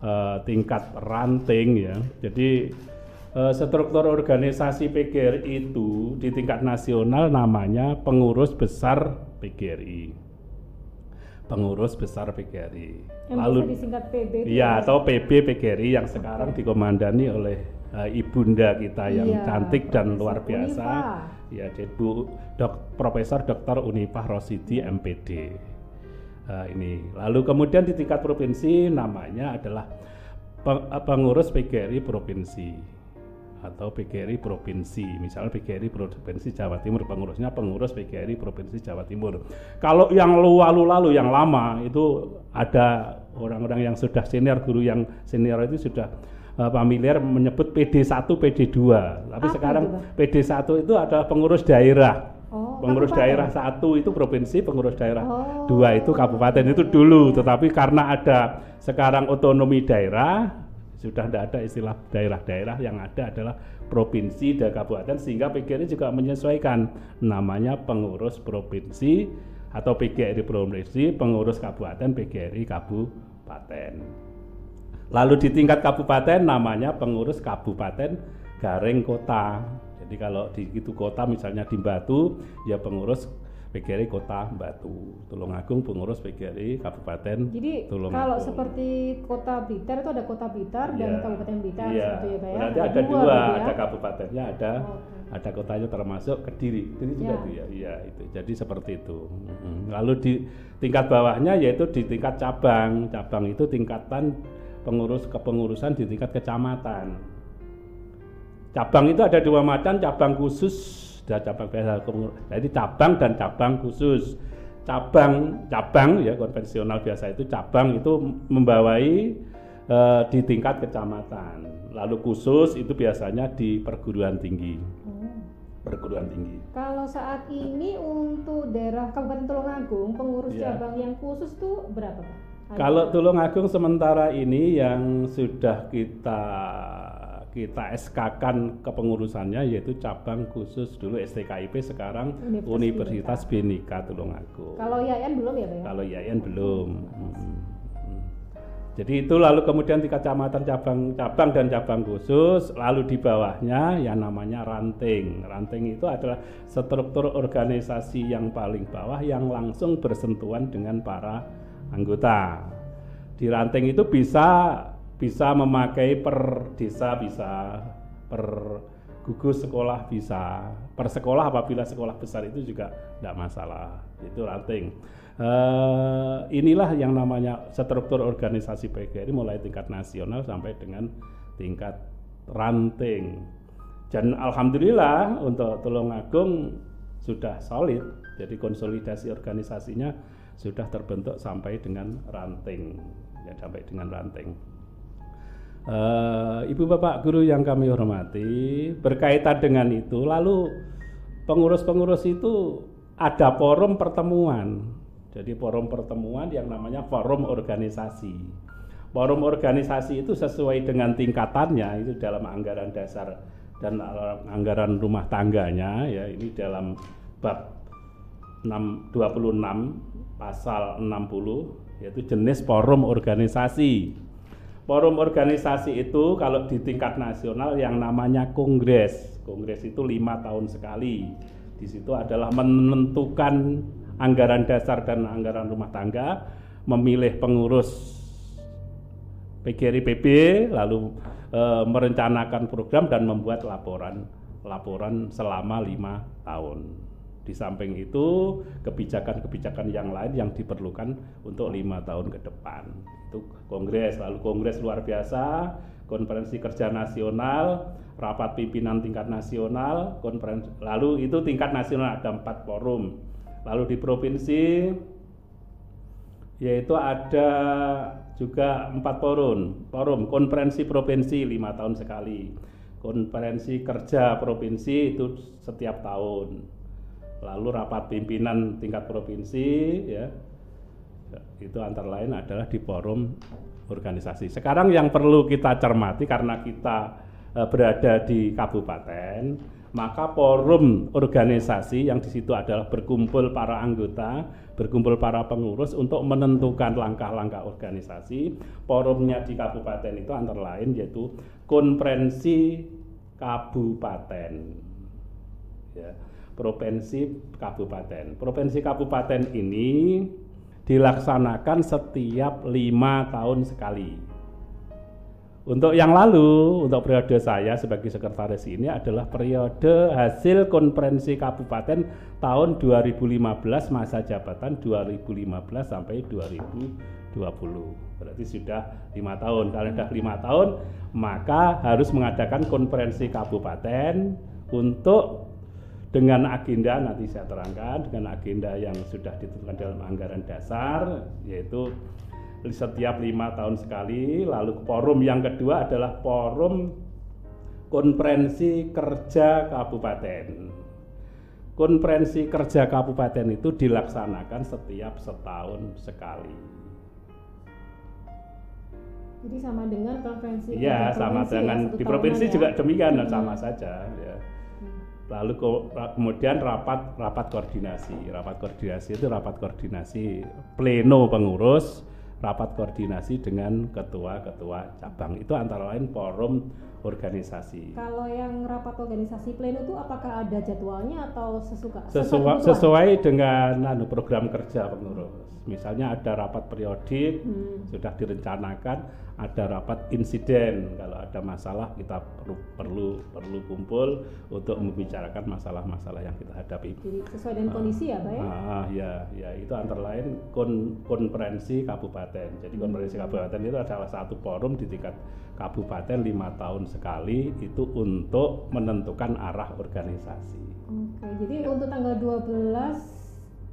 uh, tingkat ranting ya. Jadi uh, struktur organisasi PGRI itu di tingkat nasional namanya pengurus besar PGRI pengurus besar PGRI.
Yang Lalu disingkat PB.
Iya, atau PB PGRI yang sekarang dikomandani oleh uh, ibunda kita yang iya, cantik dan luar biasa. Ya, Bu Dok, Profesor Dr. Unipah Rosidi MPD. Uh, ini. Lalu kemudian di tingkat provinsi namanya adalah pengurus PGRI provinsi atau PGRI provinsi. Misalnya PGRI provinsi Jawa Timur pengurusnya pengurus PGRI provinsi Jawa Timur. Kalau yang lalu-lalu yang lama itu ada orang-orang yang sudah senior guru yang senior itu sudah uh, familiar menyebut PD1, PD2. Tapi Apa sekarang itu, PD1 itu adalah pengurus daerah. Oh, pengurus kabupaten. daerah satu itu provinsi, pengurus daerah oh. dua itu kabupaten itu dulu. Tetapi karena ada sekarang otonomi daerah, Sudah tidak ada istilah daerah-daerah yang ada adalah provinsi dan kabupaten sehingga PGRI juga menyesuaikan namanya pengurus provinsi atau PGRI provinsi, pengurus kabupaten PGRI kabupaten. Lalu di tingkat kabupaten namanya pengurus kabupaten garing kota. Jadi kalau di itu kota misalnya di Batu ya pengurus PGRI Kota Batu, Tulungagung pengurus PGRI Kabupaten
Jadi kalau seperti Kota Blitar itu ada Kota Blitar ya. dan iya. Kabupaten Blitar
ya. gitu ya Pak ya. Berarti ada, ada dua, dua ya? ada kabupatennya, ada oh, okay. ada kotanya termasuk Kediri. Kediri juga ya. ya. Iya itu. Jadi seperti itu. Lalu di tingkat bawahnya yaitu di tingkat cabang. Cabang itu tingkatan pengurus kepengurusan di tingkat kecamatan. Cabang itu ada dua macam, cabang khusus sudah cabang biasa jadi cabang dan cabang khusus cabang cabang ya konvensional biasa itu cabang itu membawai e, di tingkat kecamatan lalu khusus itu biasanya di perguruan tinggi hmm. perguruan tinggi
kalau saat ini untuk daerah Kabupaten Tulungagung pengurus ya. cabang yang khusus tuh berapa Pak?
Kalau Tulungagung sementara ini yang sudah kita kita SK-kan kepengurusannya yaitu cabang khusus dulu STKIP sekarang Universitas, Universitas Bhinneka Tulungagung.
Kalau IAIN belum ya Pak ya?
Kalau IAIN belum. Hmm. Jadi itu lalu kemudian di kecamatan cabang-cabang dan cabang khusus, lalu di bawahnya yang namanya ranting. Ranting itu adalah struktur organisasi yang paling bawah yang langsung bersentuhan dengan para anggota. Di ranting itu bisa bisa memakai per desa bisa per gugus sekolah bisa. Per sekolah apabila sekolah besar itu juga tidak masalah. Itu ranting. Uh, inilah yang namanya struktur organisasi PGRI mulai tingkat nasional sampai dengan tingkat ranting. Dan alhamdulillah untuk Tulungagung sudah solid. Jadi konsolidasi organisasinya sudah terbentuk sampai dengan ranting ya sampai dengan ranting Uh, Ibu Bapak guru yang kami hormati, berkaitan dengan itu, lalu pengurus-pengurus itu ada forum pertemuan. Jadi forum pertemuan yang namanya forum organisasi. Forum organisasi itu sesuai dengan tingkatannya itu dalam anggaran dasar dan anggaran rumah tangganya ya ini dalam bab 6, 26 pasal 60 yaitu jenis forum organisasi Forum organisasi itu kalau di tingkat nasional yang namanya kongres. Kongres itu lima tahun sekali. Di situ adalah menentukan anggaran dasar dan anggaran rumah tangga, memilih pengurus PGRI PB, lalu e, merencanakan program dan membuat laporan laporan selama lima tahun. Di samping itu kebijakan-kebijakan yang lain yang diperlukan untuk lima tahun ke depan. Itu kongres lalu kongres luar biasa konferensi kerja nasional rapat pimpinan tingkat nasional konferensi lalu itu tingkat nasional ada empat forum. Lalu di provinsi yaitu ada juga empat forum. Forum konferensi provinsi lima tahun sekali. Konferensi kerja provinsi itu setiap tahun lalu rapat pimpinan tingkat provinsi ya itu antara lain adalah di forum organisasi. Sekarang yang perlu kita cermati karena kita e, berada di kabupaten, maka forum organisasi yang di situ adalah berkumpul para anggota, berkumpul para pengurus untuk menentukan langkah-langkah organisasi. Forumnya di kabupaten itu antara lain yaitu konferensi kabupaten. Ya, provinsi kabupaten. Provinsi kabupaten ini dilaksanakan setiap lima tahun sekali. Untuk yang lalu, untuk periode saya sebagai sekretaris ini adalah periode hasil konferensi kabupaten tahun 2015 masa jabatan 2015 sampai 2020. Berarti sudah lima tahun. Kalau sudah lima tahun, maka harus mengadakan konferensi kabupaten untuk dengan agenda nanti saya terangkan dengan agenda yang sudah ditentukan dalam anggaran dasar yaitu setiap lima tahun sekali lalu forum yang kedua adalah forum konferensi kerja kabupaten konferensi kerja kabupaten itu dilaksanakan setiap setahun sekali
Jadi sama dengan konferensi.
Iya, sama dengan di provinsi ya? juga demikian hmm. sama saja. Lalu kemudian rapat rapat koordinasi. Rapat koordinasi itu rapat koordinasi pleno pengurus, rapat koordinasi dengan ketua-ketua cabang. Itu antara lain forum organisasi.
Kalau yang rapat organisasi pleno itu apakah ada jadwalnya atau sesuka?
Sesuai, sesuai dengan anu, program kerja pengurus. Misalnya ada rapat periodik hmm. sudah direncanakan, ada rapat insiden kalau ada masalah kita perlu perlu perlu kumpul untuk membicarakan masalah-masalah yang kita hadapi.
Jadi sesuai dengan kondisi ya, Pak ya?
Ah, ya, ya itu antara lain kon, konferensi kabupaten. Jadi konferensi kabupaten itu adalah satu forum di tingkat kabupaten lima tahun sekali itu untuk menentukan arah organisasi.
Oke, jadi untuk tanggal 12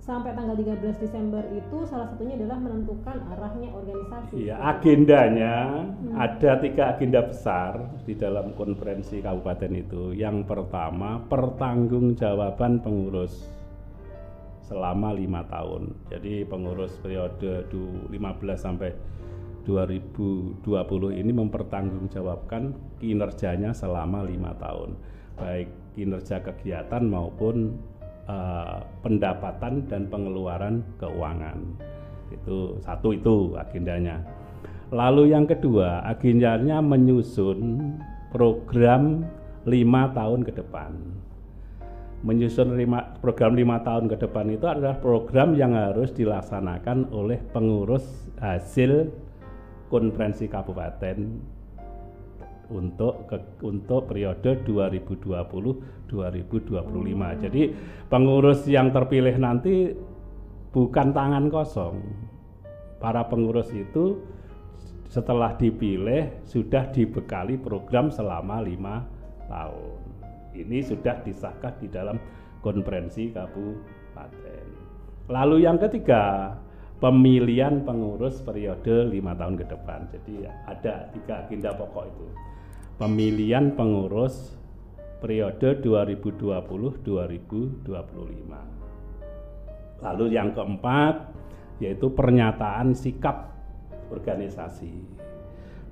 sampai tanggal 13 Desember itu salah satunya adalah menentukan arahnya organisasi.
Iya, agendanya hmm. ada tiga agenda besar di dalam konferensi kabupaten itu. Yang pertama, pertanggungjawaban pengurus selama lima tahun. Jadi pengurus periode 15 sampai 2020 ini mempertanggungjawabkan kinerjanya selama lima tahun, baik kinerja kegiatan maupun uh, pendapatan dan pengeluaran keuangan. Itu satu itu agendanya. Lalu yang kedua, agendanya menyusun program lima tahun ke depan. Menyusun lima, program lima tahun ke depan itu adalah program yang harus dilaksanakan oleh pengurus hasil konferensi kabupaten untuk ke, untuk periode 2020-2025. Hmm. Jadi pengurus yang terpilih nanti bukan tangan kosong. Para pengurus itu setelah dipilih sudah dibekali program selama lima tahun. Ini sudah disahkan di dalam konferensi kabupaten. Lalu yang ketiga, pemilihan pengurus periode lima tahun ke depan. Jadi ada tiga agenda pokok itu pemilihan pengurus periode 2020-2025. Lalu yang keempat yaitu pernyataan sikap organisasi.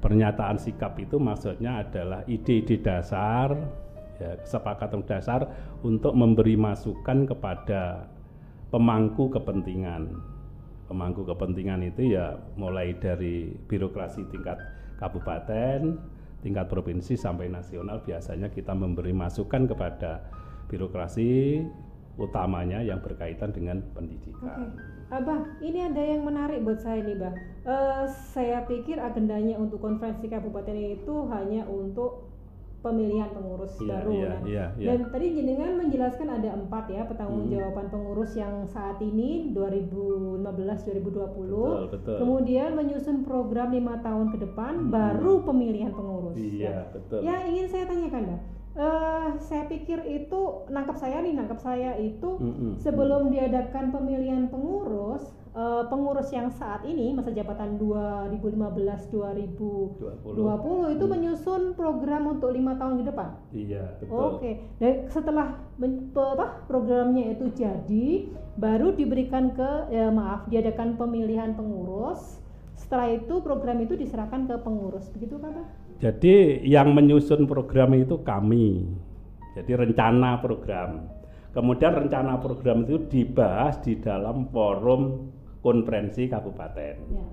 Pernyataan sikap itu maksudnya adalah ide-ide dasar, ya, kesepakatan dasar untuk memberi masukan kepada pemangku kepentingan. Pemangku kepentingan itu ya mulai dari birokrasi tingkat kabupaten, tingkat provinsi sampai nasional biasanya kita memberi masukan kepada birokrasi utamanya yang berkaitan dengan pendidikan.
Okay. Abah, ini ada yang menarik buat saya nih, Bah. Uh, saya pikir agendanya untuk konferensi kabupaten itu hanya untuk pemilihan pengurus yeah, baru yeah, kan. Yeah, yeah. Dan tadi jenengan menjelaskan ada empat ya pertanggungjawaban hmm. pengurus yang saat ini 2015 2020. Betul, betul. Kemudian menyusun program lima tahun ke depan hmm. baru pemilihan pengurus.
Iya, ya. betul.
Ya ingin saya tanyakan dah. Uh, saya pikir itu nangkap saya nih nangkap saya itu mm -hmm. sebelum diadakan pemilihan pengurus uh, pengurus yang saat ini masa jabatan 2015-2020 itu hmm. menyusun program untuk lima tahun ke depan.
Iya betul.
Oke, okay. dan setelah apa programnya itu jadi, baru diberikan ke ya, maaf diadakan pemilihan pengurus. Setelah itu program itu diserahkan ke pengurus, begitu Pak?
Jadi yang menyusun program itu kami. Jadi rencana program. Kemudian rencana program itu dibahas di dalam forum konferensi kabupaten. Ya.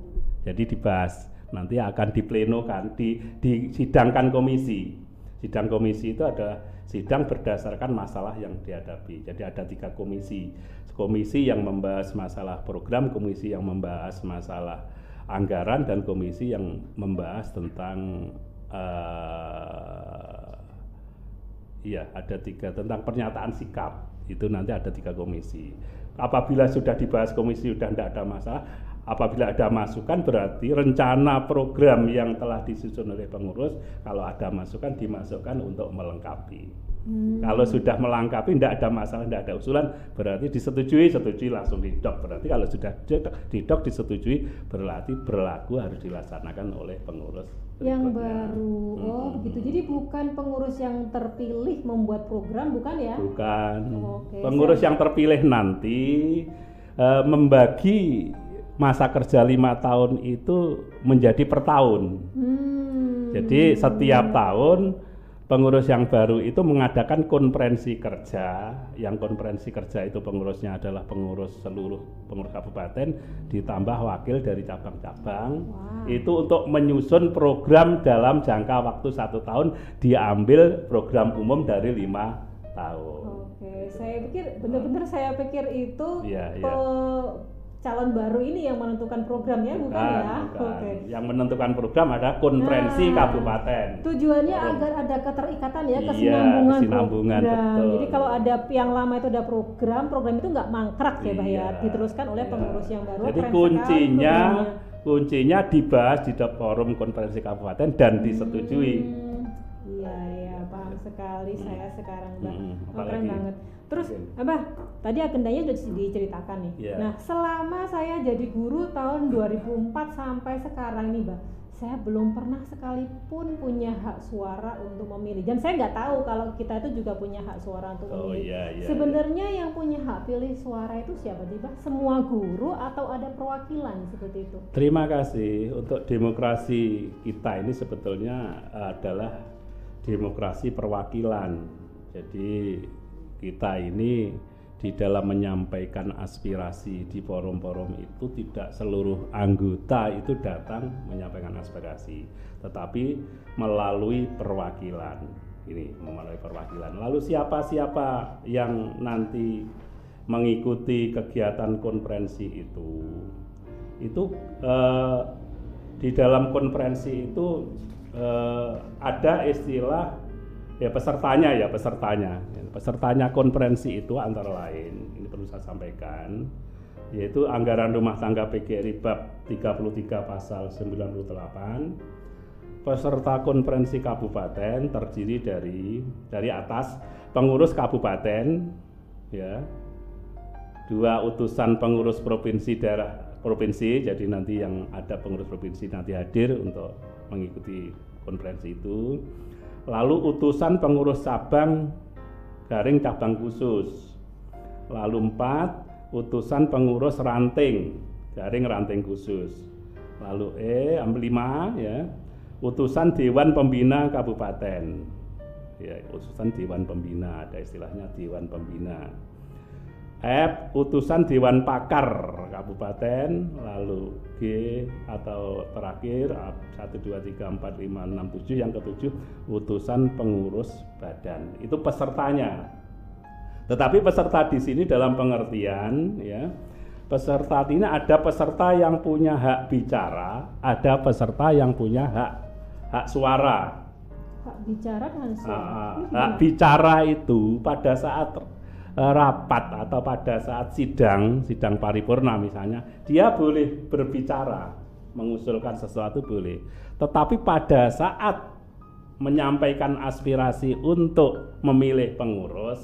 Jadi dibahas nanti akan diplenokan, di, disidangkan komisi. Sidang komisi itu ada sidang berdasarkan masalah yang dihadapi. Jadi ada tiga komisi. Komisi yang membahas masalah program, komisi yang membahas masalah anggaran, dan komisi yang membahas tentang uh, iya ada tiga tentang pernyataan sikap. Itu nanti ada tiga komisi apabila sudah dibahas komisi sudah tidak ada masalah. Apabila ada masukan berarti rencana program yang telah disusun oleh pengurus kalau ada masukan dimasukkan untuk melengkapi. Hmm. kalau sudah melengkapi tidak ada masalah tidak ada usulan berarti disetujui setujui langsung didok. Berarti kalau sudah didok disetujui berarti berlaku harus dilaksanakan oleh pengurus
yang baru oh hmm. begitu jadi bukan pengurus yang terpilih membuat program bukan ya
bukan oh, okay. pengurus Saya... yang terpilih nanti uh, membagi masa kerja lima tahun itu menjadi per tahun. Hmm. Jadi setiap tahun pengurus yang baru itu mengadakan konferensi kerja. Yang konferensi kerja itu pengurusnya adalah pengurus seluruh pengurus kabupaten ditambah wakil dari cabang-cabang. Wow. Itu untuk menyusun program dalam jangka waktu satu tahun diambil program umum dari lima tahun.
Oke, saya pikir benar-benar saya pikir itu ya, ya calon baru ini yang menentukan programnya bukan, bukan ya?
Bukan. Oke. Yang menentukan program ada konferensi nah, kabupaten.
Tujuannya agar ada keterikatan ya, iya, kesinambungan, kesinambungan program. Betul. Jadi kalau ada yang lama itu ada program, program itu nggak mangkrak ya, Bah ya, iya, diteruskan oleh iya. pengurus yang baru.
Jadi kuncinya kuncinya dibahas di forum konferensi kabupaten dan hmm. disetujui.
Iya, iya, paham sekali hmm. saya sekarang, Mbak. Hmm, oh, keren banget. Terus apa? Tadi agendanya sudah diceritakan nih. Yeah. Nah, selama saya jadi guru tahun (laughs) 2004 sampai sekarang nih, Mbak, saya belum pernah sekalipun punya hak suara untuk memilih. Dan saya nggak tahu kalau kita itu juga punya hak suara untuk oh, memilih. Yeah, yeah, Sebenarnya yeah. yang punya hak pilih suara itu siapa sih, Mbak? Semua guru atau ada perwakilan seperti itu?
Terima kasih. Untuk demokrasi kita ini sebetulnya adalah demokrasi perwakilan. Jadi kita ini di dalam menyampaikan aspirasi di forum-forum itu tidak seluruh anggota itu datang menyampaikan aspirasi, tetapi melalui perwakilan. Ini melalui perwakilan. Lalu siapa-siapa yang nanti mengikuti kegiatan konferensi itu? Itu eh, di dalam konferensi itu eh, ada istilah ya pesertanya ya pesertanya. Pesertanya konferensi itu antara lain ini perlu saya sampaikan yaitu anggaran rumah tangga PGRI bab 33 pasal 98 peserta konferensi kabupaten terdiri dari dari atas pengurus kabupaten ya dua utusan pengurus provinsi daerah provinsi jadi nanti yang ada pengurus provinsi nanti hadir untuk mengikuti konferensi itu lalu utusan pengurus cabang garing cabang khusus. Lalu empat utusan pengurus ranting garing ranting khusus. Lalu E lima ya. Utusan dewan pembina kabupaten. Ya utusan dewan pembina ada istilahnya dewan pembina F utusan Dewan Pakar Kabupaten lalu G atau terakhir 1 2 3 4 5 6 7 yang ketujuh utusan pengurus badan. Itu pesertanya. Tetapi peserta di sini dalam pengertian ya peserta ini ada peserta yang punya hak bicara ada peserta yang punya hak hak suara.
Hak bicara dan suara.
Uh, hak bicara itu pada saat rapat atau pada saat sidang, sidang paripurna misalnya, dia boleh berbicara, mengusulkan sesuatu boleh. Tetapi pada saat menyampaikan aspirasi untuk memilih pengurus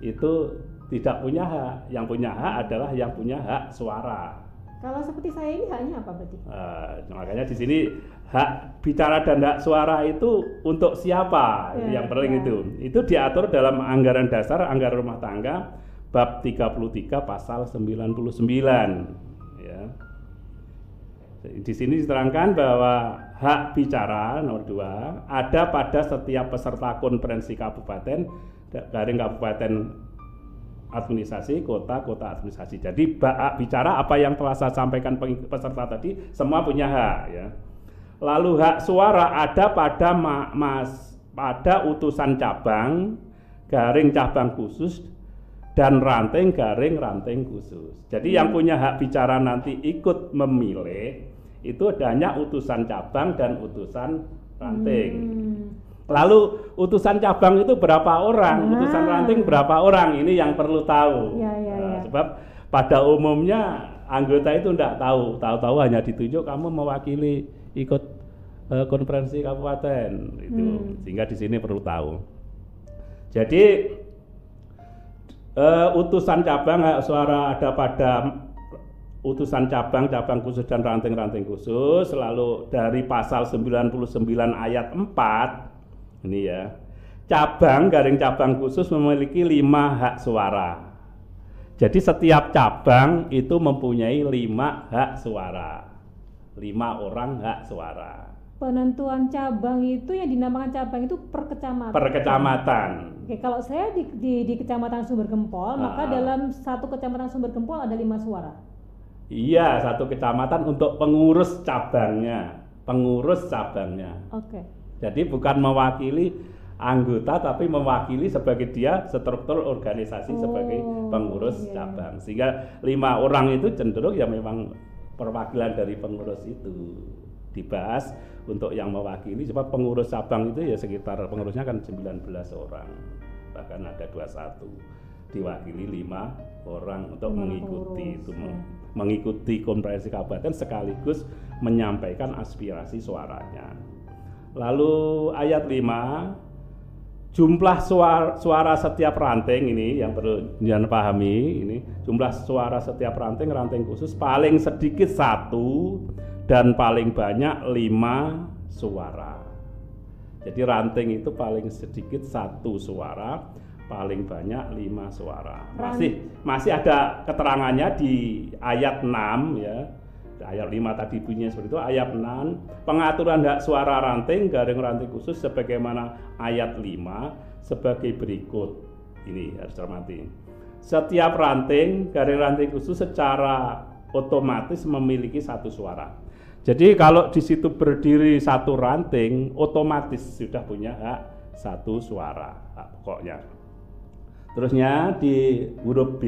itu tidak punya hak. Yang punya hak adalah yang punya hak suara.
Kalau seperti saya ini haknya apa berarti?
Uh, makanya di sini hak bicara dan hak suara itu untuk siapa ya, yang penting ya. itu. Itu diatur dalam anggaran dasar anggaran rumah tangga bab 33 pasal 99 ya. Di sini diterangkan bahwa hak bicara nomor dua ada pada setiap peserta konferensi kabupaten garing kabupaten administrasi, kota, kota administrasi. Jadi bicara apa yang telah saya sampaikan peserta tadi, semua punya hak ya. Lalu hak suara ada pada ma mas pada utusan cabang, garing cabang khusus dan ranting garing ranting khusus. Jadi hmm. yang punya hak bicara nanti ikut memilih itu hanya utusan cabang dan utusan ranting. Hmm. Lalu utusan cabang itu berapa orang, nah. utusan ranting berapa orang, ini yang perlu tahu. Ya, ya, nah, ya. Sebab pada umumnya anggota itu tidak tahu, tahu-tahu hanya ditunjuk kamu mewakili ikut uh, konferensi kabupaten itu, hmm. sehingga di sini perlu tahu. Jadi uh, utusan cabang suara ada pada utusan cabang, cabang khusus dan ranting-ranting khusus, lalu dari pasal 99 ayat 4 ini ya cabang garing cabang khusus memiliki lima hak suara Jadi setiap cabang itu mempunyai lima hak suara, lima orang hak suara.
Penentuan cabang itu yang dinamakan cabang itu per kecamatan.
Per kecamatan.
Oke, kalau saya di, di, di kecamatan Sumber Gempol, nah. maka dalam satu kecamatan Sumber Gempol ada lima suara.
Iya, satu kecamatan untuk pengurus cabangnya, pengurus cabangnya.
Oke.
Jadi bukan mewakili anggota tapi mewakili sebagai dia struktur organisasi oh, sebagai pengurus iya. cabang sehingga lima orang itu cenderung ya memang perwakilan dari pengurus itu dibahas untuk yang mewakili sebab pengurus cabang itu ya sekitar pengurusnya kan 19 orang bahkan ada 21 diwakili lima orang untuk lima mengikuti pengurus. itu ya. mengikuti konferensi kabupaten sekaligus menyampaikan aspirasi suaranya lalu ayat 5 jumlah suara, suara setiap ranting ini yang perlu jangan pahami ini jumlah suara setiap ranting ranting khusus paling sedikit satu dan paling banyak lima suara. Jadi ranting itu paling sedikit satu suara paling banyak lima suara. Masih masih ada keterangannya di ayat 6 ya ayat 5 tadi bunyinya seperti itu ayat 6 pengaturan hak suara ranting garing ranting khusus sebagaimana ayat 5 sebagai berikut. Ini harus cermati setiap ranting garing ranting khusus secara otomatis memiliki satu suara. Jadi kalau di situ berdiri satu ranting otomatis sudah punya hak satu suara hak pokoknya. Terusnya di huruf B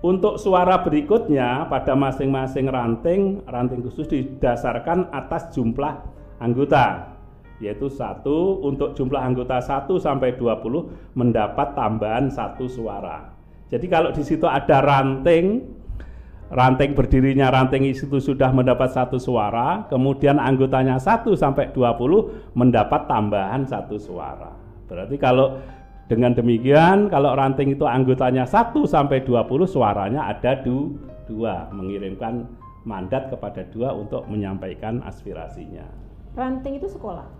untuk suara berikutnya pada masing-masing ranting, ranting khusus didasarkan atas jumlah anggota yaitu satu untuk jumlah anggota 1 sampai 20 mendapat tambahan satu suara. Jadi kalau di situ ada ranting, ranting berdirinya ranting itu sudah mendapat satu suara, kemudian anggotanya 1 sampai 20 mendapat tambahan satu suara. Berarti kalau dengan demikian kalau ranting itu anggotanya 1 sampai 20 suaranya ada du, dua mengirimkan mandat kepada dua untuk menyampaikan aspirasinya.
Ranting itu sekolah?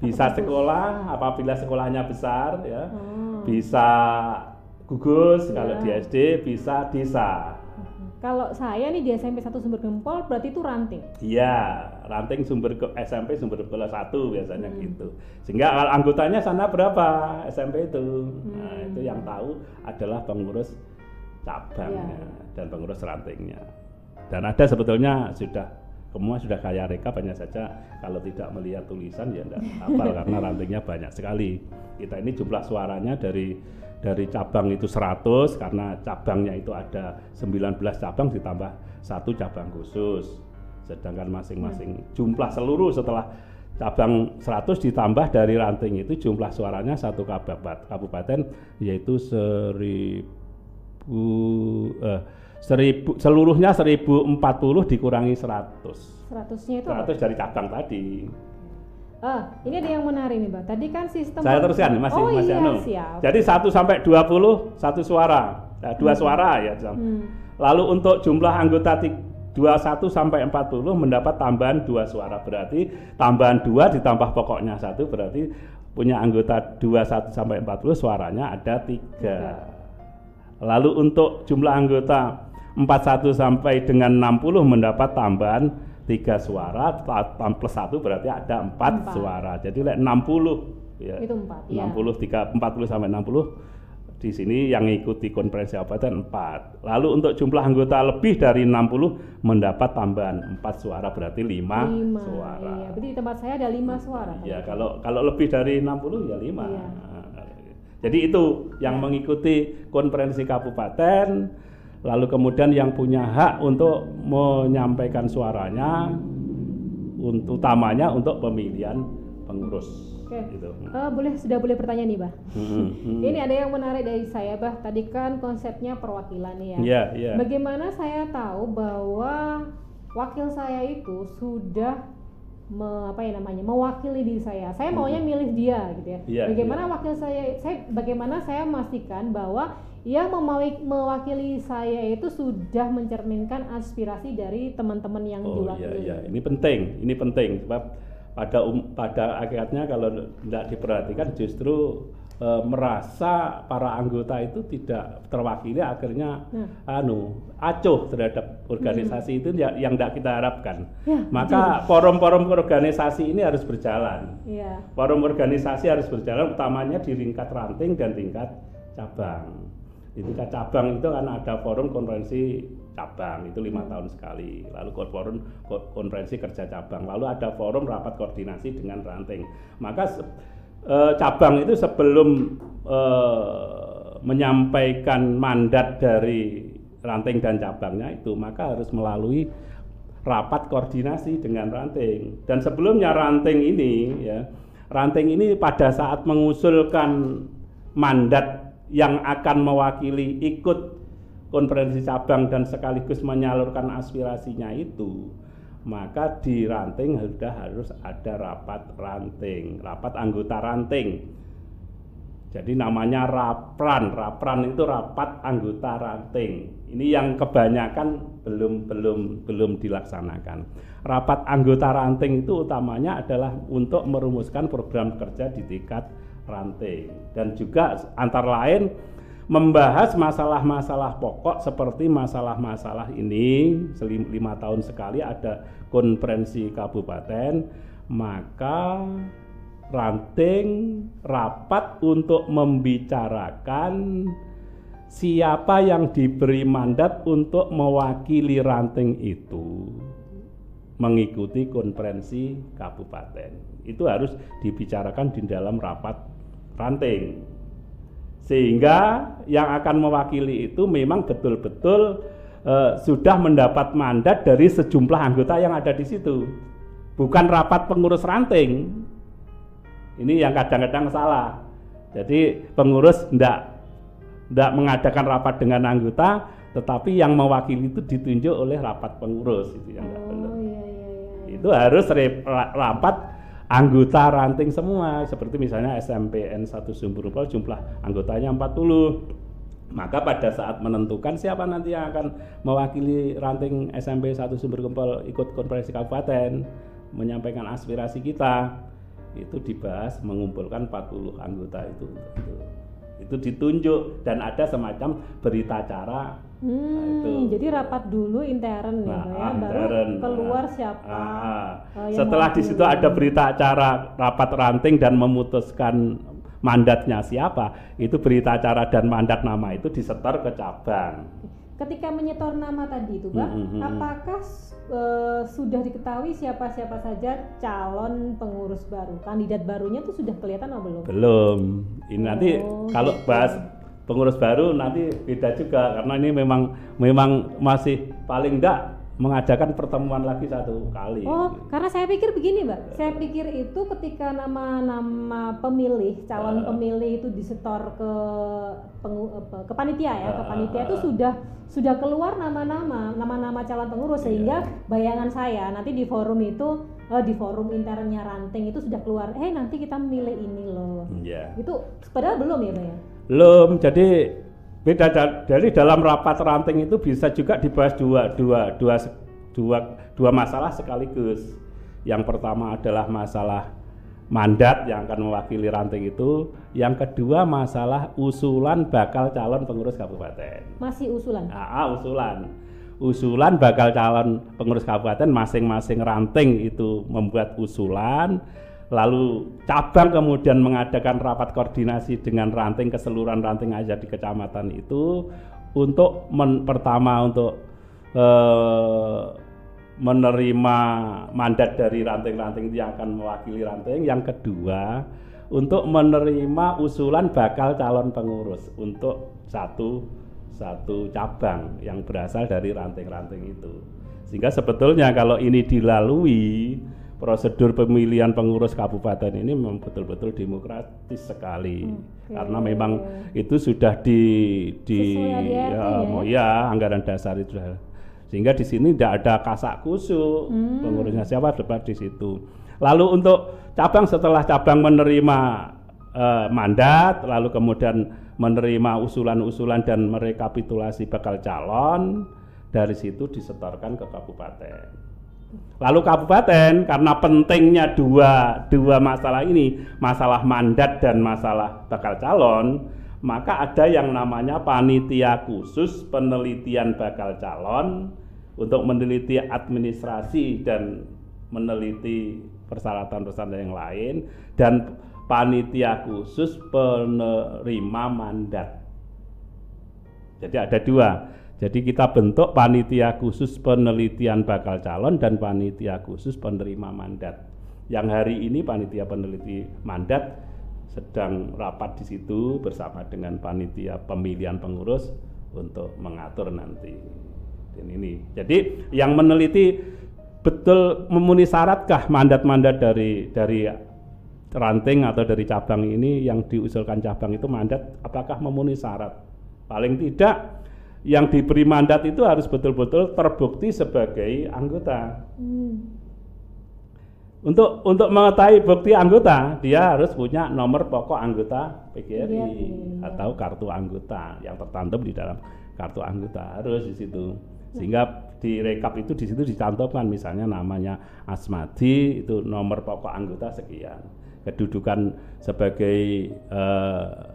Bisa sekolah apabila sekolahnya besar ya. Hmm. Bisa gugus ya. kalau di SD bisa desa.
Kalau saya nih di SMP 1 Sumber Gempol berarti itu ranting.
Iya, ranting sumber ke SMP Sumber Gempol 1 biasanya hmm. gitu. Sehingga anggotanya sana berapa SMP itu. Hmm. Nah, itu yang tahu adalah pengurus cabangnya ya. dan pengurus rantingnya. Dan ada sebetulnya sudah semua sudah kaya rekap hanya saja kalau tidak melihat tulisan ya enggak hafal (laughs) karena rantingnya banyak sekali. Kita ini jumlah suaranya dari dari cabang itu 100 karena cabangnya itu ada 19 cabang ditambah satu cabang khusus sedangkan masing-masing hmm. jumlah seluruh setelah cabang 100 ditambah dari ranting itu jumlah suaranya satu kabupaten yaitu seribu eh, seribu seluruhnya 1040 dikurangi 100
100 nya itu
100 apa? dari cabang tadi
Ah, ini ada yang menarik nih, Mbak. Tadi kan sistem
Saya teruskan masih
oh,
masih
iya,
anu.
Siap.
Jadi 1 sampai 20 satu suara. Nah, dua hmm. suara ya, hmm. Lalu untuk jumlah anggota 21 sampai 40 mendapat tambahan dua suara. Berarti tambahan dua ditambah pokoknya satu berarti punya anggota 21 sampai 40 suaranya ada tiga. Lalu untuk jumlah anggota 41 sampai dengan 60 mendapat tambahan tiga suara plus satu berarti ada empat, empat. suara jadi like 60
ya itu empat 60
ya. tiga empat puluh sampai 60 di sini yang ikuti konferensi kabupaten empat. Lalu untuk jumlah anggota lebih dari 60 mendapat tambahan empat suara berarti lima, suara.
Iya, berarti di tempat saya ada lima suara.
Ya, kalau kalau lebih dari 60 ya lima. Iya. Jadi itu yang mengikuti konferensi kabupaten lalu kemudian yang punya hak untuk menyampaikan suaranya utamanya untuk pemilihan pengurus.
Oke. Gitu. Uh, boleh sudah boleh pertanyaan nih, Bah. Hmm, hmm. Ini ada yang menarik dari saya, Bah. Tadi kan konsepnya perwakilan ya.
Iya, yeah, iya. Yeah.
Bagaimana saya tahu bahwa wakil saya itu sudah me, apa ya namanya mewakili diri saya. Saya maunya milih dia gitu ya. Yeah, bagaimana yeah. wakil saya saya bagaimana saya memastikan bahwa yang mewakili saya itu sudah mencerminkan aspirasi dari teman-teman yang oh, diwakili.
Iya, iya. Ini penting, ini penting sebab pada um, pada akhirnya kalau tidak diperhatikan justru e, merasa para anggota itu tidak terwakili akhirnya hmm. anu acuh terhadap organisasi hmm. itu yang, yang tidak kita harapkan. Ya, Maka forum-forum organisasi ini harus berjalan. Ya. Forum organisasi harus berjalan utamanya di tingkat ranting dan tingkat cabang. Di tingkat cabang itu kan ada forum konferensi cabang itu lima tahun sekali. Lalu forum konferensi kerja cabang. Lalu ada forum rapat koordinasi dengan ranting. Maka eh, cabang itu sebelum eh, menyampaikan mandat dari ranting dan cabangnya itu maka harus melalui rapat koordinasi dengan ranting. Dan sebelumnya ranting ini ya ranting ini pada saat mengusulkan mandat yang akan mewakili ikut konferensi cabang dan sekaligus menyalurkan aspirasinya itu maka di ranting sudah harus ada rapat ranting, rapat anggota ranting. Jadi namanya rapran, rapran itu rapat anggota ranting. Ini yang kebanyakan belum belum belum dilaksanakan. Rapat anggota ranting itu utamanya adalah untuk merumuskan program kerja di tingkat ranting dan juga antara lain membahas masalah-masalah pokok seperti masalah-masalah ini. Lima tahun sekali ada konferensi kabupaten maka ranting rapat untuk membicarakan siapa yang diberi mandat untuk mewakili ranting itu mengikuti konferensi kabupaten. Itu harus dibicarakan di dalam rapat ranting sehingga yang akan mewakili itu memang betul-betul uh, sudah mendapat mandat dari sejumlah anggota yang ada di situ. Bukan rapat pengurus ranting. Ini yang kadang-kadang salah. Jadi pengurus tidak tidak mengadakan rapat dengan anggota tetapi yang mewakili itu ditunjuk oleh rapat pengurus itu yang oh, iya, iya, iya. itu harus rapat anggota ranting semua. Seperti misalnya SMPN satu sumber rumpel jumlah anggotanya 40 maka pada saat menentukan siapa nanti yang akan mewakili ranting SMP satu sumber gempol ikut konferensi kabupaten menyampaikan aspirasi kita itu dibahas mengumpulkan 40 anggota itu, itu. Itu ditunjuk dan ada semacam berita acara
Hmm, nah, itu. jadi rapat dulu intern nah, ya, intern. baru keluar siapa.
Ah, uh, setelah di situ ada berita acara rapat ranting dan memutuskan mandatnya siapa, itu berita acara dan mandat nama itu disetor ke cabang.
Ketika menyetor nama tadi itu, Bang, hmm, hmm, hmm. apakah uh, sudah diketahui siapa-siapa saja calon pengurus baru, kandidat barunya itu sudah kelihatan atau belum?
Belum. Ini oh, nanti kalau gitu. bahas pengurus baru nanti beda juga karena ini memang memang masih paling enggak mengadakan pertemuan lagi satu kali.
Oh, karena saya pikir begini, Mbak. Saya pikir itu ketika nama-nama pemilih, calon uh, pemilih itu disetor ke pengu, ke panitia ya, uh, ke panitia itu sudah sudah keluar nama-nama, nama-nama calon pengurus iya. sehingga bayangan saya nanti di forum itu uh, di forum internnya ranting itu sudah keluar, eh nanti kita memilih ini loh. Yeah. Itu padahal belum ya, Mbak ya?
Belum. Jadi beda dari dalam rapat ranting itu bisa juga dibahas dua dua dua dua dua masalah sekaligus. Yang pertama adalah masalah mandat yang akan mewakili ranting itu. Yang kedua masalah usulan bakal calon pengurus kabupaten.
Masih usulan?
Ah, usulan. Usulan bakal calon pengurus kabupaten masing-masing ranting itu membuat usulan lalu cabang kemudian mengadakan rapat koordinasi dengan ranting keseluruhan ranting aja di kecamatan itu untuk men, pertama untuk eh, menerima mandat dari ranting-ranting yang akan mewakili ranting. Yang kedua untuk menerima usulan bakal calon pengurus untuk satu satu cabang yang berasal dari ranting-ranting itu. Sehingga sebetulnya kalau ini dilalui prosedur pemilihan pengurus kabupaten ini memang betul-betul demokratis sekali okay. karena memang itu sudah di di ya, ya? ya anggaran dasar itu sehingga di sini tidak ada kasak kusuk hmm. pengurusnya siapa dapat di situ lalu untuk cabang setelah cabang menerima uh, mandat lalu kemudian menerima usulan-usulan dan merekapitulasi bakal calon dari situ disetorkan ke kabupaten Lalu kabupaten karena pentingnya dua dua masalah ini, masalah mandat dan masalah bakal calon, maka ada yang namanya panitia khusus penelitian bakal calon untuk meneliti administrasi dan meneliti persyaratan-persyaratan yang lain dan panitia khusus penerima mandat. Jadi ada dua. Jadi kita bentuk panitia khusus penelitian bakal calon dan panitia khusus penerima mandat. Yang hari ini panitia peneliti mandat sedang rapat di situ bersama dengan panitia pemilihan pengurus untuk mengatur nanti ini. Jadi yang meneliti betul memenuhi syaratkah mandat-mandat dari dari ranting atau dari cabang ini yang diusulkan cabang itu mandat apakah memenuhi syarat? Paling tidak yang diberi mandat itu harus betul-betul terbukti sebagai anggota. Hmm. Untuk untuk mengetahui bukti anggota, dia harus punya nomor pokok anggota PGRI ya, ya. atau kartu anggota yang tertantum di dalam kartu anggota harus di situ. Sehingga di rekap itu di situ dicantumkan misalnya namanya Asmadi itu nomor pokok anggota sekian. Kedudukan sebagai uh,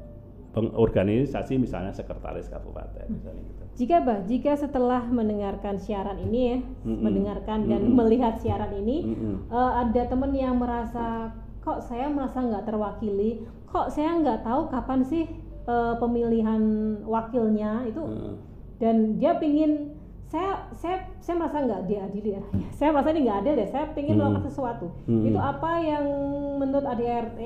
pengorganisasi misalnya sekretaris kabupaten misalnya gitu.
Jika bah, jika setelah mendengarkan siaran ini ya, mm-hmm. mendengarkan dan mm-hmm. melihat siaran ini, mm-hmm. uh, ada teman yang merasa kok saya merasa nggak terwakili, kok saya nggak tahu kapan sih uh, pemilihan wakilnya itu, mm. dan dia pingin saya saya saya merasa nggak diadili ya. (laughs) saya merasa ini nggak ada deh. Saya pingin hmm. melakukan sesuatu. Hmm. Itu apa yang menurut ADRT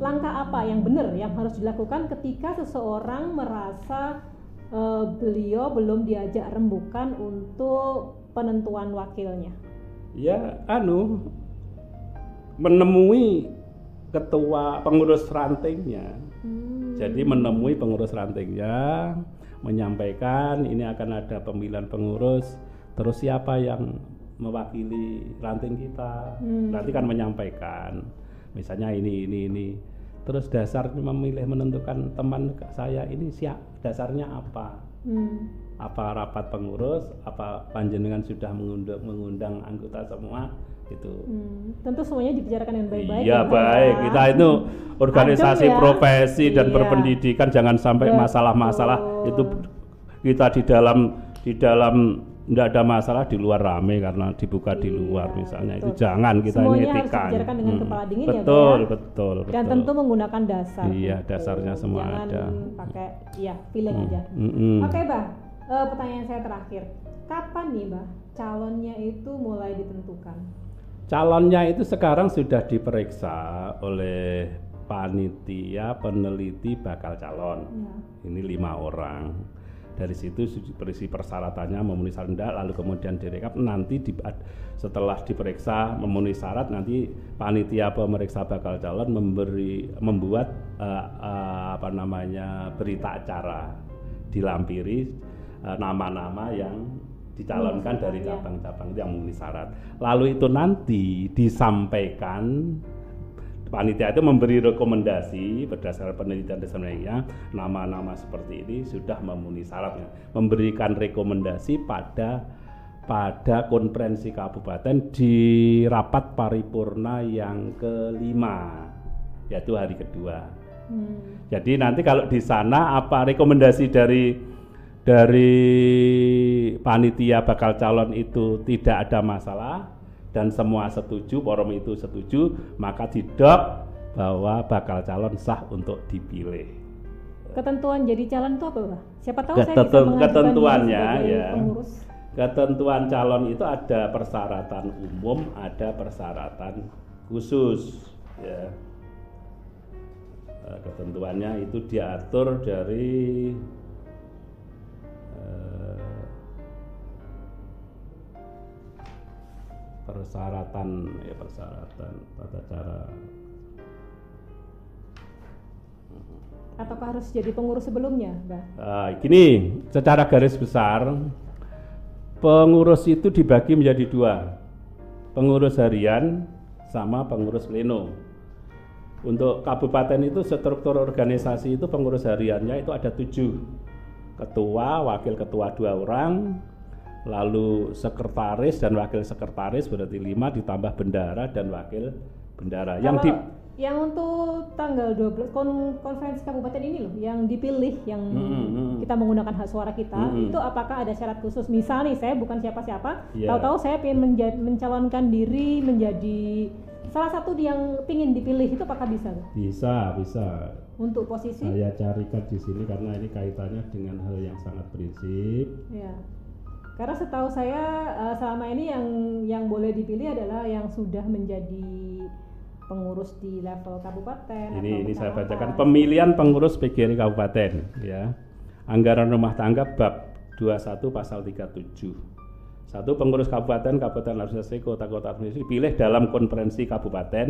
langkah apa yang benar yang harus dilakukan ketika seseorang merasa uh, beliau belum diajak rembukan untuk penentuan wakilnya?
Ya, anu menemui ketua pengurus rantingnya. Hmm. Jadi menemui pengurus rantingnya, menyampaikan ini akan ada pemilihan pengurus, terus siapa yang mewakili ranting kita. Hmm. Nanti kan menyampaikan, misalnya ini ini ini terus dasar memilih menentukan teman saya ini siap dasarnya apa hmm. apa rapat pengurus apa panjenengan sudah mengundang, mengundang anggota semua itu hmm.
tentu semuanya dibicarakan dengan baik-baik
iya ya, baik ya. kita itu organisasi ya. profesi dan iya. berpendidikan jangan sampai masalah-masalah itu kita di dalam di dalam tidak ada masalah di luar rame karena dibuka iya, di luar misalnya betul. itu jangan kita
Semuanya
ini etikan.
harus dengan hmm. kepala dingin
betul,
ya
betul betul
dan betul. tentu menggunakan dasar
iya betul. dasarnya semua
jangan
ada
pakai ya feeling hmm. aja hmm. hmm. oke okay, bah uh, pertanyaan saya terakhir kapan nih bah calonnya itu mulai ditentukan
calonnya itu sekarang sudah diperiksa oleh panitia peneliti bakal calon ya. ini lima orang dari situ berisi persyaratannya memenuhi syarat lalu kemudian direkap. Nanti di, setelah diperiksa memenuhi syarat nanti panitia pemeriksa bakal calon memberi membuat uh, uh, apa namanya berita acara. Dilampiri uh, nama-nama yang dicalonkan dari iya. cabang-cabang yang memenuhi syarat. Lalu itu nanti disampaikan panitia itu memberi rekomendasi berdasarkan penelitian dasarnya nama-nama seperti ini sudah memenuhi syaratnya. Memberikan rekomendasi pada pada konferensi kabupaten di rapat paripurna yang kelima yaitu hari kedua. Hmm. jadi nanti kalau di sana apa rekomendasi dari dari panitia bakal calon itu tidak ada masalah dan semua setuju, forum itu setuju, maka didok bahwa bakal calon sah untuk dipilih.
Ketentuan jadi calon itu apa, Pak? Siapa tahu
Keteten, saya bisa ketentuannya ya. Pengurus. Ketentuan calon itu ada persyaratan umum, ada persyaratan khusus, ya. Eh, ketentuannya itu diatur dari persyaratan ya persyaratan tata cara
ataukah harus jadi pengurus sebelumnya, Mbak?
Uh, gini, secara garis besar pengurus itu dibagi menjadi dua, pengurus harian sama pengurus pleno. Untuk kabupaten itu struktur organisasi itu pengurus hariannya itu ada tujuh, ketua, wakil ketua dua orang, lalu sekretaris dan wakil sekretaris berarti lima ditambah bendara dan wakil bendara.
Kalau yang di yang untuk tanggal 12 kon, konferensi kabupaten ini loh yang dipilih yang hmm, hmm, hmm. kita menggunakan hak suara kita hmm, hmm. itu apakah ada syarat khusus misal nih saya bukan siapa-siapa yeah. tahu-tahu saya ingin mencalonkan diri menjadi salah satu yang ingin dipilih itu apakah bisa
bisa bisa
untuk posisi
saya carikan di sini karena ini kaitannya dengan hal yang sangat prinsip
ya karena setahu saya uh, selama ini yang yang boleh dipilih adalah yang sudah menjadi pengurus di level kabupaten.
Ini ini saya bacakan pemilihan pengurus PGRI kabupaten ya. Anggaran rumah tangga bab 21 pasal 37. Satu pengurus kabupaten, kabupaten administrasi, kota-kota administrasi dipilih dalam konferensi kabupaten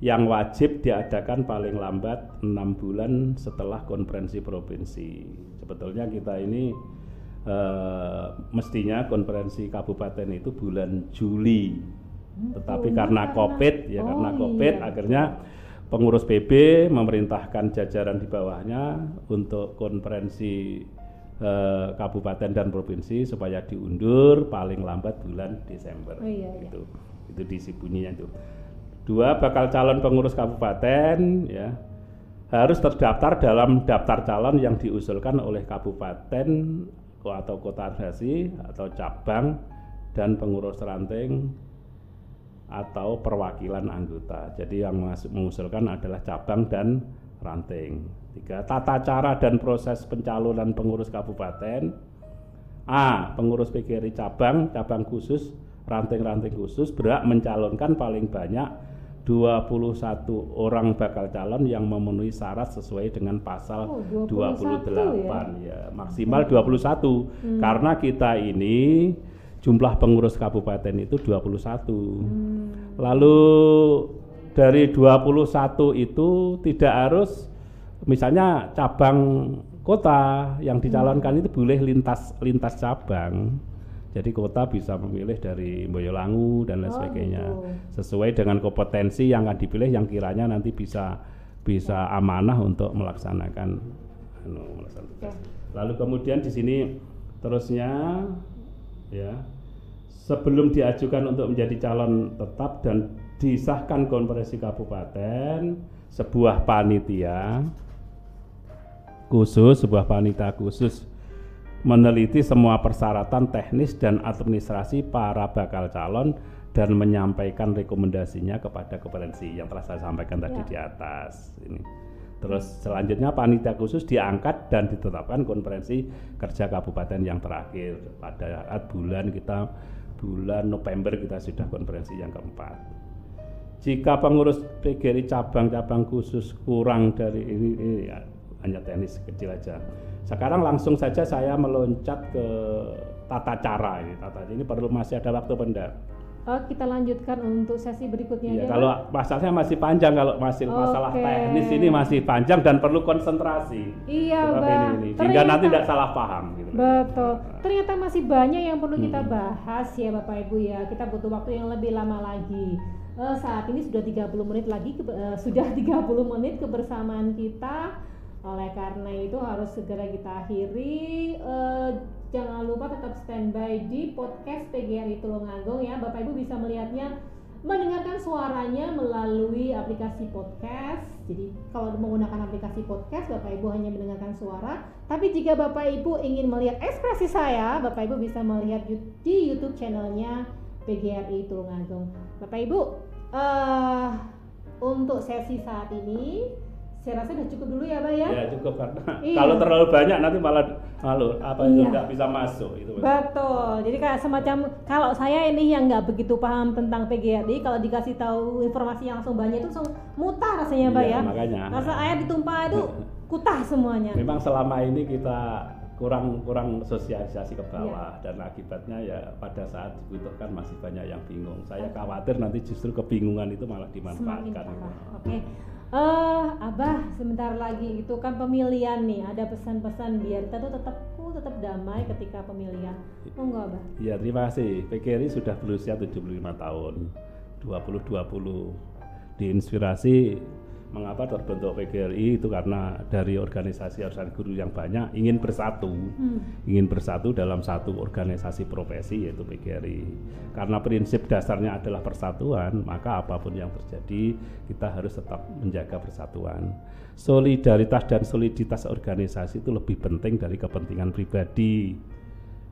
yang wajib diadakan paling lambat enam bulan setelah konferensi provinsi. Sebetulnya kita ini uh, mestinya konferensi kabupaten itu bulan Juli. Hmm, Tetapi oh, karena iya, Covid ya oh, karena Covid iya. akhirnya pengurus PB memerintahkan jajaran di bawahnya untuk konferensi uh, kabupaten dan provinsi supaya diundur paling lambat bulan Desember. Oh, iya, iya. Itu itu disi bunyinya itu. Dua bakal calon pengurus kabupaten ya harus terdaftar dalam daftar calon yang diusulkan oleh kabupaten atau kota administrasi atau cabang dan pengurus ranting atau perwakilan anggota. Jadi yang mengusulkan adalah cabang dan ranting. Tiga, tata cara dan proses pencalonan pengurus kabupaten. A. Pengurus PGRI cabang, cabang khusus, ranting-ranting khusus berhak mencalonkan paling banyak 21 orang bakal calon yang memenuhi syarat sesuai dengan pasal oh, 28 ya? ya maksimal 21 hmm. karena kita ini jumlah pengurus kabupaten itu 21 hmm. lalu dari 21 itu tidak harus misalnya cabang kota yang dicalonkan hmm. itu boleh lintas lintas cabang jadi kota bisa memilih dari Boyolangu dan lain oh, sebagainya gitu. sesuai dengan kompetensi yang akan dipilih yang kiranya nanti bisa bisa amanah untuk melaksanakan anu, melaksanakan. Lalu kemudian di sini terusnya ya sebelum diajukan untuk menjadi calon tetap dan disahkan konferensi kabupaten sebuah panitia khusus sebuah panitia khusus meneliti semua persyaratan teknis dan administrasi para bakal calon dan menyampaikan rekomendasinya kepada konferensi yang telah saya sampaikan ya. tadi di atas ini. Terus selanjutnya panitia khusus diangkat dan ditetapkan konferensi kerja kabupaten yang terakhir pada saat bulan kita bulan November kita sudah konferensi yang keempat. Jika pengurus PGRI cabang-cabang khusus kurang dari ini, ini ya, hanya teknis kecil aja sekarang langsung saja saya meloncat ke tata cara ini. Tata ini perlu masih ada waktu pendak.
Oh, kita lanjutkan untuk sesi berikutnya
ya, Kalau masalahnya masih panjang, kalau masih okay. masalah teknis ini masih panjang dan perlu konsentrasi.
Iya, Mbak.
Ini, Sehingga nanti tidak salah paham.
Gitu. Betul. Ternyata masih banyak yang perlu hmm. kita bahas ya Bapak Ibu ya. Kita butuh waktu yang lebih lama lagi. Uh, saat ini sudah 30 menit lagi, ke, uh, sudah (laughs) 30 menit kebersamaan kita oleh karena itu harus segera kita akhiri. Uh, jangan lupa tetap standby di podcast PGRI Tulungagung ya. Bapak Ibu bisa melihatnya mendengarkan suaranya melalui aplikasi podcast. Jadi kalau menggunakan aplikasi podcast, Bapak Ibu hanya mendengarkan suara. Tapi jika Bapak Ibu ingin melihat ekspresi saya, Bapak Ibu bisa melihat di YouTube channelnya PGRI Tulungagung. Bapak Ibu, uh, untuk sesi saat ini saya rasa udah cukup dulu ya pak ya
ya cukup karena (laughs) iya. kalau terlalu banyak nanti malah malu apa itu iya. nggak bisa masuk itu
betul jadi kayak semacam kalau saya ini yang nggak begitu paham tentang PGRI kalau dikasih tahu informasi yang langsung banyak itu langsung mutar rasanya pak iya, ya
makanya
rasa air ditumpah itu (laughs) kutah semuanya
memang selama ini kita kurang kurang sosialisasi ke bawah iya. dan akibatnya ya pada saat dibutuhkan masih banyak yang bingung. Saya khawatir nanti justru kebingungan itu malah dimanfaatkan. Oke.
Okay uh, abah sebentar lagi itu kan pemilihan nih. Ada pesan-pesan biar kita tuh tetap uh, tetap damai ketika pemilihan. Monggo abah.
Iya terima kasih. PKRI sudah berusia 75 tahun. 2020 diinspirasi Mengapa terbentuk PGRI itu karena dari organisasi organisasi guru yang banyak ingin bersatu, hmm. ingin bersatu dalam satu organisasi profesi yaitu PGRI. Karena prinsip dasarnya adalah persatuan, maka apa pun yang terjadi kita harus tetap menjaga persatuan. Solidaritas dan soliditas organisasi itu lebih penting dari kepentingan pribadi.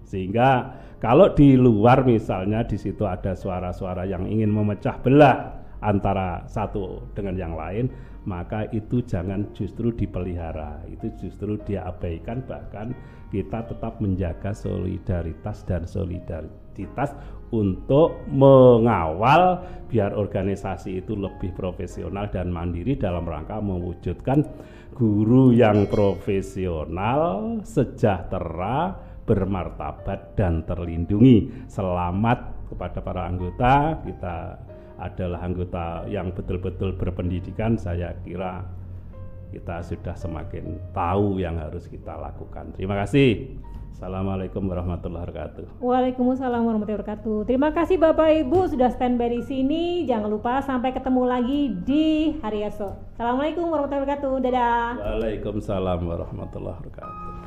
Sehingga kalau di luar misalnya di situ ada suara-suara yang ingin memecah belah antara satu dengan yang lain, maka itu jangan justru dipelihara, itu justru diabaikan bahkan kita tetap menjaga solidaritas dan solidaritas untuk mengawal biar organisasi itu lebih profesional dan mandiri dalam rangka mewujudkan guru yang profesional, sejahtera, bermartabat dan terlindungi. Selamat kepada para anggota, kita adalah anggota yang betul-betul berpendidikan, saya kira kita sudah semakin tahu yang harus kita lakukan. Terima kasih. Assalamualaikum warahmatullahi wabarakatuh.
Waalaikumsalam warahmatullahi wabarakatuh. Terima kasih Bapak Ibu sudah standby di sini. Jangan lupa sampai ketemu lagi di hari esok. Assalamualaikum warahmatullahi wabarakatuh. Dadah.
Waalaikumsalam warahmatullahi wabarakatuh.